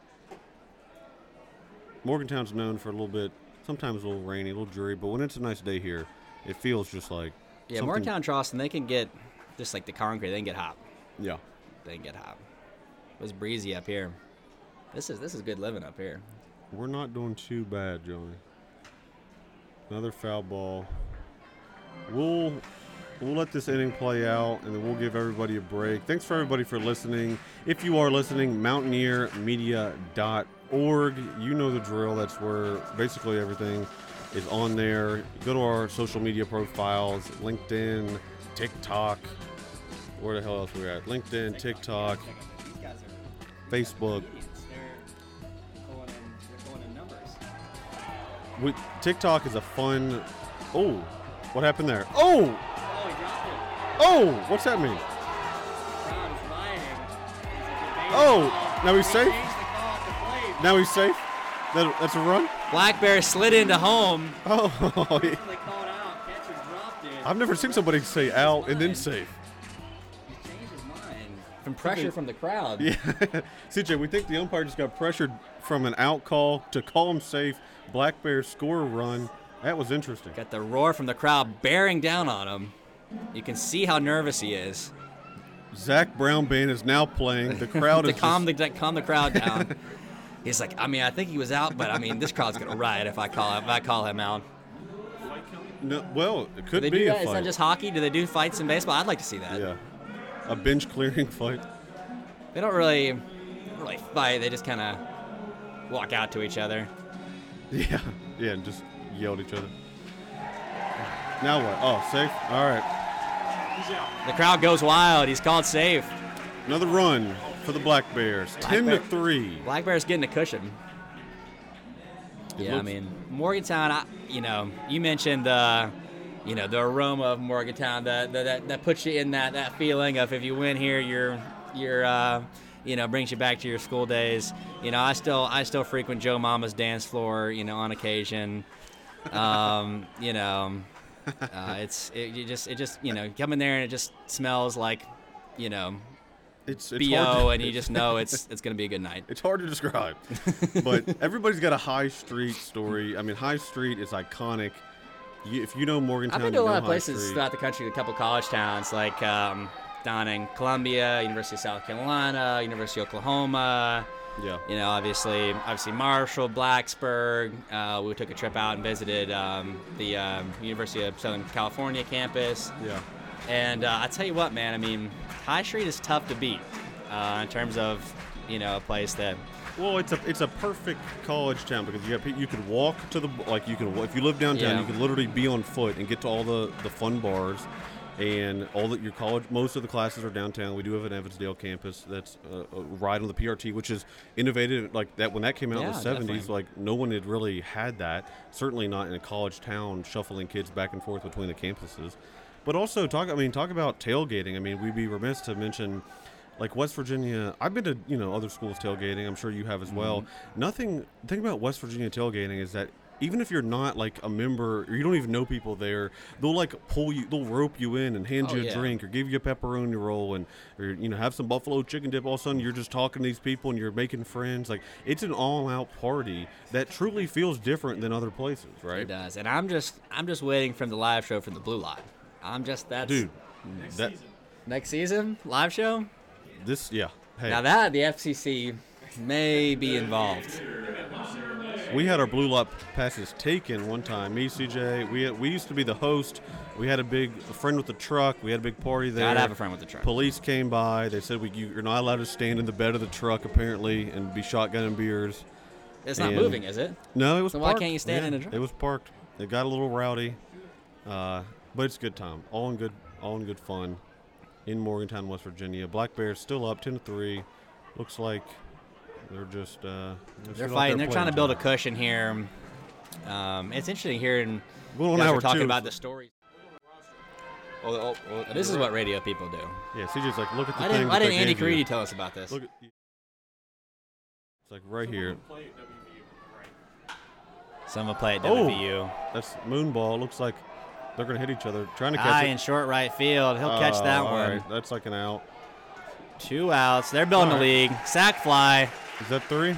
Morgantown's known for a little bit, sometimes a little rainy, a little dreary, but when it's a nice day here, it feels just like Yeah, something- Morgantown, Charleston, they can get just like the concrete, they can get hot. Yeah. They can get hot. It was breezy up here. This is this is good living up here. We're not doing too bad, Johnny. Another foul ball. We'll we'll let this inning play out, and then we'll give everybody a break. Thanks for everybody for listening. If you are listening, mountaineermedia.org. You know the drill. That's where basically everything is on there. Go to our social media profiles: LinkedIn, TikTok. Where the hell else we at? LinkedIn, TikTok, Facebook. We, TikTok is a fun. Oh, what happened there? Oh, oh, what's that mean? Oh, now he's safe. Now he's safe. That, that's a run. Black Bear slid into home. Oh, They called out. Catcher dropped it. I've never seen somebody say out and then safe. He changed his mind from pressure from the crowd. Yeah, (laughs) CJ, we think the umpire just got pressured from an out call to call him safe. Black Bears score a run. That was interesting. Got the roar from the crowd bearing down on him. You can see how nervous he is. Zac Brown band is now playing. The crowd (laughs) to is calm just- the calm the crowd down. (laughs) He's like, I mean, I think he was out, but I mean, this crowd's gonna riot if I call if I call him out. no, well, it Do could they be do a that? It's fight. not just hockey. Do they do fights in baseball? I'd like to see that. yeah, a bench clearing (laughs) fight. They don't really, really fight. They just kind of walk out to each other. (laughs) Yeah, yeah, and just yell at each other. Now what? Oh, safe. All right, The crowd goes wild. He's called safe. another run for the Black Bears. Ten Bear- to three. Black Bear's getting a cushion. It yeah, I mean Morgantown. I, you know, you mentioned the, you know, the aroma of Morgantown. That that that, that puts you in that that feeling of if you win here, you're you're. Uh, you know, brings you back to your school days. You know, I still I still frequent Joe Mama's dance floor. You know, on occasion. Um, you know, uh, it's it, you just it just you know come in there and it just smells like, you know, It's, it's bo, to- and you (laughs) just know it's it's gonna be a good night. It's hard to describe, (laughs) but everybody's got a High Street story. I mean, High Street is iconic. You, if you know Morgantown, I've been to a lot of High places Street. throughout the country, a couple college towns like um, down in Columbia, University of South Carolina, University of Oklahoma. Yeah, You know, obviously, obviously Marshall, Blacksburg. Uh, we took a trip out and visited um, the um, University of Southern California campus. yeah. And uh, I tell you what, man. I mean, High Street is tough to beat uh, in terms of you know a place that Well, it's a it's a perfect college town because you pe- you could walk to the like you can if you live downtown Yeah. you can literally be on foot and get to all the the fun bars. And all that your college, most of the classes are downtown. We do have an Evansdale campus that's uh, uh, right on the PRT, which is innovative. Like that when that came out in the seventies, definitely. like no one had really had that. Certainly not in a college town, shuffling kids back and forth between the campuses. But also talk. I mean, talk about tailgating. I mean, we'd be remiss to mention like West Virginia. I've been to you know other schools tailgating. I'm sure you have as well. Mm-hmm. Nothing. The thing about West Virginia tailgating is that even if you're not like a member or you don't even know people there, they'll like pull you, they'll rope you in and hand Oh, you a yeah. drink or give you a pepperoni roll and or you know have some buffalo chicken dip. All of a sudden you're just talking to these people and you're making friends. Like it's an all-out party that truly feels different than other places, right? it does. And I'm just I'm just waiting for the live show from the Blue Lot. I'm just that's Dude, that next season live show. this yeah. Hey, Now that the FCC may be involved. We had our blue lot passes taken one time. Me, CJ, we we used to be the host. We had a big a friend with the truck. We had a big party there. Gotta have a friend with the truck. Police came by. They said we, you, you're not allowed to stand in the bed of the truck apparently and be shotgunning beers. It's not moving, is it? No, it was. So why parked. can't you stand in a truck? It was parked. It got a little rowdy, uh, but it's a good time. All in good, all in good fun. In Morgantown, West Virginia, Black Bears still up ten to three. Looks like they're just. Uh, They're fighting. They're trying to build a cushion here. Um, it's interesting hearing. Well, guys we're talking two. about the stories. Oh, oh, oh, This is what radio people do. Yeah, CJ's like, look at the Why thing. didn't, why didn't Andy you. Caridi tell us about this? Look at. It's like right here. Someone play at WVU. Oh. WVU. That's moonball. Looks like they're gonna hit each other, trying to catch High it. in short right field. He'll catch Oh, that all one. right. That's like an out. Two outs. They're building All the right. league. Sac fly. Is that three?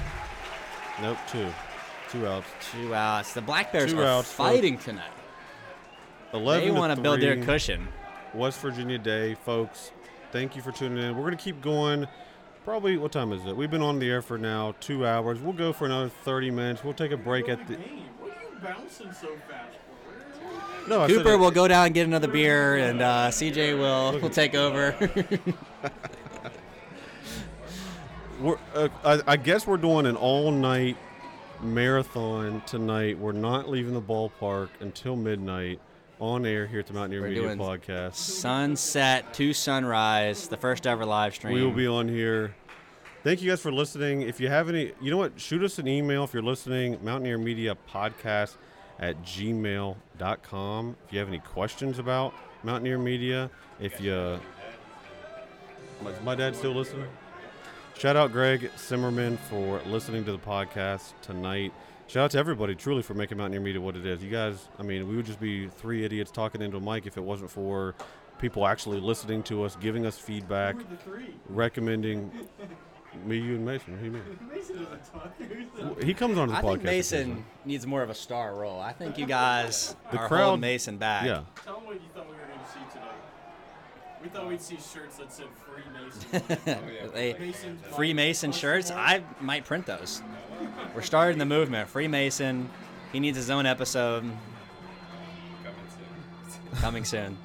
Nope, two. Two outs. Two outs. The Black Bears Two are outs for- fighting tonight. Eleven. They to want to build their cushion. West Virginia Day, folks. Thank you for tuning in. We're gonna keep going. probably what time is it? We've been on the air for now two hours. We'll go for another 30 minutes. We'll take a break at the. What are you bouncing so fast for? No, I said Cooper will go down and get another beer, and uh, CJ will will take over. (laughs) We're, uh, I, I guess we're doing an all-night marathon tonight. We're not leaving the ballpark until midnight on air here at the Mountaineer We're Media doing Podcast. Sunset to sunrise, the first ever live stream. We will be on here. Thank you guys for listening. If you have any, you know what? Shoot us an email if you're listening. Mountaineer Media Podcast at gmail.com. If you have any questions about Mountaineer Media, if you. Is my dad still listening? Shout out Greg Simmerman for listening to the podcast tonight. Shout out to everybody truly for making Mountaineer Media what it is. You guys, I mean, we would just be three idiots talking into a mic if it wasn't for people actually listening to us, giving us feedback, Who are the three? recommending me, you, and Mason. What do you mean? (laughs) Mason doesn't talk. Well, He comes on the podcast. I podcast. think Mason needs more of a star role. I think you guys The are crowd- holding Mason back. Yeah. Tell them what you thought we were going to see today. We thought we'd see shirts that said Free Mason. (laughs) They- Mason's Freemason shirts. I might print those. We're starting the movement. Freemason. He needs his own episode. Coming soon.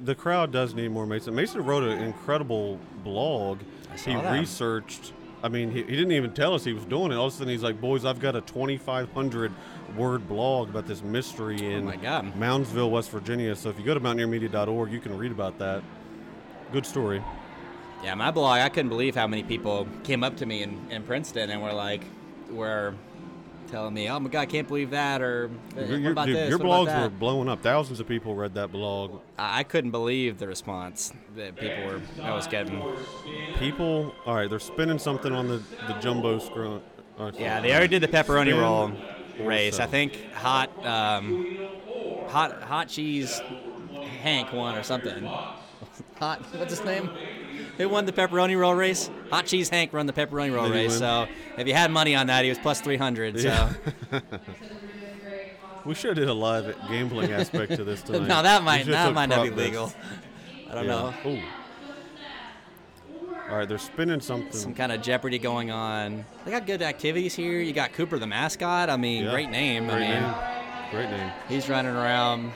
The crowd does need more Mason. Mason wrote an incredible blog. saw He that. researched. I mean, he, he didn't even tell us he was doing it. All of a sudden, he's like, "Boys, I've got a 2,500 word blog about this mystery oh in Oh my God. Moundsville, West Virginia." So if you go to mountaineermedia.org, you can read about that. Good story. Yeah, my blog. I couldn't believe how many people came up to me in, in Princeton and were like, were telling me, "Oh my God, I can't believe that," or "What Your, your- about dude, this? your What blogs that?" were blowing up. Thousands of people read that blog. I I couldn't believe the response that people were I was getting. People, all right, they're spinning something on the the jumbo scrum. uh, Yeah, they already did the pepperoni Spin roll race. I think hot, um, hot, hot cheese, Hank won or something. (laughs) Hot, what's his name? Who won the pepperoni roll race? Hot cheese Hank won the pepperoni roll Did race. So if you had money on that, he was plus three hundred. So (laughs) We should have did a live gambling aspect to this (laughs) tonight. no, that might that might not be legal. I don't Yeah. know. Ooh. All right, they're spinning something. Some kind of Jeopardy going on. They got good activities here. You got Cooper the mascot. I mean, Yeah. great name. Great I mean, name. Great name. he's running around.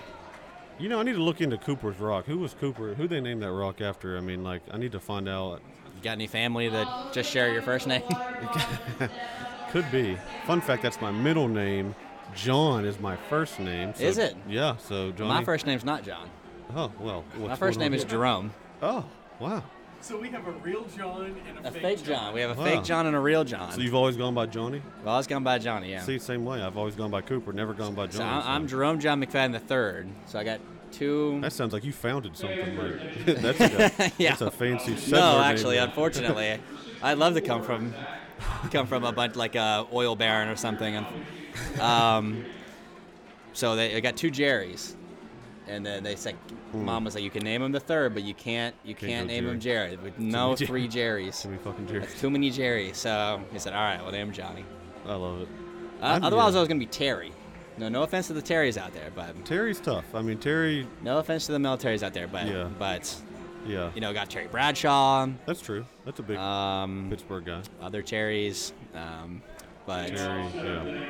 You know, I need to look into Cooper's Rock. Who was Cooper? Who they named that rock after? I mean, like, I need to find out. You got any family that just share your first name? (laughs) Could be. Fun fact: that's my middle name. John is my first name. so- Is it? Yeah. So Johnny. My first name's not John. Oh well. My first name is? Jerome. Oh wow. So we have a real John and a, A fake John. We have a Wow. fake John and a real John. So you've always gone by Johnny? well, I was gone by Johnny, yeah. See, same way. I've always gone by Cooper, never gone by Johnny. so I'm, I'm Jerome John McFadden the third. So I got two. That sounds like you founded something. Like, (laughs) that's, a, (laughs) Yeah. that's a fancy settler no, name actually, there. unfortunately, (laughs) I'd love to come from come from a bunch like a oil baron or something. Um, so they I got two Jerrys, and then they said, "Mom was like, you can name him the third, but you can't you Can't can't, name him Jerry. Jerry. With no Jerry. three Jerrys. Too many fucking Jerry. That's too many Jerrys." So he said, "All right, well, name him Johnny." I love it. Uh, otherwise, yeah. I was gonna be Terry. No, no offense to the Terrys out there, but Terry's tough. I mean, Terry, no offense to the militaries out there, but Yeah. but yeah, you know, got Terry Bradshaw, that's true. That's a big um, Pittsburgh guy. other cherries, um, but Terry, yeah.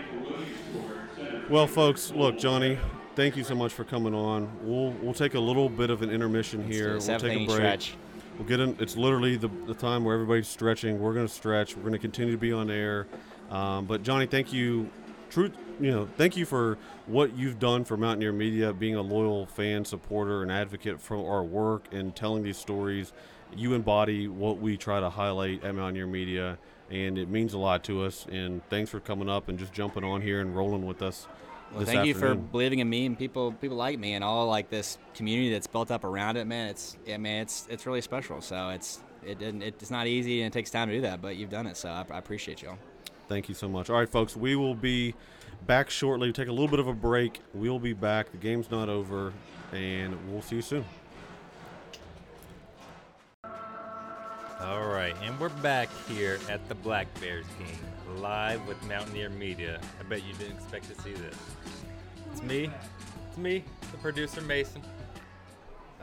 Well, folks, look, Johnny, thank you so much for coming on. We'll we'll take a little bit of an intermission Let's here. We'll take a break. stretch. We'll get in. It's literally the, the time where everybody's stretching. We're going to stretch. We're going to continue to be on air. Um, but Johnny, thank you. Truth, you know, thank you for what you've done for Mountaineer Media, being a loyal fan, supporter, and advocate for our work and telling these stories. You embody what we try to highlight at Mountaineer Media, and it means a lot to us. And thanks for coming up and just jumping on here and rolling with us. Well, this thank you for believing in me and people people like me and all like this community that's built up around it, man. It's yeah, man, it's it's really special. So it's it didn't it's not easy and it takes time to do that, but you've done it. So I, I appreciate you. all Thank you so much. All right, folks, we will be back shortly. Take a little bit of a break. We'll be back. The game's not over, and we'll see you soon. All right, and we're back here at the Black Bears game, live with Mountaineer Media. I bet you didn't expect to see this. It's me. It's me, the producer Mason.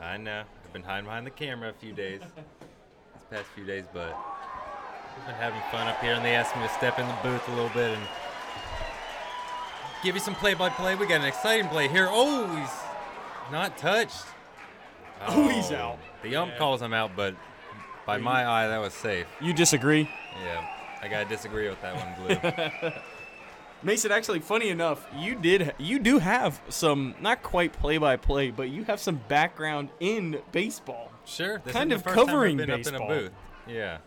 I know. I've been hiding behind the camera a few days. It's past few days, but I've been having fun up here, and they asked me to step in the booth a little bit and give you some play-by-play. We got an exciting play here. Oh, he's not touched. Oh, oh he's out. The ump calls him out, but by my eye, that was safe. You disagree? Yeah, I gotta disagree with that one, Blue. (laughs) Mason, actually, funny enough, you did you do have some not quite play by play, but you have some background in baseball. sure. This Kind of the first time I've covering been baseball. Up in a booth. Yeah.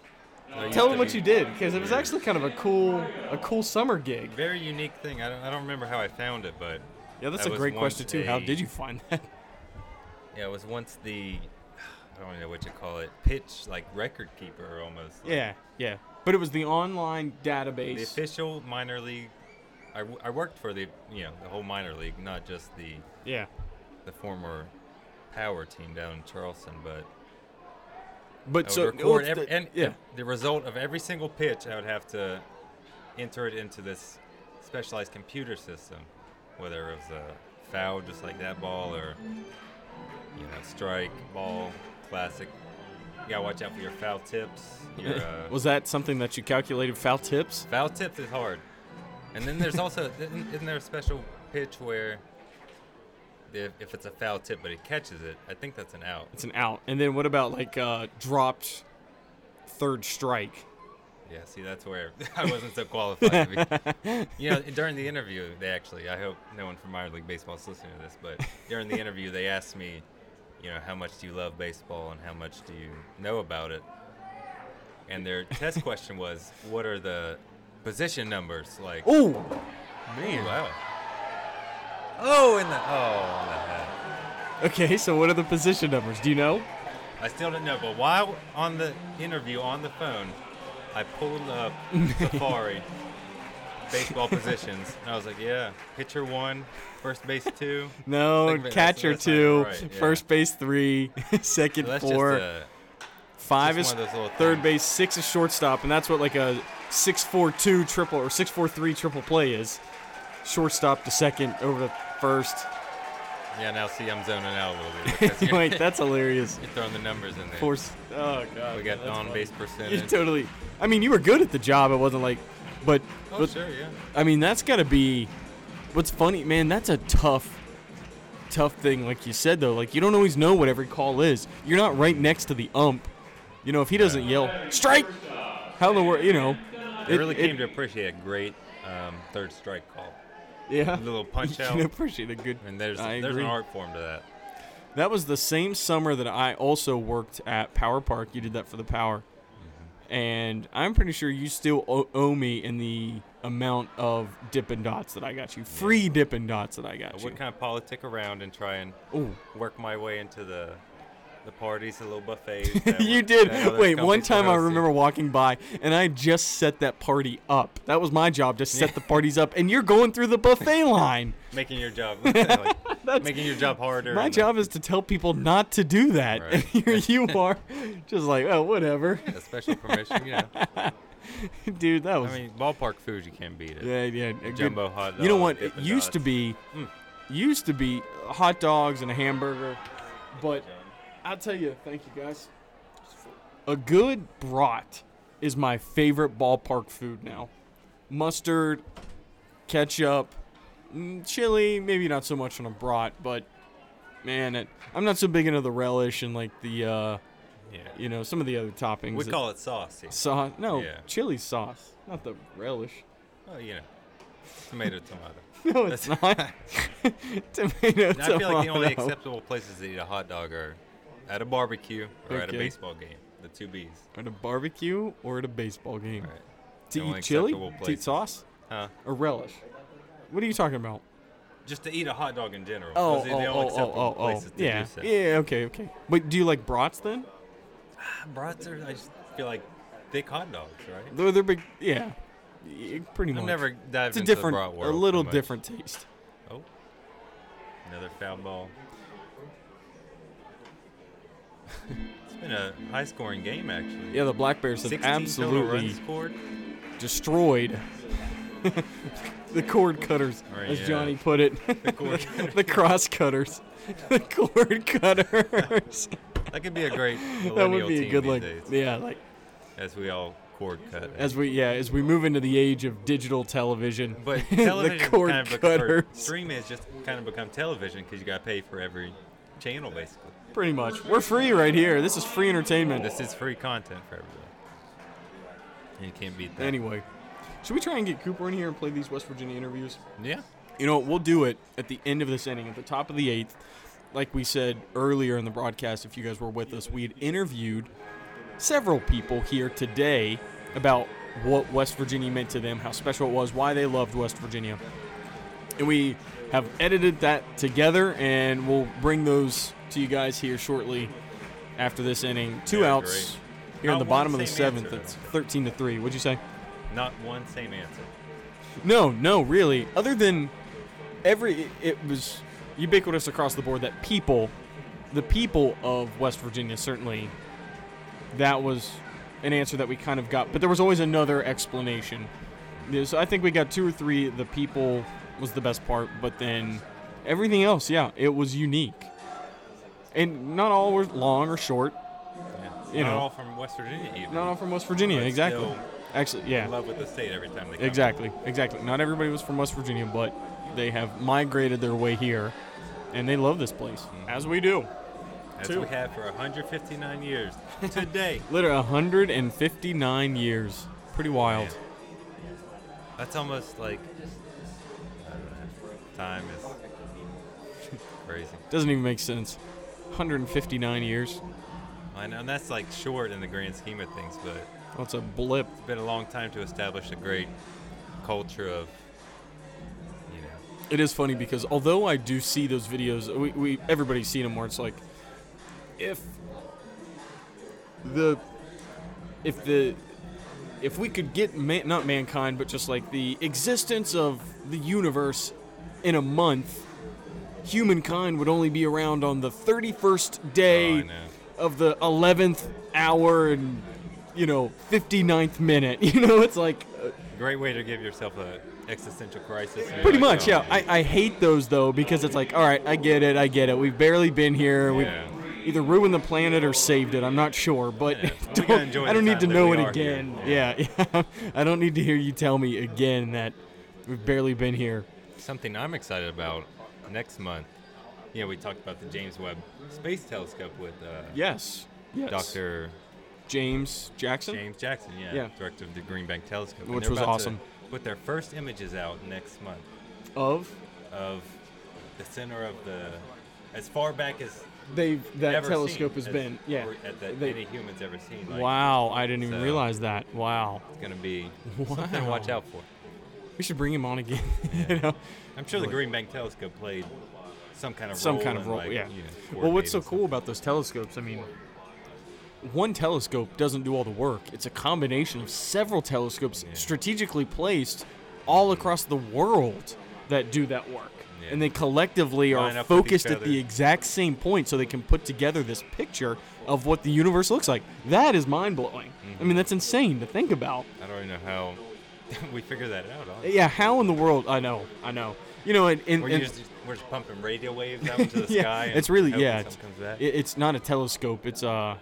I Tell to them what be- you did, because it was actually kind of a cool a cool summer gig. Very unique thing. I don't, I don't remember how I found it, but Yeah, that's That a great question too. How did you find that? yeah, it was once the (sighs) I don't know what you call it, pitch like record keeper almost. like, Yeah, yeah. But it was the online database. The official minor league. I, w- I worked for the you know the whole minor league, not just the Yeah. the former power team down in Charleston, but But I so would record oh, every, the- and yeah. the result of every single pitch. I would have to enter it into this specialized computer system, whether it was a foul, just like that ball, or you know strike, ball, classic. You gotta watch out for your foul tips. Your (laughs) uh, was that something that you calculated foul tips? foul tips is hard, and then there's also (laughs) isn't isn't there a special pitch where if, if it's a foul tip but he catches it, I think that's an out. It's an out. And then what about like uh, dropped third strike? Yeah, see, that's where (laughs) I wasn't so qualified. To be, you know, during the interview, they actually, I hope no one from minor league baseball is listening to this, but during the interview, they asked me, you know, how much do you love baseball and how much do you know about it? And their (laughs) test question was, what are the position numbers? Like, Oh, man. wow. Oh, in the, oh, in the head. okay. So what are the position numbers? Do you know? I still don't know, but while on the interview on the phone, I pulled up (laughs) Safari baseball positions, and I was like, "Yeah, pitcher one, first base two." No, base- catcher that's- that's two, right, yeah. first base three, (laughs) second So four, just a, five is one of those third things. base, six is shortstop, and that's what like a six-four-two triple or six-four-three triple play is. Shortstop to second over to first. yeah. Now see, I'm zoning out a little bit. (laughs) You're, Wait, that's hilarious. (laughs) you're throwing the numbers in there. Force. Oh god. we got that's on base You percentage. totally. I mean, you were good at the job. It wasn't like, but, oh but sure, yeah. I mean, that's got to be. What's funny, man? That's a tough, tough thing. Like you said, though, like you don't always know what every call is. You're not right next to the ump. You know, if he doesn't yell strike, how the world? You know, I it- really it- came to appreciate a great um, third strike call. yeah. A little punch (laughs) out. can appreciate a good. And there's I there's agree. an art form to that. That was the same summer that I also worked at Power Park. You did that for the Power. And I'm pretty sure you still owe, me in the amount of Dippin' Dots that I got you. Free Dippin' Dots that I I got you. would kind of politic around and try and Ooh. work my way into the the parties, the little buffets. (laughs) you were- did. Wait, one time I remember walking by and I just set that party up. That was my job, just set the (laughs) parties up. And you're going through the buffet (laughs) line. making your job like, making your job harder. My job is to tell people not to do that. And Right. here you are, just like, oh, whatever. a special permission. Yeah, Dude, that was. I mean ballpark food you can't beat it. Yeah, yeah. a good- Jumbo hot You know what? It used to be, Mm. used to be hot dogs and a hamburger, but I'll tell you, thank you guys. A good brat is my favorite ballpark food now. Mustard, ketchup, mm, chili, maybe not so much on a brat, but man, it, I'm not so big into the relish and like the, uh, Yeah, you know, some of the other toppings. we that- call it sauce. here. sauce. No, Yeah. chili sauce, not the relish. Well, you know, tomato, tomato. (laughs) No, it's not. (laughs) (laughs) Tomato, I feel like the only acceptable places to eat a hot dog are at a barbecue or at a baseball game. The two B's. At a barbecue or at a baseball game. Right. To eat chili? To eat sauce? Huh? Or relish? What are you talking about? Just to eat a hot dog in general. Oh, oh, the oh, oh, oh, oh. oh. to Yeah. Yeah, okay, okay. But do you like brats then? (sighs) Brats are, I just feel like thick hot dogs, right? They're, they're big. Yeah. Pretty much. I've never dived it's a into different, the brat a little different taste. Oh, another foul ball. (laughs) it's been a high-scoring game, actually. Yeah, the Black Bears have absolutely destroyed (laughs) the cord cutters, as yeah. Johnny put it. The cord (laughs) the cross cutters. the cord cutters. That could be a great that would be a good like days, yeah like as we all cord cut. as we yeah as we move into the age of digital television. But the cord kind of cutters. streaming has just kind of become television because you got to pay for every channel basically. Pretty much, we're free right here. This is free entertainment. This is free content for everybody. And you can't beat that. Anyway, should we try and get Cooper in here and play these West Virginia interviews? Yeah. You know, we'll do it at the end of this inning, at the top of the eighth. Like we said earlier in the broadcast, if you guys were with us, we had interviewed several people here today about what West Virginia meant to them, how special it was, why they loved West Virginia. And we have edited that together, and we'll bring those to you guys here shortly after this inning. Two Yeah, outs great. here in the bottom of the seventh. answer, It's 13 to 3. What'd you say? Not one same answer. No, no, really. Other than every, it was ubiquitous across the board that people, the people of West Virginia, certainly, that was an answer that we kind of got. But there was always another explanation. So I think we got two or three. The people was the best part, but then everything else, yeah, it was unique. And not all were long or short. Yeah. You Not know. all from West Virginia even. Not all from West Virginia, But exactly. Actually, yeah. In love with the state every time they come. Exactly, exactly. Not everybody was from West Virginia, but they have migrated their way here, and they love this place, mm-hmm. as we do. As Two. we have for 159 years. Today. (laughs) Literally 159 years. Pretty wild. Man. That's almost like I don't know. Time is (laughs) crazy. Doesn't even make sense. 159 years. I know, and that's like short in the grand scheme of things, but Well, it's a blip. it's been a long time to establish a great culture of, you know, It is funny because although I do see those videos, we, we everybody's seen them where it's like, if the if the if we could get man, not mankind, but just like the existence of the universe in a month, humankind would only be around on the 31st Oh, day know. of the 11th hour and you know 59th minute. (laughs) You know, it's like uh, great way to give yourself a existential crisis. Pretty much, oh, yeah. I, I hate those though because it's like, all right, I get it, I get it. We've barely been here. Yeah. We've either ruined the planet or saved it. I'm not sure, but Yeah. (laughs) Don't- I don't need to know it again. Yeah, (laughs) yeah. I don't need to hear you tell me again that we've barely been here. Something I'm excited about next month. You know, we talked about the James Webb Space Telescope with uh, Yes. Yes. Dr. James Jackson. James Jackson, yeah, Yeah. director of the Green Bank Telescope, Which was awesome. Put their first images out next month Of of the center of the, as far back as they that telescope has as- been. Yeah. that They- any humans ever seen. Like, wow, I didn't even so- realize that. Wow. It's gonna be (laughs) something to watch out for. We should bring him on again. (laughs) you know. I'm sure the Green Bank Telescope played some kind of some role kind of in, role. like, yeah. you know, well, what's so coordinating cool about those telescopes? I mean, one telescope doesn't do all the work. It's a combination of several telescopes strategically placed all across the world that do that work. Yeah. And they collectively Line are up with each focused at the exact same point so they can put together this picture of what the universe looks like. That is mind blowing. I Mm-hmm. mean, that's insane to think about. I don't even know how (laughs) we figure that out. Honestly. Yeah, how in the world? I know, I know. You know, and, and, We're, and- just, we're just pumping radio waves out into the (laughs) yeah, sky. and it's really yeah. It's, it- it's not a telescope. It's uh,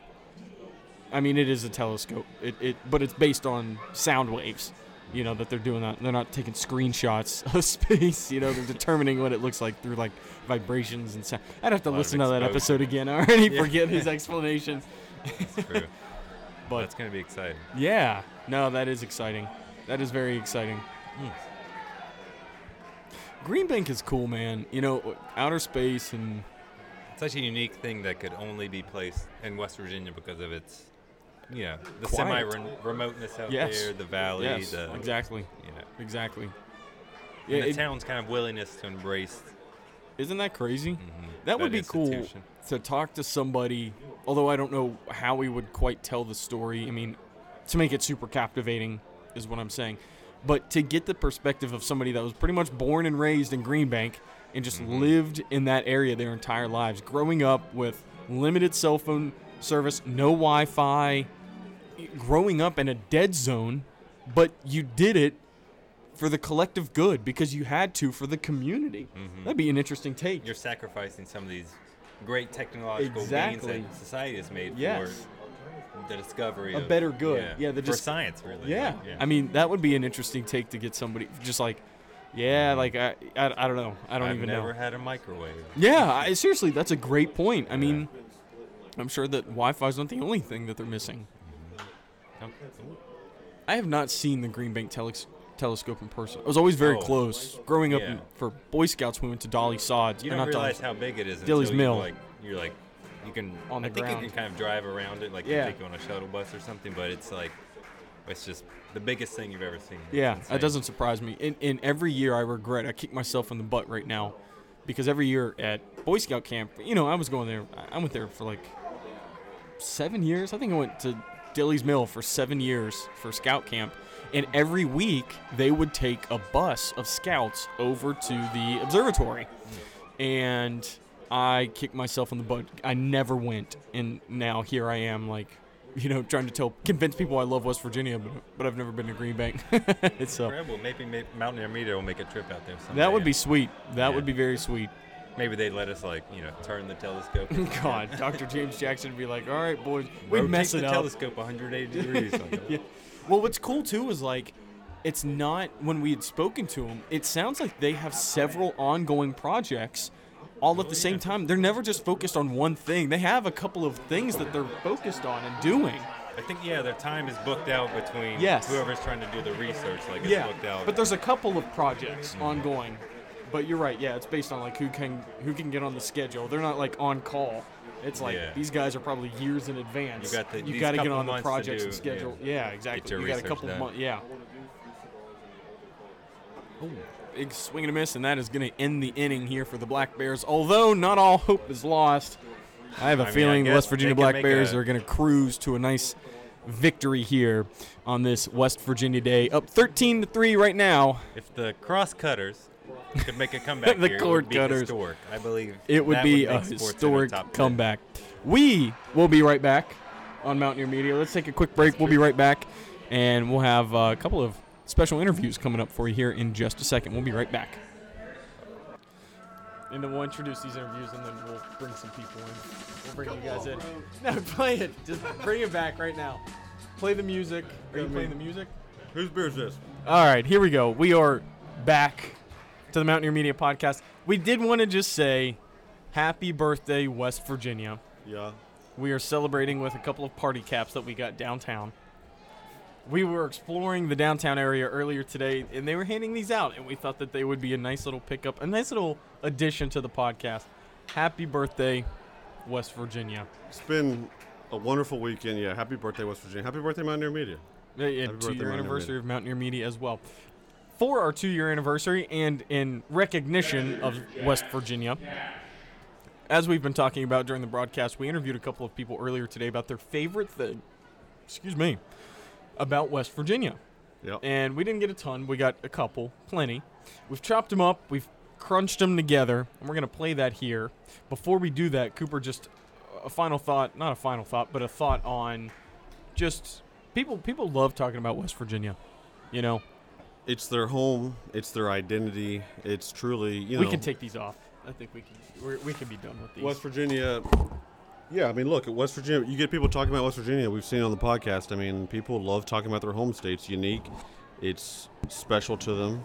I mean, it is a telescope. It, it but it's based on sound waves. You know that they're doing that. They're not taking screenshots (laughs) of space. You know, they're determining what it looks like through like vibrations and sound. I'd have to listen to that episode again. (laughs) I already Yeah. forget his explanation. It's true. But That's gonna be exciting. yeah, no, that is exciting. That is very exciting. Hmm. Green Bank is cool, man. You know, outer space and such a unique thing that could only be placed in West Virginia because of its, you know, the semi-remoteness out Yes. there, the valley, yes, the exactly, you know, exactly. and Yeah, the it- town's kind of willingness to embrace. isn't that crazy? mhm, That would be cool to talk to somebody. Although I don't know how we would quite tell the story. I mean, to make it super captivating is what I'm saying. But to get the perspective of somebody that was pretty much born and raised in Green Bank and just Mhm. lived in that area their entire lives, growing up with limited cell phone service, no Wi-Fi, growing up in a dead zone, but you did it for the collective good because you had to for the community. Mhm. That'd be an interesting take. You're sacrificing some of these great technological Exactly. gains that society has made Yes. for the discovery A of better good. Yeah, Yeah, the for just- science really. Yeah. like, I mean, that would be an interesting take to get somebody just like, yeah, mm-hmm. like I, I, I don't know. I don't even know. I've never had a microwave. Yeah, I, seriously, that's a great point. I mean, I'm sure that Wi-Fi is not the only thing that they're missing. Mm-hmm. I have not seen the Green Bank telex- telescope in person. I was always very Oh. close. Growing up Yeah. in, for Boy Scouts, we went to Dolly Sods. You or don't not realize Sods. how big it is Dilly's Mill. you like you're like you can On the I the think you can kind of drive around it like Yeah. you take you on a shuttle bus or something, but it's like it's just the biggest thing you've ever seen. It's Yeah, insane. that doesn't surprise me. In, in every year, I regret. I kick myself in the butt right now, because every year at Boy Scout camp, you know, I was going there. I went there for like seven years. I think I went to Dilly's Mill for seven years for Scout camp, and every week they would take a bus of scouts over to the observatory, hmm. and I kicked myself in the butt. I never went, and now here I am, like. You know, trying to tell, convince people I love West Virginia, but, but I've never been to Green Bank. it's (laughs) so Incredible. Maybe, maybe Mountaineer Media will make a trip out there. Someday. that would be sweet. That Yeah. would be very sweet. Maybe they'd let us like you know turn the telescope. (laughs) God, Dr. James Jackson would be like, "All right, boys, we Rotate mess it the up." telescope 180 (laughs) degrees. Like, yeah. Well, what's cool too is like, it's not when we had spoken to them. It sounds like they have several ongoing projects, all at the same time. They're never just focused on one thing. They have a couple of things that they're focused on and doing. I think yeah, their time is booked out between Yes. whoever's trying to do the research. Like it's Yeah, booked out. but there's a couple of projects mm-hmm. ongoing. But you're right. Yeah, it's based on like who can who can get on the schedule. They're not like on call. It's like Yeah. these guys are probably years in advance. You got the- these got to get on the projects and schedule. Yeah, exactly. You got a couple of months. Yeah. Big swing and a miss, and that is going to end the inning here for the Black Bears. Although not all hope is lost. I have a I mean, feeling the West Virginia Black Bears a- are going to cruise to a nice victory here on this West Virginia day. Up 13 to 3 right now. if the cross cutters could make a (laughs) comeback The here, it cord would be cutters. historic. I believe It would be make a sports in the historic top 10. comeback. We will be right back on Mountaineer Media. Let's take a quick break. We'll be right back, and we'll have uh, a couple of special interviews coming up for you here in just a second. We'll be right back. And then we'll introduce these interviews, and then we'll bring some people in. We'll bring you guys in. (laughs) No, play it. Just bring it back right now. Play the music. Are you playing the music? Whose beer is this? All right, here we go. We are back to the Mountaineer Media Podcast. We did want to just say happy birthday, West Virginia. Yeah. We are celebrating with a couple of party caps that we got downtown. We were exploring the downtown area earlier today, and they were handing these out, and we thought that they would be a nice little pickup, a nice little addition to the podcast. Happy birthday, West Virginia. It's been a wonderful weekend. Yeah. Happy birthday, West Virginia. Happy birthday, Mountaineer Media. yeah, yeah, birthday, two-year Mountaineer anniversary Media. of Mountaineer Media as well. For our two-year anniversary and in recognition of West Virginia, as we've been talking about during the broadcast, we interviewed a couple of people earlier today about their favorite thing. Excuse me, about West Virginia, Yep. and we didn't get a ton. We got a couple, plenty. We've chopped them up. We've crunched them together, and we're gonna play that here. Before we do that, Cooper, just a final thought—not a final thought, but a thought on just people people love talking about West Virginia. You know, It's their home. It's their identity. It's truly, you know. we can take these off. I think we can we're, we can be done with these. West Virginia. Yeah, I mean, look at West Virginia. You get people talking about West Virginia. We've seen on the podcast. I mean, people love talking about their home state. It's unique. It's special to them.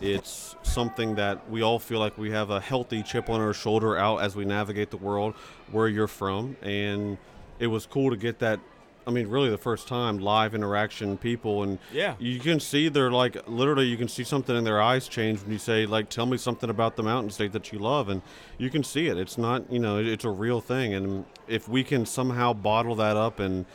It's something that we all feel like we have a healthy chip on our shoulder out as we navigate the world where you're from. And it was cool to get that. I mean, really, the first time live interaction, people, and Yeah. you can see they're like literally, you can see something in their eyes change when you say, like, tell me something about the mountain state that you love, and you can see it. It's not, you know, it's a real thing, and if we can somehow bottle that up and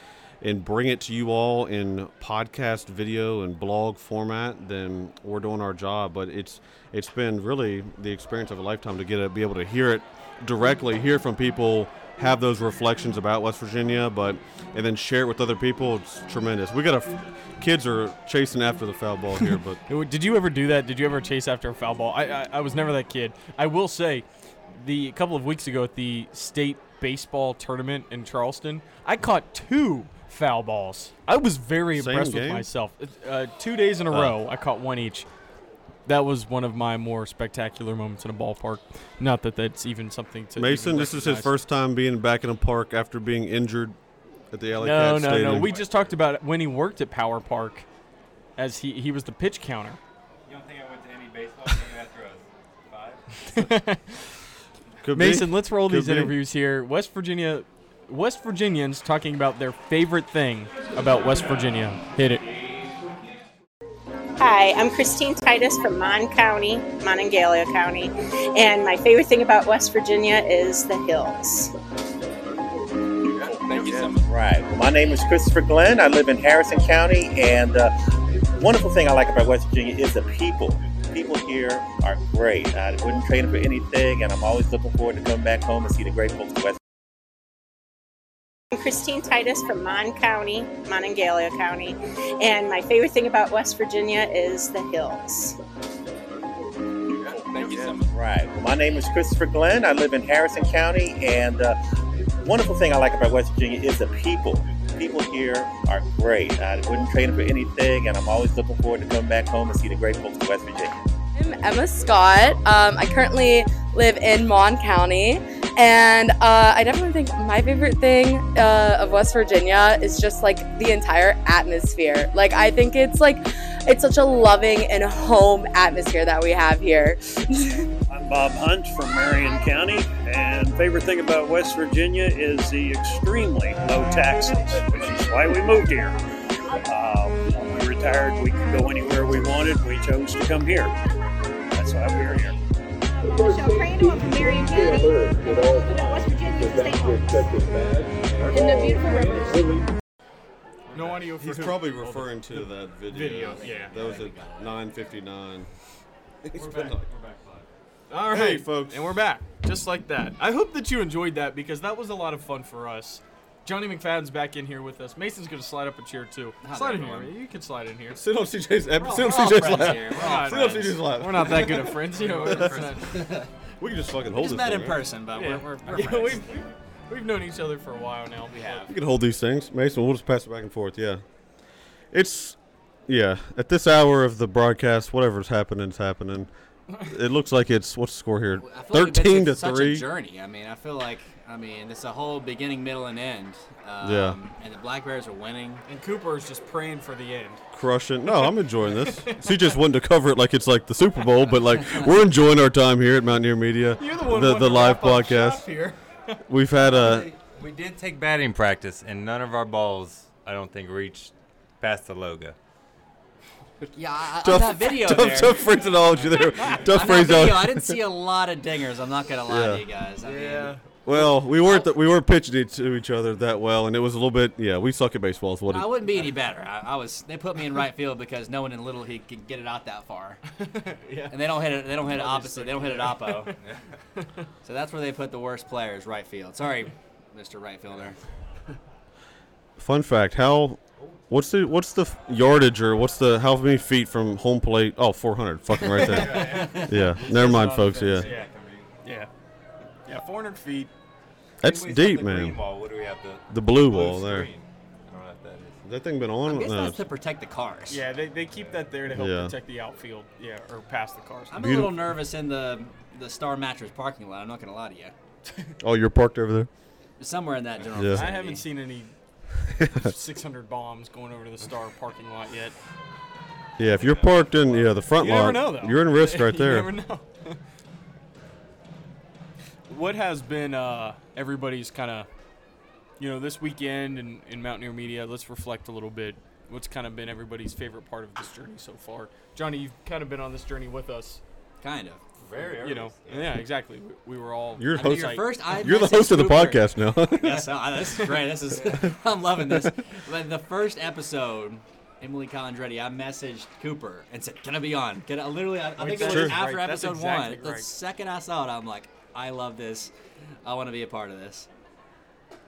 and bring it to you all in podcast, video, and blog format, then we're doing our job. But it's it's been really the experience of a lifetime to get to be able to hear it directly, hear from people, have those reflections about West Virginia, but and then share it with other people. It's tremendous. We got a kids are chasing after the foul ball here, but (laughs) Uh, Did you ever do that? Did you ever chase after a foul ball? I, I I was never that kid. I will say, the a couple of weeks ago at the state baseball tournament in Charleston, I caught two foul balls. I was very Same impressed with myself. Uh, two days in a Oh. row, I caught one each. That was one of my more spectacular moments in a ballpark. Not that that's even something to Mason, even this is his first time being back in a park after being injured at the Alley No, Cat no, Stadium. no. We just talked about when he worked at Power Park, as he he was the pitch counter. You don't think I went to any baseball game after a five? (laughs) Could. Mason, let's roll Could these be. interviews here. West Virginia, West Virginians talking about their favorite thing about West Virginia. Hit it. Hi, I'm Christine Titus from Mon County, Monongalia County, and my favorite thing about West Virginia is the hills. Thank you so much. Right. Well, my name is Christopher Glenn. I live in Harrison County, and uh, wonderful thing I like about West Virginia is the people. People here are great. I wouldn't trade them for anything, and I'm always looking forward to coming back home and see the great folks of West. I'm Christine Titus from Mon County, Monongalia County, and my favorite thing about West Virginia is the hills. Thank you so much. Right. Well, my name is Christopher Glenn. I live in Harrison County, and uh, wonderful thing I like about West Virginia is the people. People here are great. I wouldn't trade them for anything, and I'm always looking forward to coming back home and see the great folks of West Virginia. I'm Emma Scott. Um, I currently live in Mon County, and uh, I definitely think my favorite thing uh, of West Virginia is just like the entire atmosphere. Like, I think it's like it's such a loving and home atmosphere that we have here. (laughs) I'm Bob Hunt from Marion County, and favorite thing about West Virginia is the extremely low taxes, which is why we moved here. Uh, when we retired, we could go anywhere we wanted. We chose to come here. That's why we're here. Michelle I'm from Marion County. West Virginia the state. In the beautiful rivers. No audio for He's who? probably referring to that video. Video, yeah. That was at 9:59. We're back. All right, Hey, folks. and we're back, just like that. I hope that you enjoyed that because that was a lot of fun for us. Johnny McFadden's back in here with us. Mason's gonna slide up a chair too. slide in here. You can slide in here. Sit on CJ's. ep- Sit on We're CJ's lap. here. We're all Sit on friends. CJ's lap. We're not that good of (laughs) friends, you know. We can just fucking hold Just this met thing, in right? person, but yeah, we're, we're, we're (laughs) yeah, friends. we've, we've, we've known each other for a while now. We have. We can hold these things, Mason. We'll just pass it back and forth. Yeah, it's yeah. At this hour of the broadcast, whatever's happening is happening. (laughs) It looks like it's what's the score here? I feel like we've Thirteen through to such three. a journey. I mean, I feel like I mean it's a whole beginning, middle, and end. Um, Yeah. And the Black Bears are winning. And Cooper is just praying for the end. Crushing. No, I'm enjoying this. (laughs) She just wanted to cover it like it's like the Super Bowl, but like we're enjoying our time here at Mountaineer Media, You're the one the, the live wrap up podcast. here. (laughs) We've had a We did take batting practice, and none of our balls, I don't think, reached past the logo. Yeah, I, tough, on that video tough, there. tough phraseology there. (laughs) Tough on that phraseology. video, I didn't see a lot of dingers. I'm not gonna lie Yeah. to you guys. I Yeah. mean, Well, we weren't th- we weren't pitching it to each other that well, and it was a little bit. Yeah, we suck at baseball. Is what it, I wouldn't be any better. I, I was. They put me in right field because no one in Little League can get it out that far. (laughs) Yeah. And they don't hit it. They don't hit it opposite. They don't hit it oppo. (laughs) so that's where they put the worst players, right field. Sorry, Mr. Right Fielder. Fun fact: How? What's the what's the yardage or what's the how many feet from home plate? Oh, 400. Fucking right there. (laughs) yeah. Never mind, folks. Yeah. Yeah. Yeah. Yeah. 400 feet. That's Anyways, deep, on the green man. wall, what do we have? The, The blue blue wall there. screen. I don't know what that is. Has that thing been on? I guess No. that's to protect the cars. Yeah, they, they keep that there to help Yeah. protect the outfield. Yeah, or past the cars. I'm a Beautiful. little nervous in the the Star Mattress parking lot. I'm not gonna lie to you. Oh, you're parked over there. Somewhere in that general. Yeah. I vicinity. haven't seen any (laughs) 600 bombs going over to the Star parking lot yet. Yeah, if you're parked in yeah the front You lot, never know, though. you're in risk right (laughs) you there. never know. What has been uh, everybody's kind of, you know, this weekend in, in Mountaineer Media? Let's reflect a little bit. What's kind of been everybody's favorite part of this journey so far? Johnny, you've kind of been on this journey with us. Kind of. Very You know, yeah, exactly. We, we were all. You're I mean, host. your first. I You're the messaged host of the Cooper- podcast now. (laughs) yes, uh, this is great. This is (laughs) I'm loving this. But the first episode, Emily Condretti, I messaged Cooper and said, "Can I be on?" Can I literally? I, I think it was Sure. after Right, that's episode exactly one. The second I saw it, I'm like, "I love this. I want to be a part of this."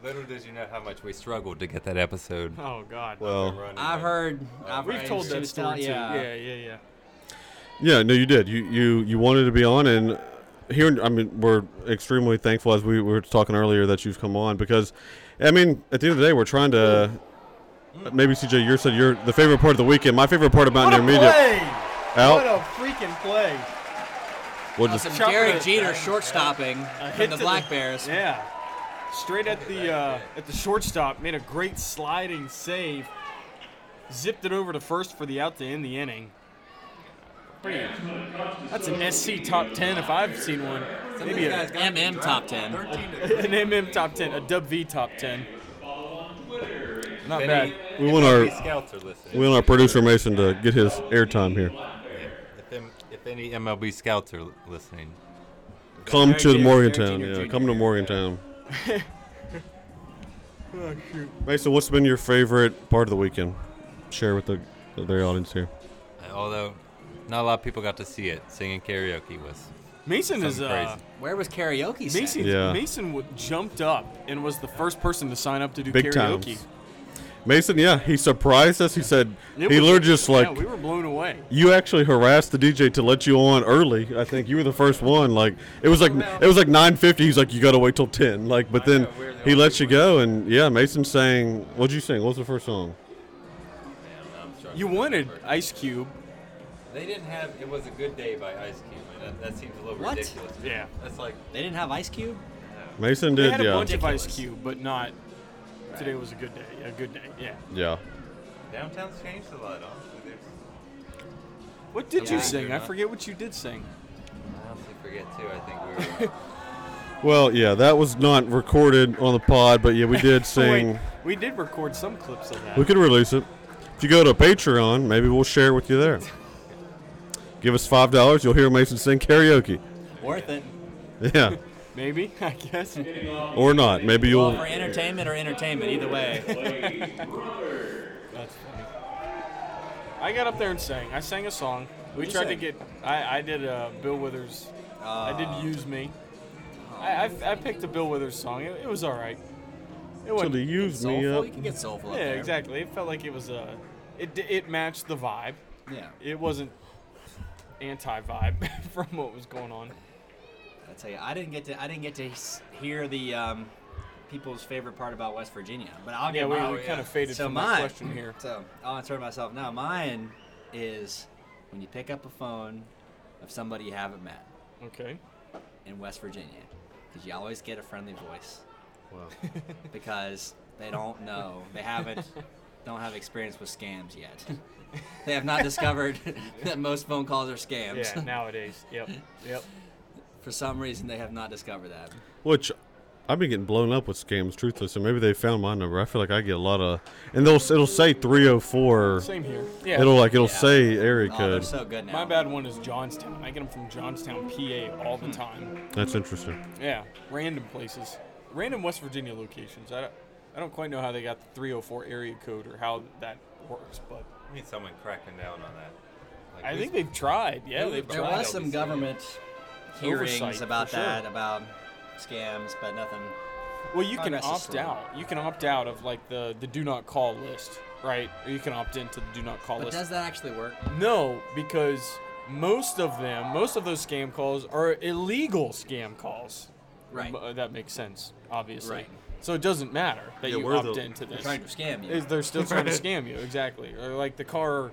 Little did you know how much we struggled to get that episode. Oh God. well, running. I've heard. Uh, I've We've heard, told she that was story telling- too. yeah. Yeah, yeah, yeah. yeah, no, you did. You you you wanted to be on, and here, I mean, we're extremely thankful as we were talking earlier that you've come on because, I mean, at the end of the day, we're trying to. Mm. Maybe CJ, you said you're the favorite part of the weekend. My favorite part of Mountaineer Media. Out. What a freaking play. We'll just some Derek. Jeter shortstopping A from the to Black Bears. Yeah. Straight at the uh, at the shortstop, made a great sliding save. Zipped it over to first for the out to end the inning. Pretty. That's an SC top ten if I've seen one. Maybe a, MM top 10. (laughs) an MM top ten, a WV top ten. Not If bad. We want our- MLB scouts are listening. we want our producer Mason to get his airtime here. If, M- if any MLB scouts are listening, Come to Jeter- Morgantown. Yeah, come to Morgantown. (laughs) Oh, shoot. Mason, what's been your favorite part of the weekend? Share with the the audience here. uh, although not a lot of people got to see it, singing karaoke was Mason is something uh, crazy. Where was karaoke? Mason. Yeah. Mason w- jumped up and was the first person to sign up to do Big karaoke. times. Mason, yeah, he surprised us. He said It he was- literally just like yeah, we were blown away. you actually harassed the DJ to let you on early. I think you were the first one. Like it was like it was like 9:50. He's like you got to wait till 10. Like but then he lets you go and yeah, Mason sang. What'd you sing? What was the first song? You wanted Ice Cube. They didn't have "It Was a Good Day" by Ice Cube. That, that seems a little What? ridiculous. to. Yeah. that's like They didn't have Ice Cube? Mason did. They did. had a Yeah. bunch of Ice Cube, but not. Today was a good day. A good day. Yeah. Yeah. downtown's changed a lot. Honestly, There's, What did Yeah, you I sing? I forget what you did sing. I honestly forget too. I think we (laughs) were. Uh, well, yeah, that was not recorded on the pod, but yeah, we did (laughs) sing. Wait, we did record some clips of that. We could release it. If you go to Patreon, maybe we'll share it with you there. (laughs) Give us five dollars, you'll hear Mason sing karaoke. Worth it. Yeah, Maybe, (laughs) I guess. or not. Maybe you'll. for entertainment or entertainment, either way. (laughs) That's funny. I got up there and sang. I sang a song. We you tried to sing? get. I, I did uh, Bill Withers. I did use me. I, I, I picked a Bill Withers song. It, it was all right. It So wasn't. they me soulful? up. You can get soulful up yeah, there. exactly. It felt like it was Uh, it d- it matched the vibe. Yeah. It wasn't anti-vibe (laughs) from what was going on. I tell you, I didn't get to I didn't get to hear the um, people's favorite part about West Virginia, but I'll Yeah, get we, mine. we kind of faded So from mine, that question here. So I'll answer myself now. Mine is when you pick up a phone of somebody you haven't met Okay. in West Virginia, because you always get a friendly voice Wow. (laughs) because they don't know, they haven't, don't have experience with scams yet. (laughs) they have not discovered (laughs) that most phone calls are scams. Yeah, nowadays. Yep. Yep. For some reason, they have not discovered that. Which I've been getting blown up with scams, truthfully. So maybe they found my number. I feel like I get a lot of, and they'll it'll say 304. Same here. Yeah. It'll like it'll Yeah. say area Oh, code. so good now. My bad one is Johnstown. I get them from Johnstown, PA, all the hmm. time. That's interesting. Yeah, random places, random West Virginia locations. I don't, I don't quite know how they got the 304 area code or how that works, but I need someone cracking down on that. Like, I think they've tried. Yeah, they've would There tried. was some government hearings Oversight, about for sure. that, about scams, but nothing. Well, you can opt out. You can opt out of like the the do not call list, right? Or you can opt into the do not call But list. does that actually work? No, because most of them, most of those scam calls are illegal scam calls. Right. Uh, That makes sense, obviously. Right. So it doesn't matter that Yeah, you we're opt the- into They're this. trying to scam you. They're still trying to (laughs) scam you, exactly. Or like the car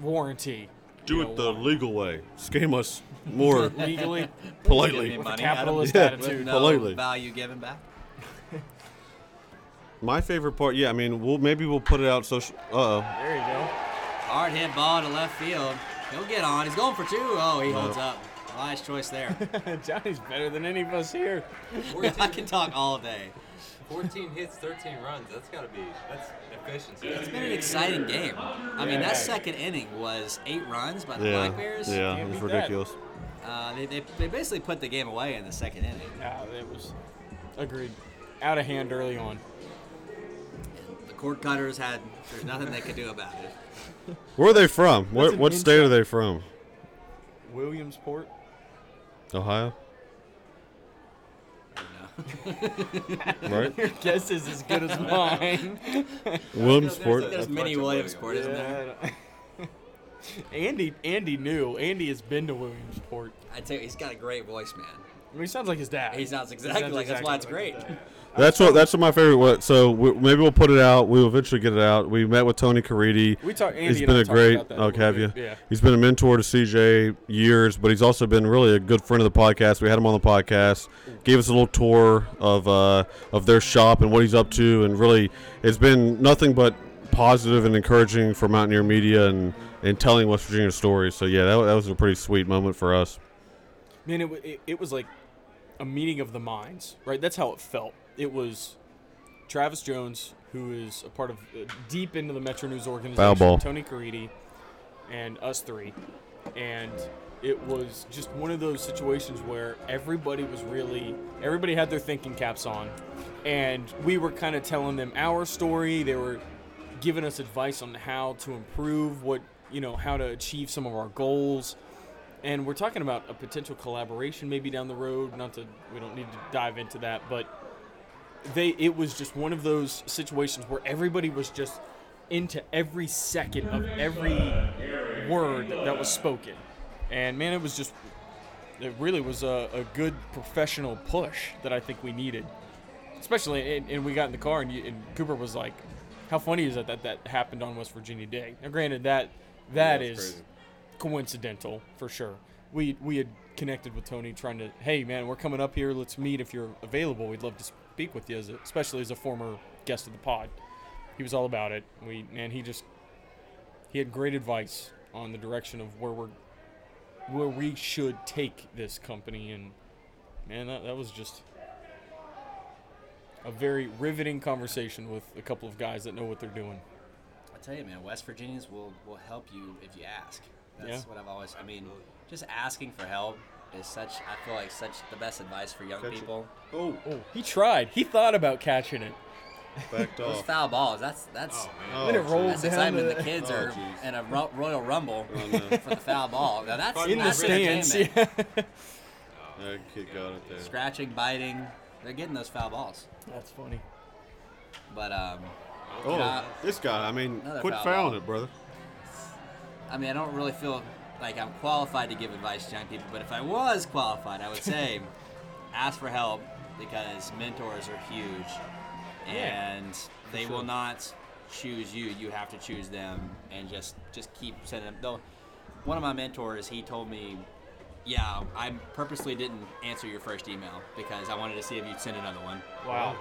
warranty. Do it the legal way. Scam us more (laughs) legally. politely. Give me With money a out of capitalist it attitude. with no Politely. value given back. (laughs) My favorite part, yeah. I mean, we'll maybe we'll put it out. Social. Uh oh. There you go. Hard hit ball to left field. He'll get on. He's going for two. Oh, he holds up. Wise choice there. (laughs) Johnny's better than any of us here. I can talk all day. 14 hits, 13 runs. That's got to be that's efficiency. It's been an exciting game. I mean, that second inning was eight runs by the Yeah. Black Bears. Yeah, Can't it's beat that. ridiculous. Uh, they, they, they basically put the game away in the second inning. Yeah, it was agreed. Out of hand early on. The cord cutters had, there's nothing they could do about it. (laughs) Where are they from? What what state are they from? Williamsport. Ohio. Right? Your guess is as good as mine. Williamsport. There's many Williamsport, isn't there? Andy, Andy knew. Andy has been to Williamsport. I tell you, he's got a great voice, man. I mean, he sounds like his dad. He sounds exactly like. That's why it's exactly great. Like his dad. That's what. That's what my favorite. What? So we, maybe we'll put it out. We'll eventually get it out. We met with Tony Caridi. We talked. Andy He's been a great. a Okay, have you? Yeah. He's been a mentor to CJ years, but he's also been really a good friend of the podcast. We had him on the podcast, gave us a little tour of uh, of their shop and what he's up to, and really, it's been nothing but positive and encouraging for Mountaineer Media and and telling West Virginia stories. So yeah, that, that was a pretty sweet moment for us. Man, it, it, it was like a meeting of the minds, right? That's how it felt. It was Travis Jones, who is a part of uh, deep into the Metro News organization. Tony Caridi, and us three, and it was just one of those situations where everybody was really everybody had their thinking caps on, and we were kind of telling them our story. They were giving us advice on how to improve what you know how to achieve some of our goals and we're talking about a potential collaboration maybe down the road not to we don't need to dive into that but they it was just one of those situations where everybody was just into every second of every word that was spoken and man it was just it really was a, a good professional push that i think we needed especially and, and we got in the car and, you, and cooper was like how funny is it that that happened on west virginia day now granted that that Yeah, is crazy. coincidental for sure. We we had connected with Tony trying to, hey man, we're coming up here. Let's meet if you're available. We'd love to speak with you, as a, especially as a former guest of the pod. He was all about it. We and he just he had great advice on the direction of where we're where we should take this company and man that, that was just a very riveting conversation with a couple of guys that know what they're doing. I tell you, man, West Virginians will will help you if you ask. That's Yeah. what I've always. I mean, just asking for help is such. I feel like such the best advice for young Catch it. people. Oh, Oh, he tried. He thought about catching it. backed Those off. foul balls. That's that's. Oh, Then it geez. rolled That's down excitement. the- The kids Oh, are jeez. in a ro- Royal Rumble Oh, no. (laughs) for the foul ball. Now that's in the that's stands. entertainment. Yeah. (laughs) That kid got it there. Scratching, biting, they're getting those foul balls. That's funny. But um, Oh, Yeah. this guy. I mean, quit foul fouling ball. it, brother. I mean, I don't really feel like I'm qualified to give advice to young people, but if I was qualified, I would (laughs) say ask for help because mentors are huge and they will not choose you. You have to choose them and just just keep sending them. Though one of my mentors, he told me, "Yeah, I purposely didn't answer your first email because I wanted to see if you'd send another one." Wow.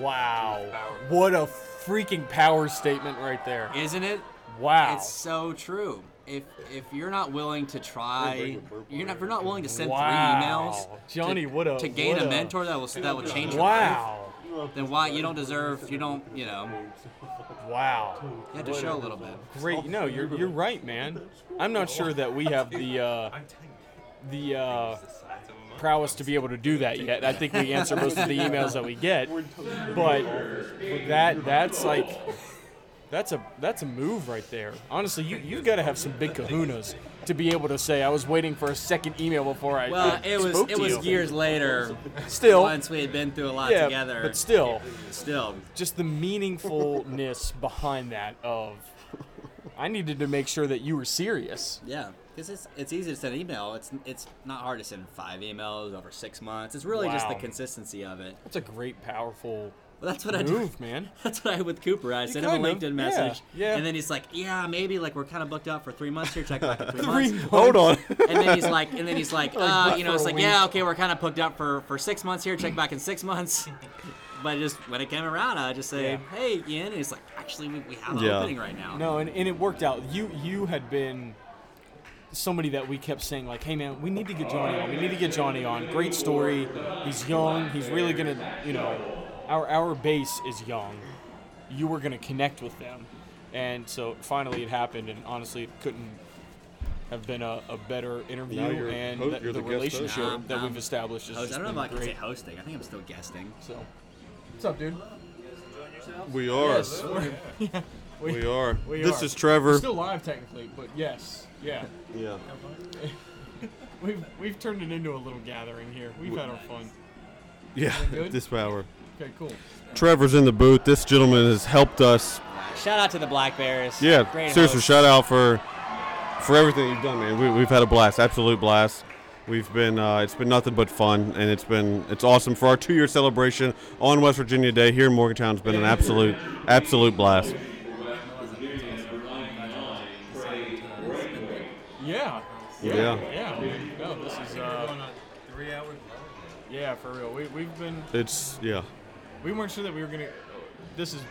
Wow. What a freaking power statement right there. Isn't it? Wow. It's so true. If if you're not willing to try, you're not if you're not willing to send wow. three emails, Johnny, to, what a to gain what a mentor that will that will change your Wow. life, then why you don't deserve you don't you know Wow. you have to show a little bit. Great. No, you're you're right, man. I'm not sure that we have the uh, the uh, prowess to be able to do that yet. I think we answer most of the emails that we get, but that that's like that's a that's a move right there. Honestly, you you've got to have some big kahunas to be able to say I was waiting for a second email before I Well, it was it was you." years later. Still. once we had been through a lot yeah, together. but still, still, just the meaningfulness (laughs) behind that of I needed to make sure that you were serious. yeah, because it's it's easy to send an email. It's it's not hard to send five emails over six months. It's really just the consistency of it. That's a great, powerful Well, that's what I do. (laughs) man. That's what I did with Cooper. I sent him a kind of, LinkedIn yeah, message, yeah. and then he's like, "Yeah, maybe like we're kind of booked up for three months here. Check back in (laughs) three, Three months." Hold on. (laughs) And then he's like, and then he's like, Like, uh, but you know, it's like, week. yeah, okay, we're kind of booked up for for six months here. Check back in six months. But just when it came around, I just say, Yeah. "Hey, Ian," and he's like, "Actually, we, we have an Yeah. opening right now." No, and, and it worked out. You you had been somebody that we kept saying like, hey man, we need to get Johnny on. We need to get Johnny on. Great story. He's young. He's really gonna, you know, our our base is young. You were gonna connect with them, and so finally it happened. And honestly, it couldn't have been a, a better interview. Now you're and ho- the, you're the the guest host. relationship Um, that um, we've established is Host- just I don't know if been I can say great. hosting. I think I'm still guesting. So, what's up, dude? We are. Yes, (laughs) we're, We are. we this are. is Trevor. We're still live technically, but yes, yeah. yeah. (laughs) We've we've turned it into a little gathering here. We've had our fun. Yeah. good? (laughs) this power. Okay, cool. Trevor's in the booth. This gentleman has helped us. Shout out to the Black Bears. Yeah. Great seriously, host. shout out for for everything you've done, man. We, we've had a blast. Absolute blast. We've been uh, it's been nothing but fun, and it's been it's awesome for our two-year celebration on West Virginia Day here in Morgantown. It's been an absolute absolute blast. Yeah. Yeah. Yeah. No, this is uh, Three hours. yeah for real. We we've been It's yeah. We weren't sure that we were gonna. This has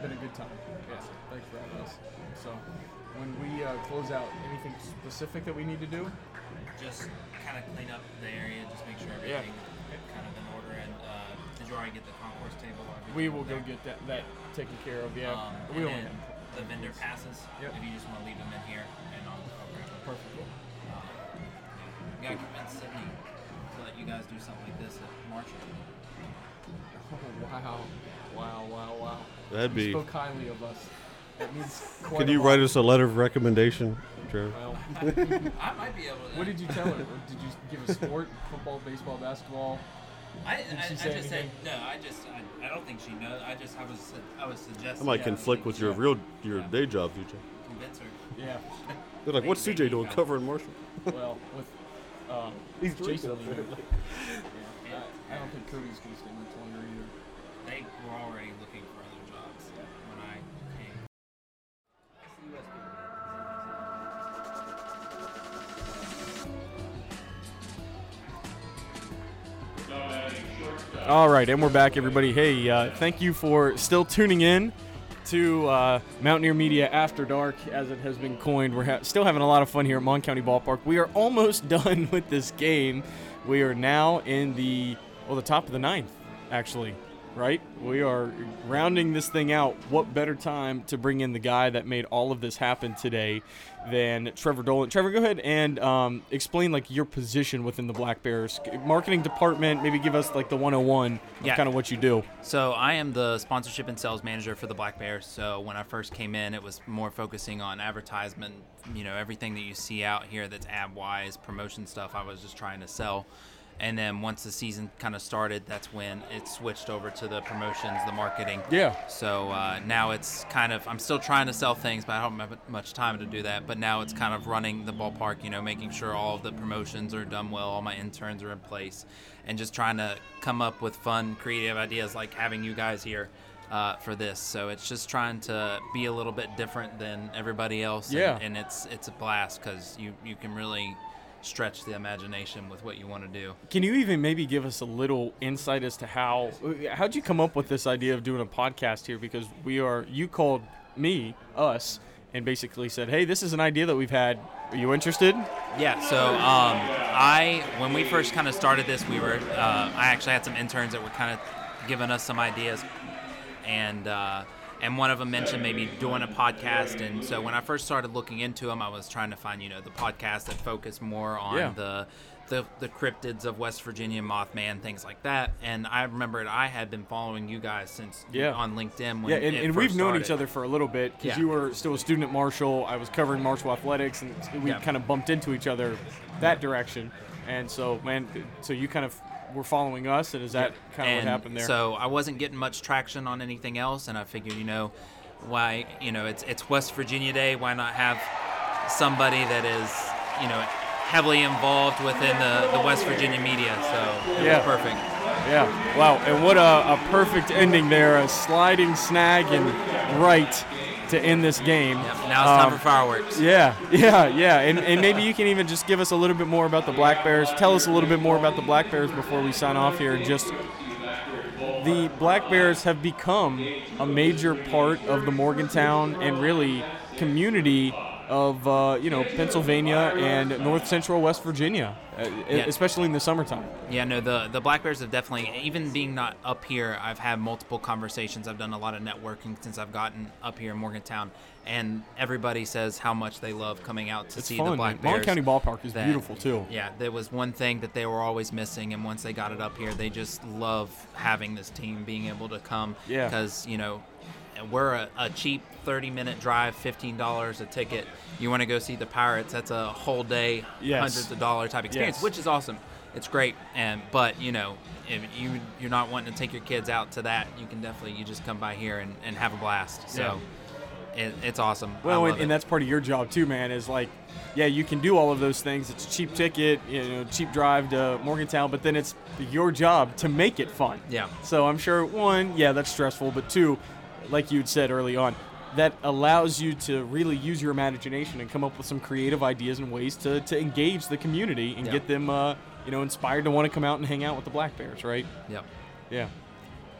been a good time. Yeah. Thanks for having us. So, when we uh, close out, anything specific that we need to do? just kind of clean up the area, just make sure everything is kind of in order. And uh, did you already get the concourse table? We will go there? get that that taken care of. Yeah. Um, we only the vendor passes. Yep. If you just want to leave them in here, and I'll, I'll grab them. perfect. Um, you gotta convince Sydney to let you guys do something like this at Marshall. Wow, wow, wow, wow. That'd you be- spoke highly of us. That means quite Could a you lot. write us a letter of recommendation, Trevor? Well, (laughs) I might be able to. what did you tell her? Did you give a sport? Football, baseball, basketball? I, Did I, she I say just said anything? no. I just I, I don't think she knows. I just I was I was That suggesting. might yeah, conflict with your yeah, real your Yeah. day job, CJ. Convince her. Yeah. (laughs) They're like, what's Maybe CJ doing you covering Marshall? Well, with um, He's Jason drinking up leaving. there. Yeah. I, I don't think Cody's gonna stay All right, and we're back, everybody. Hey, uh, thank you for still tuning in to uh, Mountaineer Media After Dark, as it has been coined. We're ha- still having a lot of fun here at Mon County Ballpark. We are almost (laughs) done with this game. We are now in the well, the top of the ninth, actually. Right? We are rounding this thing out. What better time to bring in the guy that made all of this happen today than Trevor Dolan? Trevor, go ahead and um, explain like your position within the Black Bears marketing department. Maybe give us like the 101 of Yeah. kind of what you do. So I am the sponsorship and sales manager for the Black Bears. So when I first came in, it was more focusing on advertisement. You know, everything that you see out here that's ad wise, promotion stuff. I was just trying to sell. And then once the season kind of started, that's when it switched over to the promotions, the marketing. Yeah. So uh, now it's kind of I'm still trying to sell things, but I don't have much time to do that. But now it's kind of running the ballpark, you know, making sure all of the promotions are done well, all my interns are in place, and just trying to come up with fun, creative ideas like having you guys here. Uh, for this, so it's just trying to be a little bit different than everybody else. and- Yeah. and, it's it's a blast because you you can really stretch the imagination with what you want to do. Can you even maybe give us a little insight as to how how'd you come up with this idea of doing a podcast here? Because we are you called me us and basically said, hey, this is an idea that we've had. Are you interested? Yeah. So um, I, when we first kind of started this, we were, uh, I actually had some interns that were kind of giving us some ideas, and uh, and one of them mentioned maybe doing a podcast. And so when I first started looking into them, I was trying to find you know the podcast that focused more on Yeah. the. The, the cryptids of West Virginia, Mothman, things like that, and I remembered I had been following you guys since Yeah. on LinkedIn. When yeah, and, and we've known each other for a little bit because Yeah. you were still a student at Marshall. I was covering Marshall athletics, and we Yeah. kind of bumped into each other that direction. And so, man, so you kind of were following us, and is that kind of and what happened there? So I wasn't getting much traction on anything else, and I figured, you know, why, you know, it's it's West Virginia Day. Why not have somebody that is, you know, heavily involved within the, the West Virginia media? So it Yeah. was perfect. Yeah. Wow. And what a, a perfect ending there. A sliding snag and right to end this game. Yep, now it's time Um, for fireworks. Yeah, (laughs) yeah, yeah. And, and maybe you can even just give us a little bit more about the Black Bears. Tell us a little bit more about the Black Bears before we sign off here. Just the Black Bears have become a major part of the Morgantown and really community of uh, you know Pennsylvania and North Central West Virginia, uh, Yeah. especially in the summertime. Yeah, no, the the Black Bears have definitely, even being not up here, I've had multiple conversations. I've done a lot of networking since I've gotten up here in Morgantown, and everybody says how much they love coming out to It's see fun. the Black. Bears. Mon County Ballpark is that- beautiful too. Yeah, there was one thing that they were always missing, and once they got it up here, they just love having this team being able to come. Yeah. Because you know, we're a, a cheap 30-minute drive, fifteen dollars a ticket. You want to go see the Pirates? That's a whole day, Yes. hundreds of dollar type experience, Yes. which is awesome. It's great, and but you know, if you you're not wanting to take your kids out to that, you can definitely you just come by here and, and have a blast. So. it, it's awesome. Well, and, and that's part of your job too, man. Is like, yeah, you can do all of those things. It's a cheap ticket, you know, cheap drive to Morgantown, but then it's your job to make it fun. Yeah. So I'm sure one, yeah, that's stressful, but two, like you had said early on, that allows you to really use your imagination and come up with some creative ideas and ways to, to engage the community and Yeah. get them, uh, you know, inspired to want to come out and hang out with the Black Bears, right? Yep. Yeah.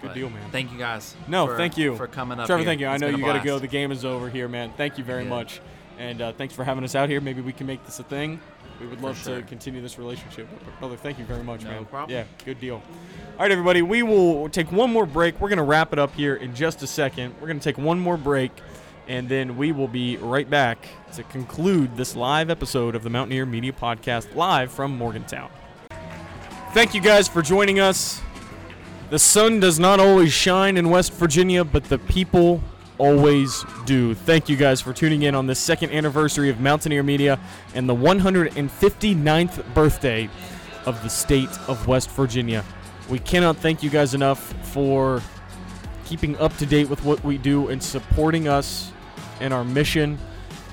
Good But deal, man. Thank you guys. No, for- thank you for coming up. Trevor, here. thank you. I know you got to go. The game is over here, man. Thank you very Yeah. much, and uh, thanks for having us out here. Maybe we can make this a thing. We would love sure. to continue this relationship, brother. Thank you very much, No man. problem. Yeah, good deal. All right, everybody. We will take one more break. We're gonna wrap it up here in just a second. We're gonna take one more break, and then we will be right back to conclude this live episode of the Mountaineer Media Podcast, live from Morgantown. Thank you guys for joining us. The sun does not always shine in West Virginia, but the people always do. Thank you guys for tuning in on the second anniversary of Mountaineer Media and the 159th birthday of the state of West Virginia. We cannot thank you guys enough for keeping up to date with what we do and supporting us in our mission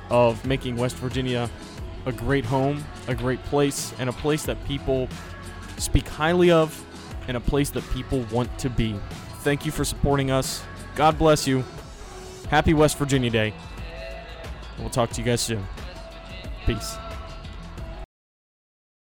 of making West Virginia a great home, a great place, and a place that people speak highly of and a place that people want to be. Thank you for supporting us. God bless you. Happy West Virginia Day. We'll talk to you guys soon. Peace.